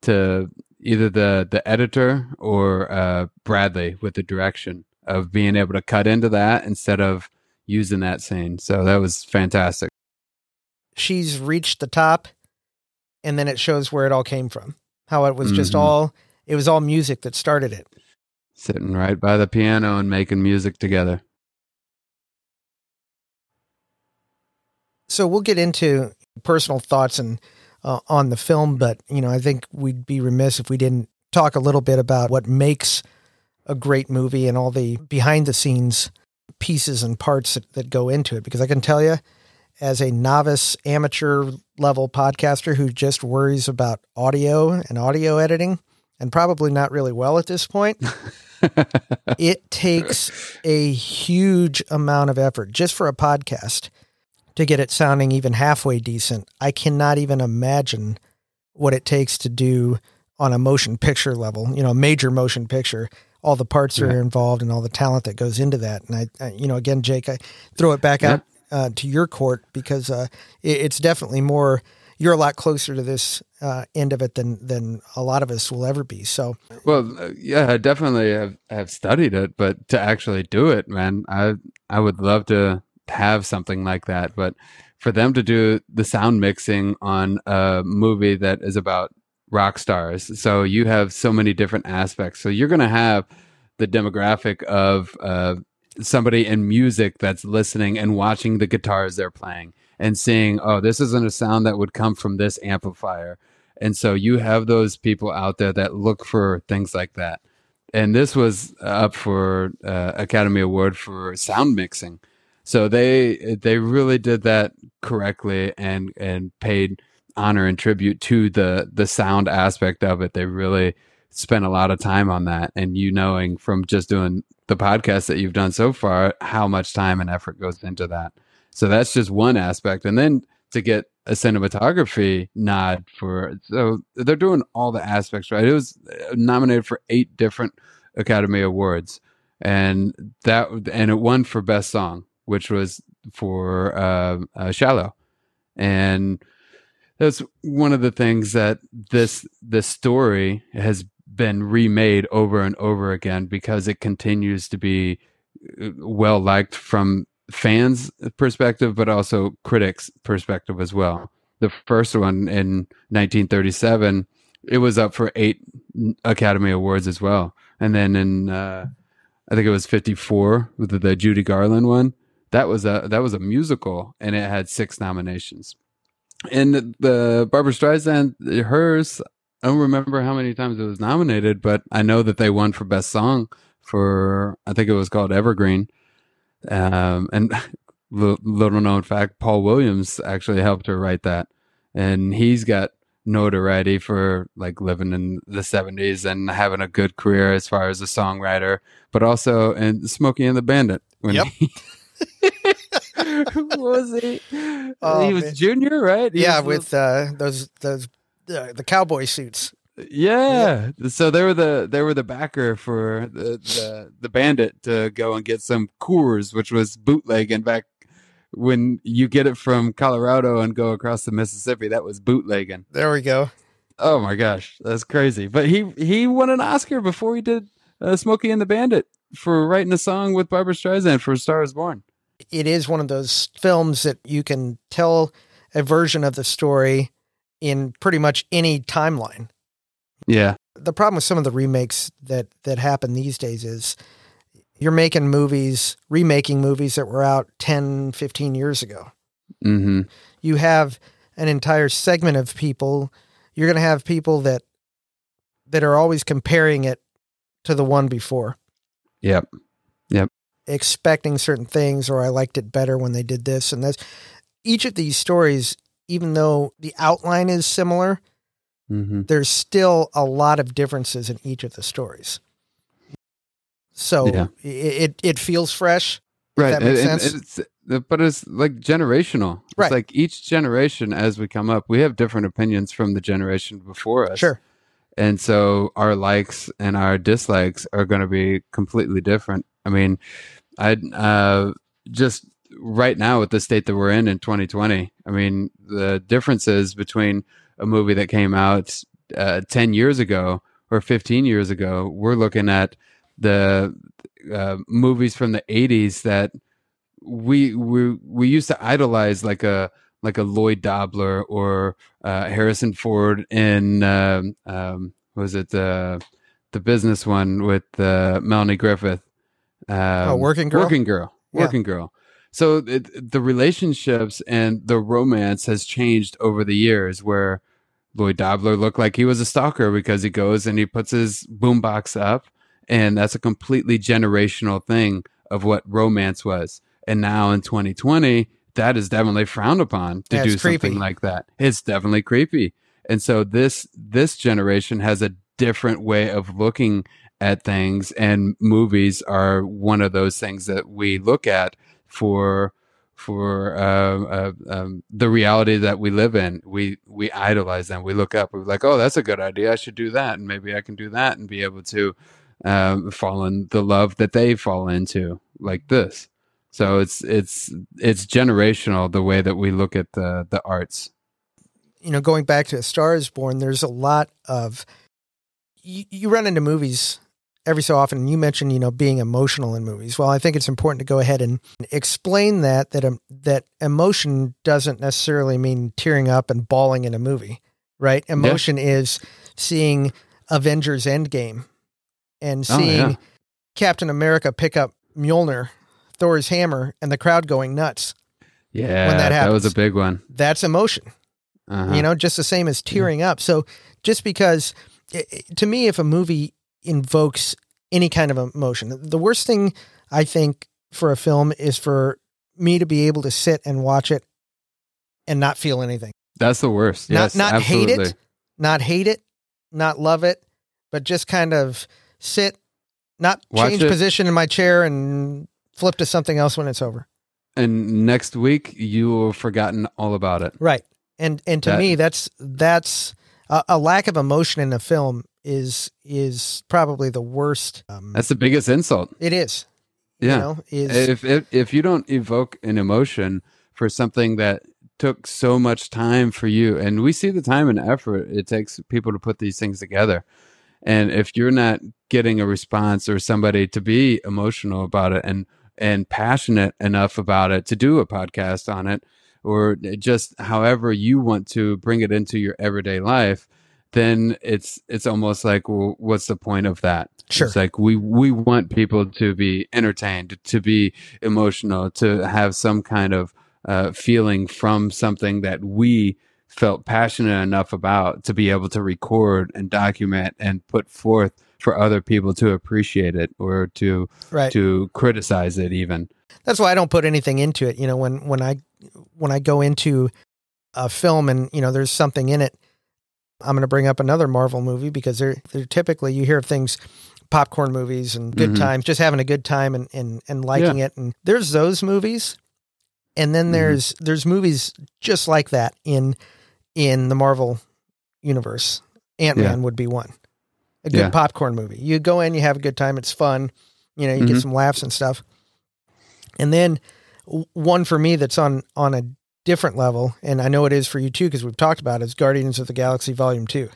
to either the the editor or uh, Bradley with the direction of being able to cut into that instead of using that scene. So that was fantastic. She's reached the top, and then it shows where it all came from. How it was just Mhm. all it was all music that started it. Sitting right by the piano and making music together. So we'll get into personal thoughts and uh, on the film, but you know, I think we'd be remiss if we didn't talk a little bit about what makes a great movie and all the behind the scenes pieces and parts that, that go into it. Because I can tell you, as a novice amateur level podcaster who just worries about audio and audio editing, and probably not really well at this point, it takes a huge amount of effort just for a podcast to get it sounding even halfway decent. I cannot even imagine what it takes to do on a motion picture level, you know, a major motion picture, all the parts that Yeah. are involved and all the talent that goes into that. And I, I you know, again, Jake, I throw it back Yeah. out uh, to your court because uh, it, it's definitely more. You're a lot closer to this uh, end of it than than a lot of us will ever be. So Well, uh, yeah, I definitely have, have studied it, but to actually do it, man, I I would love to have something like that. But for them to do the sound mixing on a movie that is about rock stars, so you have so many different aspects. So you're going to have the demographic of uh, somebody in music that's listening and watching the guitars they're playing and seeing, oh, this isn't a sound that would come from this amplifier. And so you have those people out there that look for things like that. And this was up for uh, Academy Award for sound mixing. So they they really did that correctly and and paid honor and tribute to the the sound aspect of it. They really spent a lot of time on that. And you knowing from just doing the podcast that you've done so far how much time and effort goes into that. So that's just one aspect. And then to get a cinematography nod for so they're doing all the aspects right. It was nominated for eight different Academy Awards, and that and it won for best song, which was for uh, uh, "Shallow," and that's one of the things that this this story has been remade over and over again because it continues to be uh, well liked from fans perspective but also critics perspective as well. The first one in 1937 it was up for eight academy awards as well. And then in uh, i think it was 54 with the, the judy garland one that was a that was a musical and it had six nominations. And the barbra streisand hers i don't remember how many times it was nominated but i know that they won for best song for i think it was called evergreen um, and little known fact, Paul Williams actually helped her write that, and he's got notoriety for like living in the 70s and having a good career as far as a songwriter, but also in Smokey and the Bandit. When Yep. he- was he? Oh, he was man. junior, right? He yeah, was with uh, those those uh, the cowboy suits. yeah. So they were the they were the backer for the, the the bandit to go and get some Coors, which was bootlegging back when you get it from Colorado and go across the Mississippi. That was bootlegging. There we go. Oh my gosh, that's crazy. But he he won an Oscar before he did uh, Smokey and the Bandit for writing a song with Barbra Streisand for Star Is Born. It is one of those films that you can tell a version of the story in pretty much any timeline. Yeah, The problem with some of the remakes that that happen these days is you're making movies, remaking movies that were out 10, 15 years ago. hmm You have an entire segment of people. You're going to have people that that are always comparing it to the one before. Yep. Yep. expecting certain things or I liked it better when they did this and this. Each of these stories, even though the outline is similar, hmm there's still a lot of differences in each of the stories. So Yeah. it it feels fresh. right that makes and- and sense? it's- uh, but it's like generational Right. it's like each generation as we come up we have different opinions from the generation before us Sure. and so our likes and our dislikes are going to be completely different i mean i uh just right now with the state that we're in in 2020 i mean the differences between a movie that came out uh, 10 years ago or 15 years ago. We're looking at the uh, movies from the 80s that we we we used to idolize like a like a Lloyd Dobler or uh, Harrison Ford in um, um, was it the the business one with uh, Melanie Griffith? Um, oh, working girl. Working girl. Yeah. Working girl. So it, the relationships and the romance has changed over the years. Where Lloyd Dobler looked like he was a stalker because he goes and he puts his boombox up, and that's a completely generational thing of what romance was. And now in 2020, that is definitely frowned upon to Yeah, do creepy. something like that. It's definitely creepy. And so this this generation has a different way of looking at things and movies are one of those things that we look at for for uh, uh, um, the reality that we live in. We we idolize them. We look up. We're like, oh, that's a good idea. I should do that, and maybe I can do that, and be able to um, fall in the love that they fall into, like this. So it's it's it's generational the way that we look at the the arts. you know, going back to A Star is Born, there's a lot of you, you run into movies every so often. You mentioned, you know, being emotional in movies. Well, I think it's important to go ahead and explain that that um, that emotion doesn't necessarily mean tearing up and bawling in a movie, right? Emotion is seeing Avengers Endgame and Oh, seeing yeah. Captain America pick up Mjolnir, Thor's hammer, and the crowd going nuts. Yeah, when that was a big one. That's emotion. Uh-huh. you know just the same as tearing up so just because i i- to me if a movie invokes any kind of emotion the worst thing i think for a film is for me to be able to sit and watch it and not feel anything that's the worst. Not- Yes, not hate it. not hate it not love it but just kind of sit not Watch change it. position in my chair and flip to something else when it's over And next week you will have forgotten all about it. Right. And and to That- me that's that's a, a lack of emotion in a film is is probably the worst. Um, That's the biggest insult. it is. Yeah. You know, is if, if if you don't evoke an emotion for something that took so much time for you and we see the time and effort it takes people to put these things together and if you're not getting a response or somebody to be emotional about it and and passionate enough about it to do a podcast on it or just however you want to bring it into your everyday life then it's it's almost like well what's the point of that Sure. it's like we we want people to be entertained to be emotional to have some kind of uh, feeling from something that we felt passionate enough about to be able to record and document and put forth for other people to appreciate it or to right. to criticize it even That's why I don't put anything into it. You know, when when I when I go into a film and you know there's something in it, I'm going to bring up another Marvel movie because they're they're typically you hear of things popcorn movies and good Mhm. times, just having a good time and and and liking it. And there's those movies, and then Mhm. there's there's movies just like that in in the Marvel universe. Ant Man would be one, a good Yeah. popcorn movie. You go in, you have a good time, it's fun. You know, you get Mhm. some laughs and stuff. And then one for me that's on on a different level, and I know it is for you too because we've talked about it, is Guardians of the Galaxy Volume Two.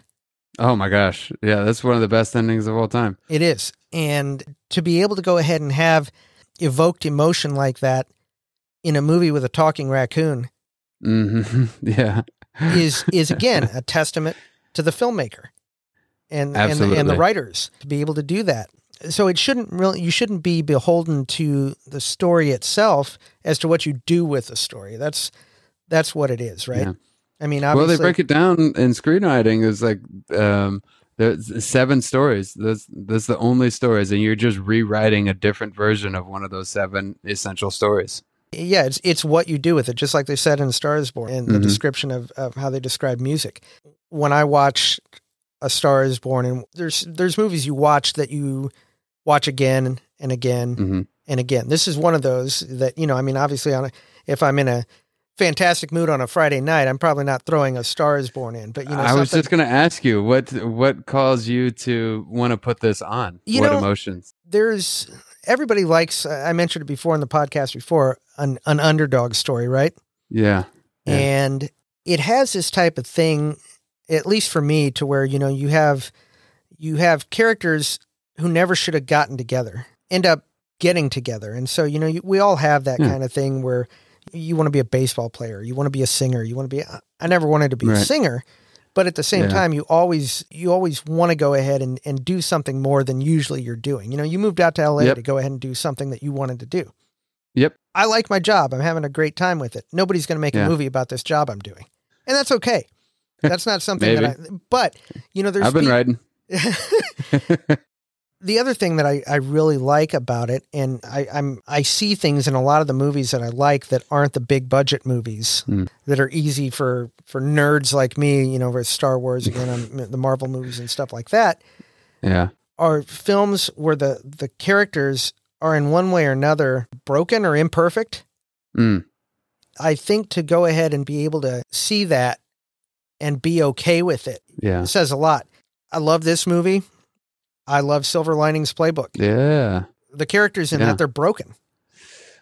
oh my gosh yeah that's one of the best endings of all time It is, and to be able to go ahead and have evoked emotion like that in a movie with a talking raccoon hmm yeah is is again a testament to the filmmaker and and the, and the writers to be able to do that. So it shouldn't really you shouldn't be beholden to the story itself as to what you do with the story. That's that's what it is, right? Yeah. I mean, well they break it down in screenwriting is like um there's seven stories that's that's the only stories and you're just rewriting a different version of one of those seven essential stories yeah, it's it's what you do with it, just like they said in Star is Born in the Mhm. description of, of how they describe music. When I watch A Star is Born, and there's there's movies you watch that you watch again and again hmm and again. This is one of those that you know. I mean, obviously, on a, if I'm in a fantastic mood on a Friday night, I'm probably not throwing A Star is Born in. But you know, i was just going to ask you what what caused you to want to put this on You what know- emotions there's everybody likes. I mentioned it before in the podcast before an an underdog story, right? yeah Yeah. And it has this type of thing at least for me, to where you know you have you have characters who never should have gotten together end up getting together, and so you know you, we all have that Yeah. kind of thing where you want to be a baseball player, you want to be a singer, you want to be. I never wanted to be a singer, but at the same Yeah. time, you always you always want to go ahead and, and do something more than usually you're doing. You know, you moved out to LA Yep. to go ahead and do something that you wanted to do. Yep. I like my job. I'm having a great time with it. Nobody's going to make Yeah. a movie about this job I'm doing, and that's okay. That's not something that I. But you know, there's I've been writing. the other thing that I, I really like about it, and I, I'm I see things in a lot of the movies that I like that aren't the big budget movies Hmm. that are easy for for nerds like me, you know, with Star Wars again, on the Marvel movies and stuff like that, Yeah. are films where the the characters are in one way or another broken or imperfect. Mm. I think to go ahead and be able to see that and be okay with it Yeah. says a lot. I love this movie. I love Silver Linings Playbook. Yeah. The characters in Yeah. that they're broken.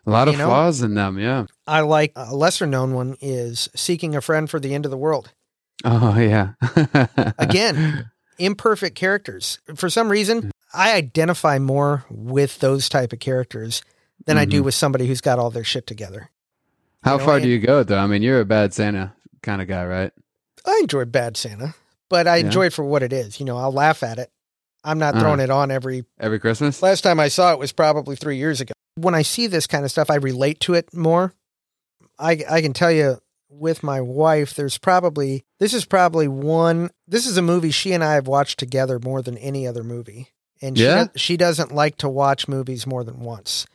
A lot of know? flaws in them. Yeah. I like a lesser known one is Seeking a Friend for the End of the World. Oh, yeah. Again, imperfect characters. For some reason, I identify more with those type of characters than I do Mhm. with somebody who's got all their shit together. How you know, far and- do you go, though? I mean, you're a bad Santa kind of guy, right? I enjoy Bad Santa, but I Yeah. enjoy it for what it is. You know, I'll laugh at it. I'm not Uh-huh. throwing it on every Every Christmas? Last time I saw it was probably three years ago. When I see this kind of stuff, I relate to it more. I, I can tell you with my wife, there's probably, this is probably one, this is a movie she and I have watched together more than any other movie. And she, Yeah? do- she doesn't like to watch movies more than once,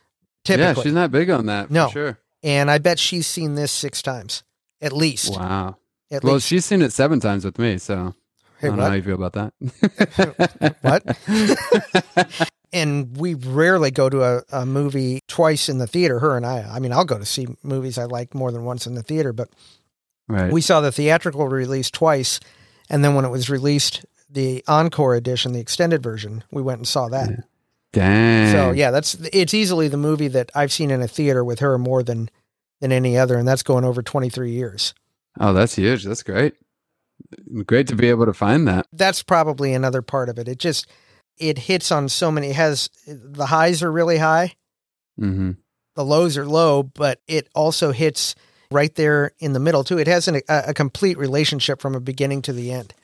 Yeah, typically. she's not big on that. For No. sure. and I bet she's seen this six times, at least. Wow. At Well, least. she's seen it seven times with me, so Hey, I don't know how you feel about that. What? and we rarely go to a, a movie twice in the theater, her and I. I mean, I'll go to see movies I like more than once in the theater, but right. we saw the theatrical release twice. And then when it was released, the encore edition, the extended version, we went and saw that. Dang. So yeah, that's it's easily the movie that I've seen in a theater with her more than than any other, and that's going over twenty three years. Oh, that's huge. That's great. Great to be able to find that. That's probably another part of it. It just it hits on so many. It has the highs are really high, hmm the lows are low, but it also hits right there in the middle too. It has an, a, a complete relationship from a beginning to the end.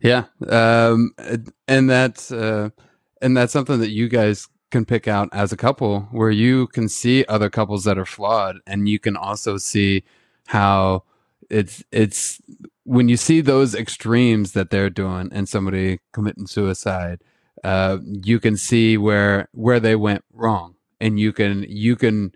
Yeah. Um, and that's, uh, and that's something that you guys can pick out as a couple where you can see other couples that are flawed and you can also see how it's, it's when you see those extremes that they're doing and somebody committing suicide, uh, you can see where, where they went wrong and you can, you can,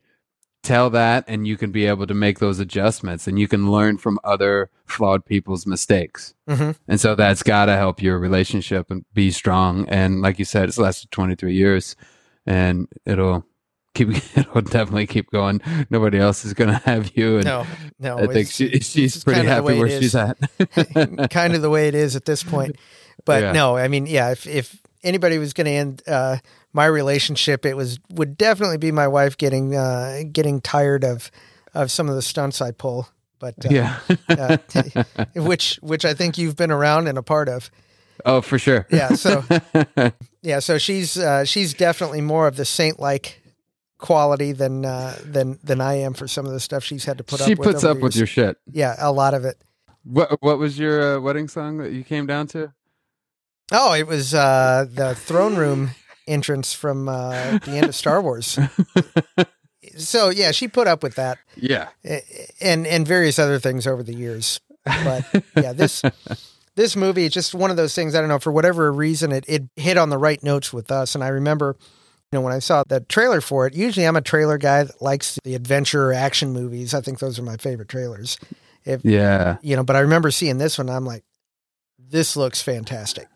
tell that and you can be able to make those adjustments and you can learn from other flawed people's mistakes. hmm And so that's got to help your relationship and be strong. And like you said, it's lasted 23 years and it'll keep, it'll definitely keep going. Nobody else is going to have you. And No, no, I think she, she's pretty happy where she's at. kind of the way it is at this point. But Yeah. no, I mean, yeah, if if anybody was going to end uh, my relationship, it was would definitely be my wife getting uh, getting tired of of some of the stunts I pull. But uh, yeah. uh, which which I think you've been around and a part of. oh, for sure. Yeah, so- Yeah, so she's uh, she's definitely more of the saint like quality than uh, than than I am for some of the stuff she's had to put she up with. puts up with your shit. yeah, a lot of it. What, what was your uh, wedding song that you came down to? Oh, it was uh, the throne room entrance from uh, the end of Star Wars. So yeah, she put up with that Yeah. and and various other things over the years. But yeah, this this movie is just one of those things. I don't know for whatever reason it it hit on the right notes with us. And I remember, you know, when I saw the trailer for it. Usually, I'm a trailer guy that likes the adventure action movies. I think those are my favorite trailers. Yeah. You know, but I remember seeing this one. I'm like, this looks fantastic.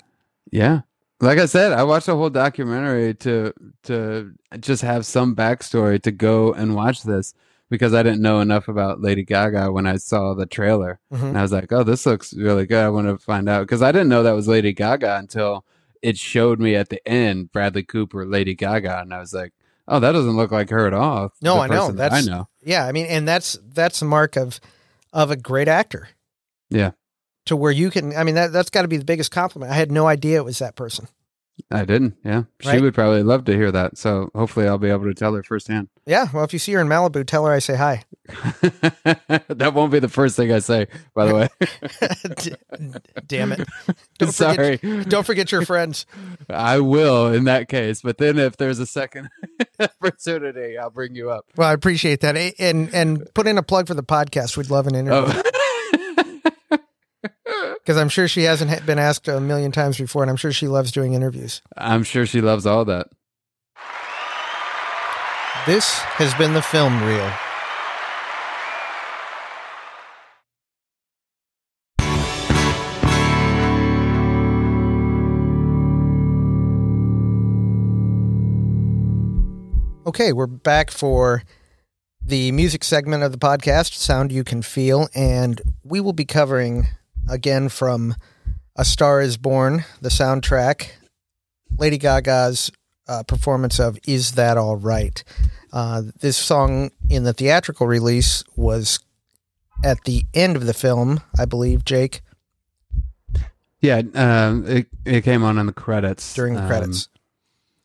Yeah. Like I said, I watched a whole documentary to to just have some backstory to go and watch this because I didn't know enough about Lady Gaga when I saw the trailer. Mhm. And I was like, "Oh, this looks really good. I want to find out." Cuz I didn't know that was Lady Gaga until it showed me at the end Bradley Cooper, Lady Gaga, and I was like, "Oh, that doesn't look like her at all." No, I know. That's- I know. Yeah, I mean, and that's that's a mark of of a great actor. Yeah. to where you can. I mean, that that's got to be the biggest compliment. I had no idea it was that person. I didn't. Yeah, she would probably love to hear that. So hopefully, I'll be able to tell her firsthand. Yeah. Well, if you see her in Malibu, tell her I say hi. that won't be the first thing I say. By the way, Damn it! Don't sorry. Forget, don't forget your friends. I will in that case. But then, if there's a second opportunity, I'll bring you up. Well, I appreciate that, and and put in a plug for the podcast. We'd love an interview Oh. because I'm sure she hasn't been asked a million times before, and I'm sure she loves doing interviews. I'm sure she loves all that. This has been the film reel. Okay, we're back for the music segment of the podcast, Sound You Can Feel, and we will be covering again from A Star is Born, the soundtrack, Lady Gaga's uh, performance of Is That All Right? Uh, this song in the theatrical release was at the end of the film, I believe, Jake, Yeah, um, it it came on in the credits during the Um, credits.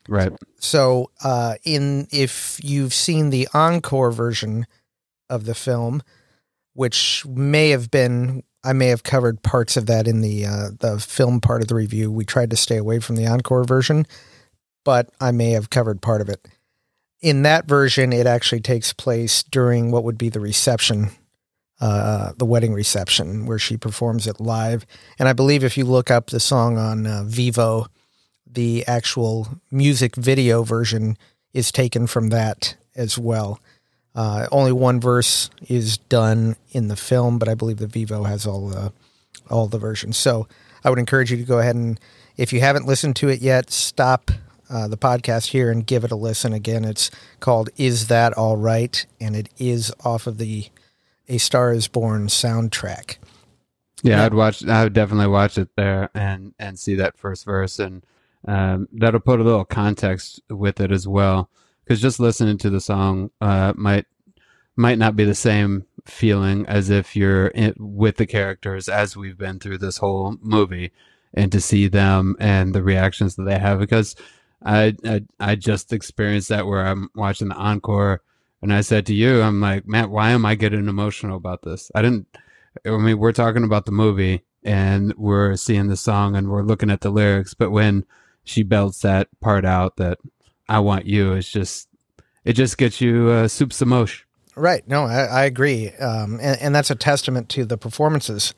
Right? So, uh, in if you've seen the encore version of the film, which may have been, I may have covered parts of that in the uh, the film part of the review. We tried to stay away from the encore version, but I may have covered part of it. In that version, it actually takes place during what would be the reception, uh, the wedding reception, where she performs it live. And I believe if you look up the song on uh, Vevo, the actual music video version is taken from that as well. Uh, only one verse is done in the film, but I believe the Vevo has all the all the versions. So I would encourage you to go ahead and, if you haven't listened to it yet, stop uh, the podcast here and give it a listen. Again, it's called "Is That All Right," and it is off of the "A Star Is Born" soundtrack. Yeah, Yeah. I'd watch. I would definitely watch it there and and see that first verse, and um, that'll put a little context with it as well. Because just listening to the song uh, might might not be the same feeling as if you're in, with the characters as we've been through this whole movie, and to see them and the reactions that they have. Because I I, I just experienced that where I'm watching the encore, and I said to you, I'm like, Matt, why am I getting emotional about this? I didn't. I mean, we're talking about the movie and we're seeing the song and we're looking at the lyrics, but when she belts that part out that I want you, it's just, it just gets you uh, soups of mosh. Right. No, I, I agree. Um, and, and that's a testament to the performances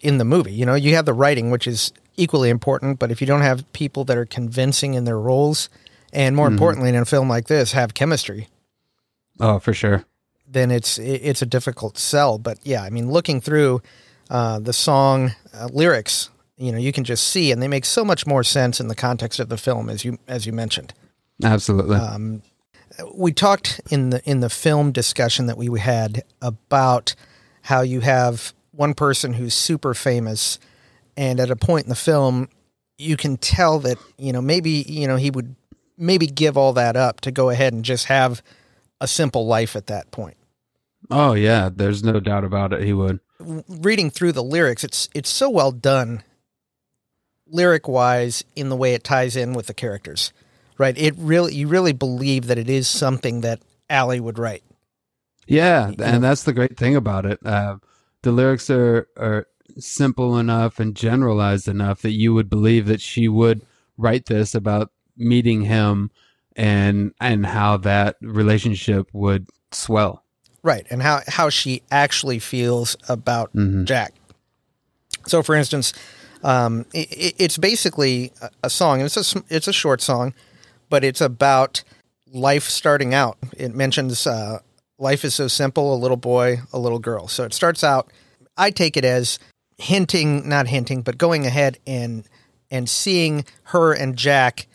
in the movie. You know, you have the writing, which is equally important, but if you don't have people that are convincing in their roles, and more Mhm. importantly, in a film like this, have chemistry, Oh, for sure. then it's it's a difficult sell. But yeah, I mean, looking through uh, the song uh, lyrics, you know, you can just see, and they make so much more sense in the context of the film, as you as you mentioned. Absolutely. Um, we talked in the in the film discussion that we had about how you have one person who's super famous, and at a point in the film, you can tell that you know maybe you know he would maybe give all that up to go ahead and just have a simple life at that point. oh, yeah. There's no doubt about it. He would. Reading through the lyrics, it's it's so well done, lyric wise, in the way it ties in with the characters. Right? It really you really believe that it is something that Ally would write. Yeah. You know? And that's the great thing about it. Uh, the lyrics are, are simple enough and generalized enough that you would believe that she would write this about meeting him and and how that relationship would swell. Right, and how how she actually feels about hmm Jack. So, for instance, um, i i it's basically a, song. and It's a it's a short song, but it's about life starting out. It mentions uh, life is so simple: a little boy, a little girl. So it starts out. I take it as hinting, not hinting, but going ahead and and seeing her and Jack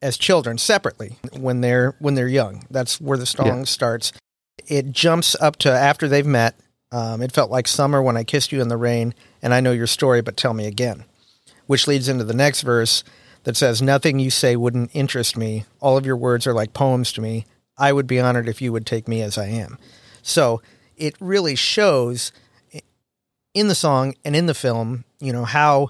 as children separately when they're when they're young. That's where the song starts. It jumps up to after they've met. Um, it felt like summer when I kissed you in the rain, and I know your story, but tell me again. Which leads into the next verse that says, Nothing you say wouldn't interest me. All of your words are like poems to me. I would be honored if you would take me as I am. So it really shows in the song and in the film, you know, how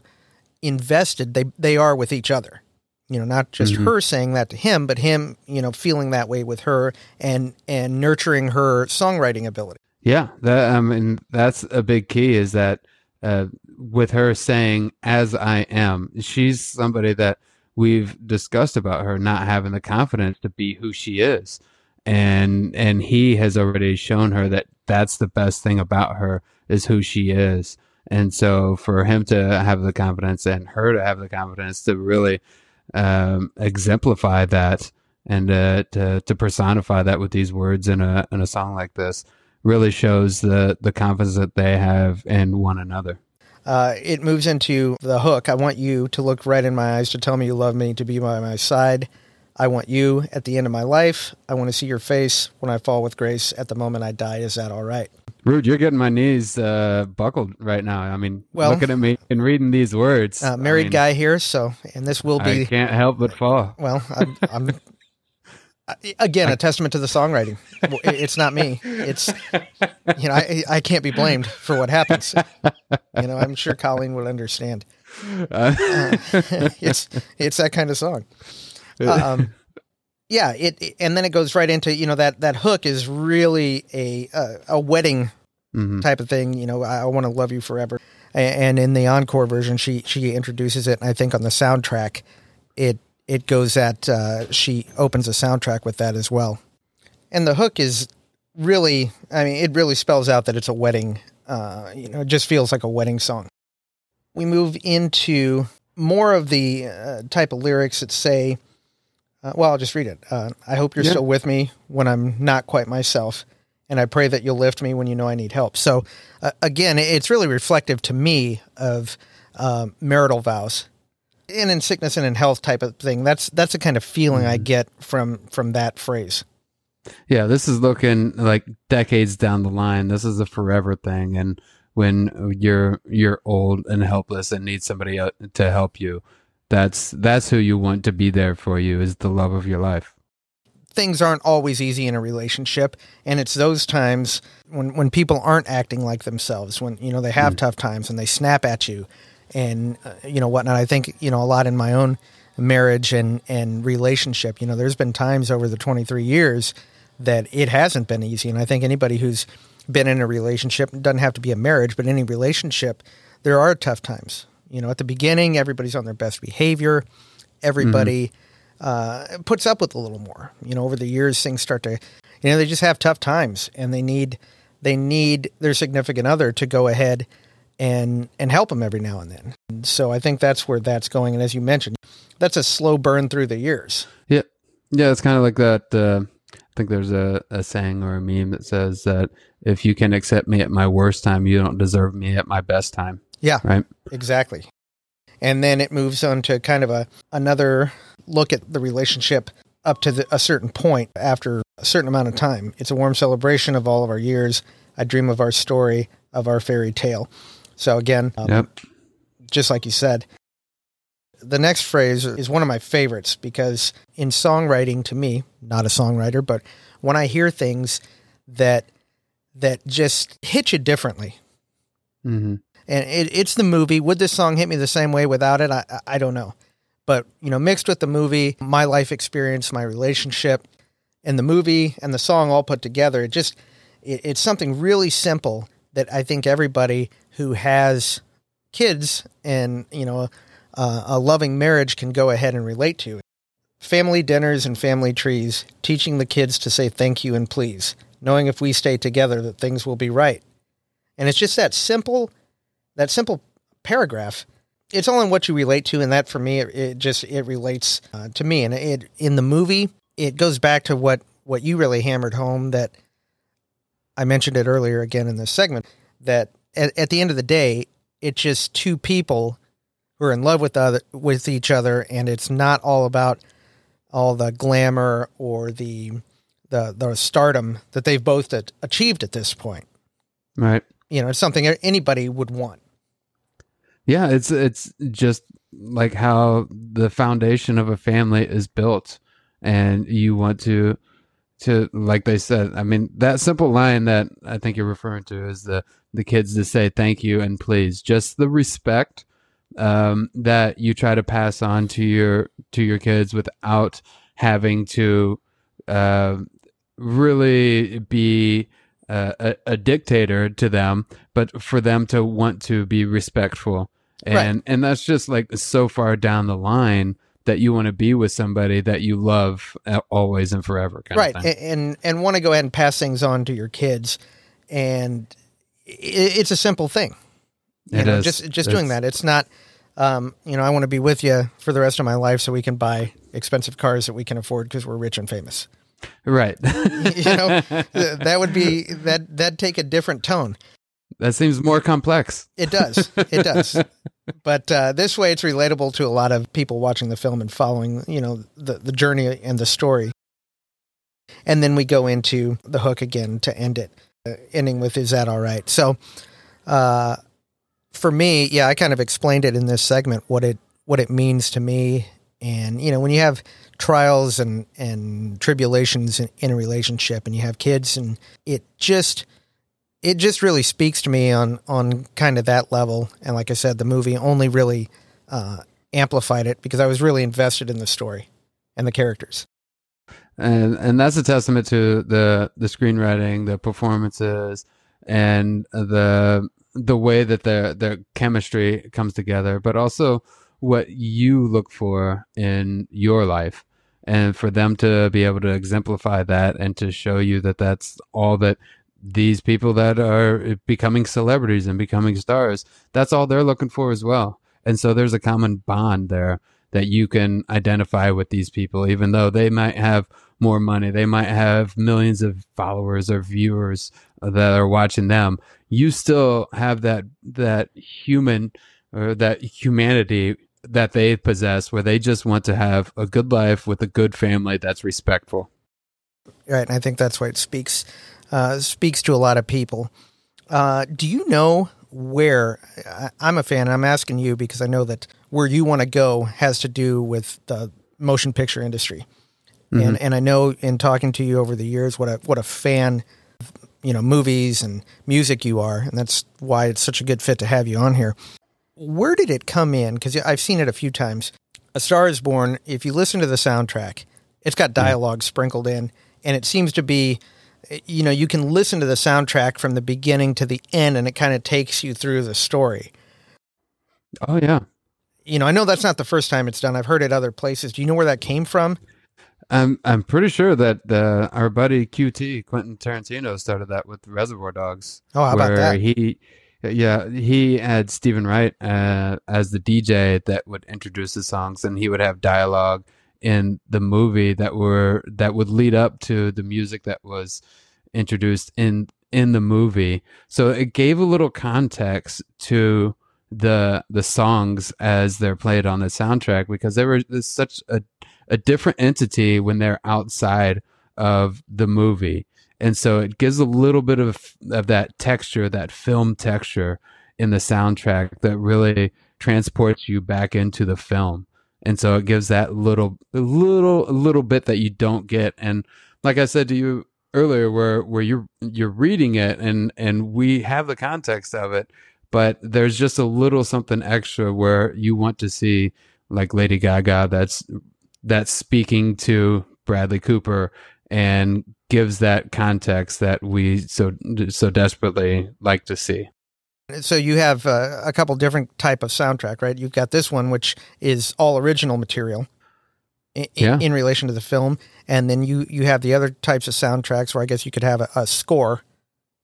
invested they, they are with each other. You know, not just Mhm. her saying that to him, but him, you know, feeling that way with her and and nurturing her songwriting ability. Yeah, that I mean that's a big key is that uh, with her saying "as I am," she's somebody that we've discussed about her not having the confidence to be who she is, and and he has already shown her that that's the best thing about her is who she is, and so for him to have the confidence and her to have the confidence to really um, exemplify that and uh, to to personify that with these words in a in a song like this really shows the the confidence that they have in one another. Uh, it moves into the hook. I want you to look right in my eyes to tell me you love me, to be by my side. I want you at the end of my life. I want to see your face when I fall with grace. At the moment I die, is that all right? Rude, you're getting my knees uh, buckled right now. I mean, Well- looking at me and reading these words. Uh, married I mean, guy here, so and this will be. I can't help but fall. well. I'm, I'm again a testament to the songwriting. It's not me. It's you know I I can't be blamed for what happens. You know I'm sure Colleen would understand. Uh, it's it's that kind of song. um, yeah, it, and then it goes right into you know that that hook is really a a, a wedding mhm. type of thing. You know, I, I want to love you forever. A- And in the encore version, she she introduces it. And I think on the soundtrack, it it goes at uh, she opens a soundtrack with that as well. And the hook is really, I mean, it really spells out that it's a wedding. Uh, you know, it just feels like a wedding song. We move into more of the uh, type of lyrics that say, uh, well, I'll just read it. Uh, I hope you're Yeah. still with me when I'm not quite myself and I pray that you'll lift me when you know I need help. So, uh, again, it's really reflective to me of marital vows, and in sickness and in health type of thing. That's that's the kind of feeling I get from from that phrase. Yeah, this is looking like decades down the line. This is a forever thing, and when you're you're old and helpless and need somebody uh, to help you, that's that's who you want to be there for you is the love of your life. Things aren't always easy in a relationship, and it's those times when when people aren't acting like themselves, when you know they have tough times and they snap at you, and uh, you know whatnot. I think you know a lot in my own marriage and and relationship. You know, there's been times over the 23 years that it hasn't been easy, and I think anybody who's been in a relationship doesn't have to be a marriage, but any relationship, there are tough times. You know, at the beginning, everybody's on their best behavior. Everybody uh, puts up with a little more. You know, over the years, things start to, you know, they just have tough times, and they need they need their significant other to go ahead and and help them every now and then. So I think that's where that's going. And as you mentioned, that's a slow burn through the years. Yeah, yeah, it's kind of like that. Uh, I think there's a, a saying or a meme that says that if you can accept me at my worst time, you don't deserve me at my best time. Yeah, Right. exactly. And then it moves on to kind of a another look at the relationship up to the, a certain point after a certain amount of time. It's a warm celebration of all of our years. I dream of our story, of our fairy tale. So again, um, Yep. just like you said, the next phrase is one of my favorites because in songwriting, to me, not a songwriter, but when I hear things that that just hit you differently, hmm and it, it's the movie. Would this song hit me the same way without it? I, I- I don't know. But, you know, mixed with the movie, my life experience, my relationship, and the movie and the song all put together, it just, it, it's something really simple that I think everybody who has kids and, you know, a loving marriage can go ahead and relate to. Family dinners and family trees, teaching the kids to say thank you and please, knowing if we stay together that things will be right. And it's just that simple that simple paragraph it's all in what you relate to and that for me it, it just it relates uh, to me and it in the movie it goes back to what what you really hammered home that i mentioned it earlier again in this segment that at, at the end of the day it's just two people who are in love with other with each other and it's not all about all the glamour or the the the stardom that they've both a- achieved at this point Right. you know it's something anybody would want Yeah, it's it's just like how the foundation of a family is built, and you want to to like they said. I mean, that simple line that I think you're referring to is the the kids to say thank you and please. Just the respect um, that you try to pass on to your to your kids without having to uh, really be uh, a, a, dictator to them, but for them to want to be respectful, and right. and that's just like so far down the line that you want to be with somebody that you love always and forever, right? and and want to go ahead and pass things on to your kids, and it's a simple thing. You it know, is. just just it's, doing that. It's not. Um, you know, I want to be with you for the rest of my life so we can buy expensive cars that we can afford because we're rich and famous. Right. you know, that would be that that take a different tone. That seems more complex. It does. It does. but uh, this way, it's relatable to a lot of people watching the film and following, you know, the the journey and the story. And then we go into the hook again to end it, uh, ending with "Is that all right?" So, uh, for me, yeah, I kind of explained it in this segment what it what it means to me, and you know, when you have trials and and tribulations in, in a relationship, and you have kids, and it just it just really speaks to me on on kind of that level. And like I said, the movie only really uh, amplified it because I was really invested in the story and the characters. And and that's a testament to the the screenwriting, the performances, and the the way that the the chemistry comes together, but also what you look for in your life and for them to be able to exemplify that and to show you that that's all that these people that are becoming celebrities and becoming stars that's all they're looking for as well. And so there's a common bond there that you can identify with these people even though they might have more money they might have millions of followers or viewers that are watching them. You still have that that human or that humanity that they possess where they just want to have a good life with a good family that's respectful. Right and i think that's why it speaks uh, speaks to a lot of people uh, do you know where I, i'm a fan and i'm asking you because i know that where you want to go has to do with the motion picture industry mm-hmm. and and i know in talking to you over the years what a what a fan you know movies and music you are, and that's why it's such a good fit to have you on here. Where did it come in? Because I've seen it a few times. A Star Is Born. If you listen to the soundtrack, it's got dialogue sprinkled in, and it seems to be, you know, you can listen to the soundtrack from the beginning to the end, and it kind of takes you through the story. Oh yeah. You know, I know that's not the first time it's done. I've heard it other places. Do you know where that came from? I'm I'm pretty sure that uh, our buddy QT Quentin Tarantino started that with Reservoir Dogs. Oh, how about that? He, yeah, he had Steven Wright uh, as the DJ that would introduce the songs, and he would have dialogue in the movie that were that would lead up to the music that was introduced in in the movie. So it gave a little context to the the songs as they're played on the soundtrack because they were such a a different entity when they're outside of the movie. And so it gives a little bit of of that texture, that film texture in the soundtrack that really transports you back into the film. And so it gives that little little little bit that you don't get. And like I said to you earlier where where you're you're reading it and and we have the context of it, but there's just a little something extra where you want to see like Lady Gaga that's that's speaking to Bradley Cooper and gives that context that we so so desperately like to see. So you have uh, a couple different type of soundtrack, right? You've got this one, which is all original material in, yeah. in relation to the film, and then you you have the other types of soundtracks where I guess you could have a, a score,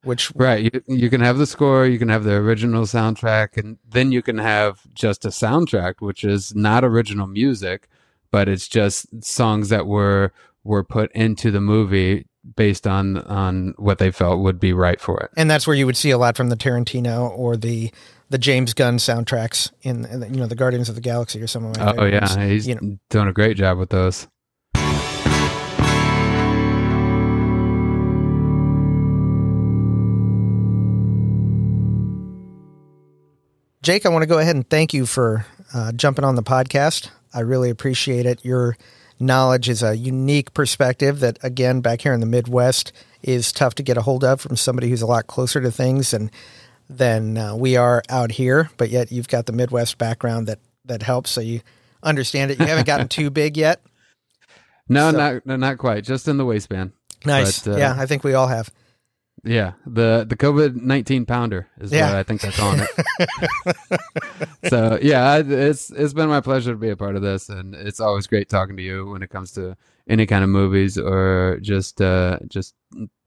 which right you, you can have the score, you can have the original soundtrack, and then you can have just a soundtrack, which is not original music, but it's just songs that were were put into the movie based on on what they felt would be right for it. And that's where you would see a lot from the Tarantino or the the James Gunn soundtracks in, in you know the Guardians of the Galaxy or some of my. Oh yeah, he's you know. doing a great job with those. Jake, I want to go ahead and thank you for uh, jumping on the podcast. I really appreciate it. You're knowledge is a unique perspective that, again, back here in the Midwest, is tough to get a hold of from somebody who's a lot closer to things than than uh, we are out here. But yet, you've got the Midwest background that that helps, so you understand it. You haven't gotten too big yet. No, so. not no, not quite. Just in the waistband. Nice. But, uh, yeah, I think we all have. Yeah, the the COVID nineteen pounder is yeah. what I think they're calling it. so yeah, it's it's been my pleasure to be a part of this, and it's always great talking to you when it comes to any kind of movies or just uh, just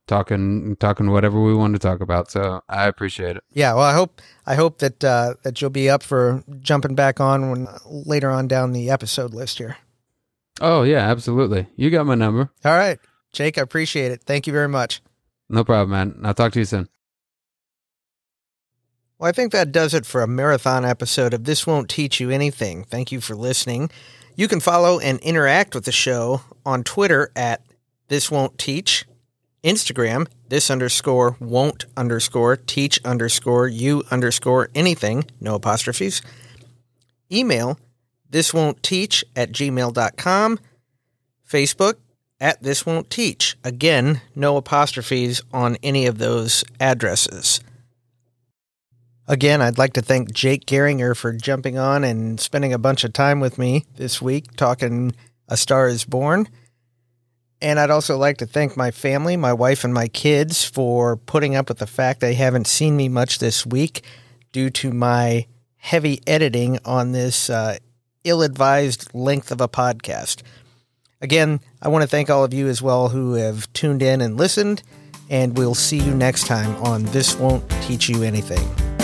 talking talking whatever we want to talk about. So I appreciate it. Yeah, well, I hope I hope that uh, that you'll be up for jumping back on when later on down the episode list here. Oh yeah, absolutely. You got my number. All right, Jake. I appreciate it. Thank you very much. No problem, man. I'll talk to you soon. Well, I think that does it for a marathon episode of This Won't Teach You Anything. Thank you for listening. You can follow and interact with the show on Twitter at This Won't Teach, Instagram, This underscore won't underscore teach underscore you underscore anything, no apostrophes. Email, This Won't Teach at gmail.com. Facebook, at This Won't Teach. Again, no apostrophes on any of those addresses. Again, I'd like to thank Jake Geringer for jumping on and spending a bunch of time with me this week talking A Star is Born. And I'd also like to thank my family, my wife, and my kids for putting up with the fact they haven't seen me much this week due to my heavy editing on this uh, ill advised length of a podcast. Again, I want to thank all of you as well who have tuned in and listened, and we'll see you next time on This Won't Teach You Anything.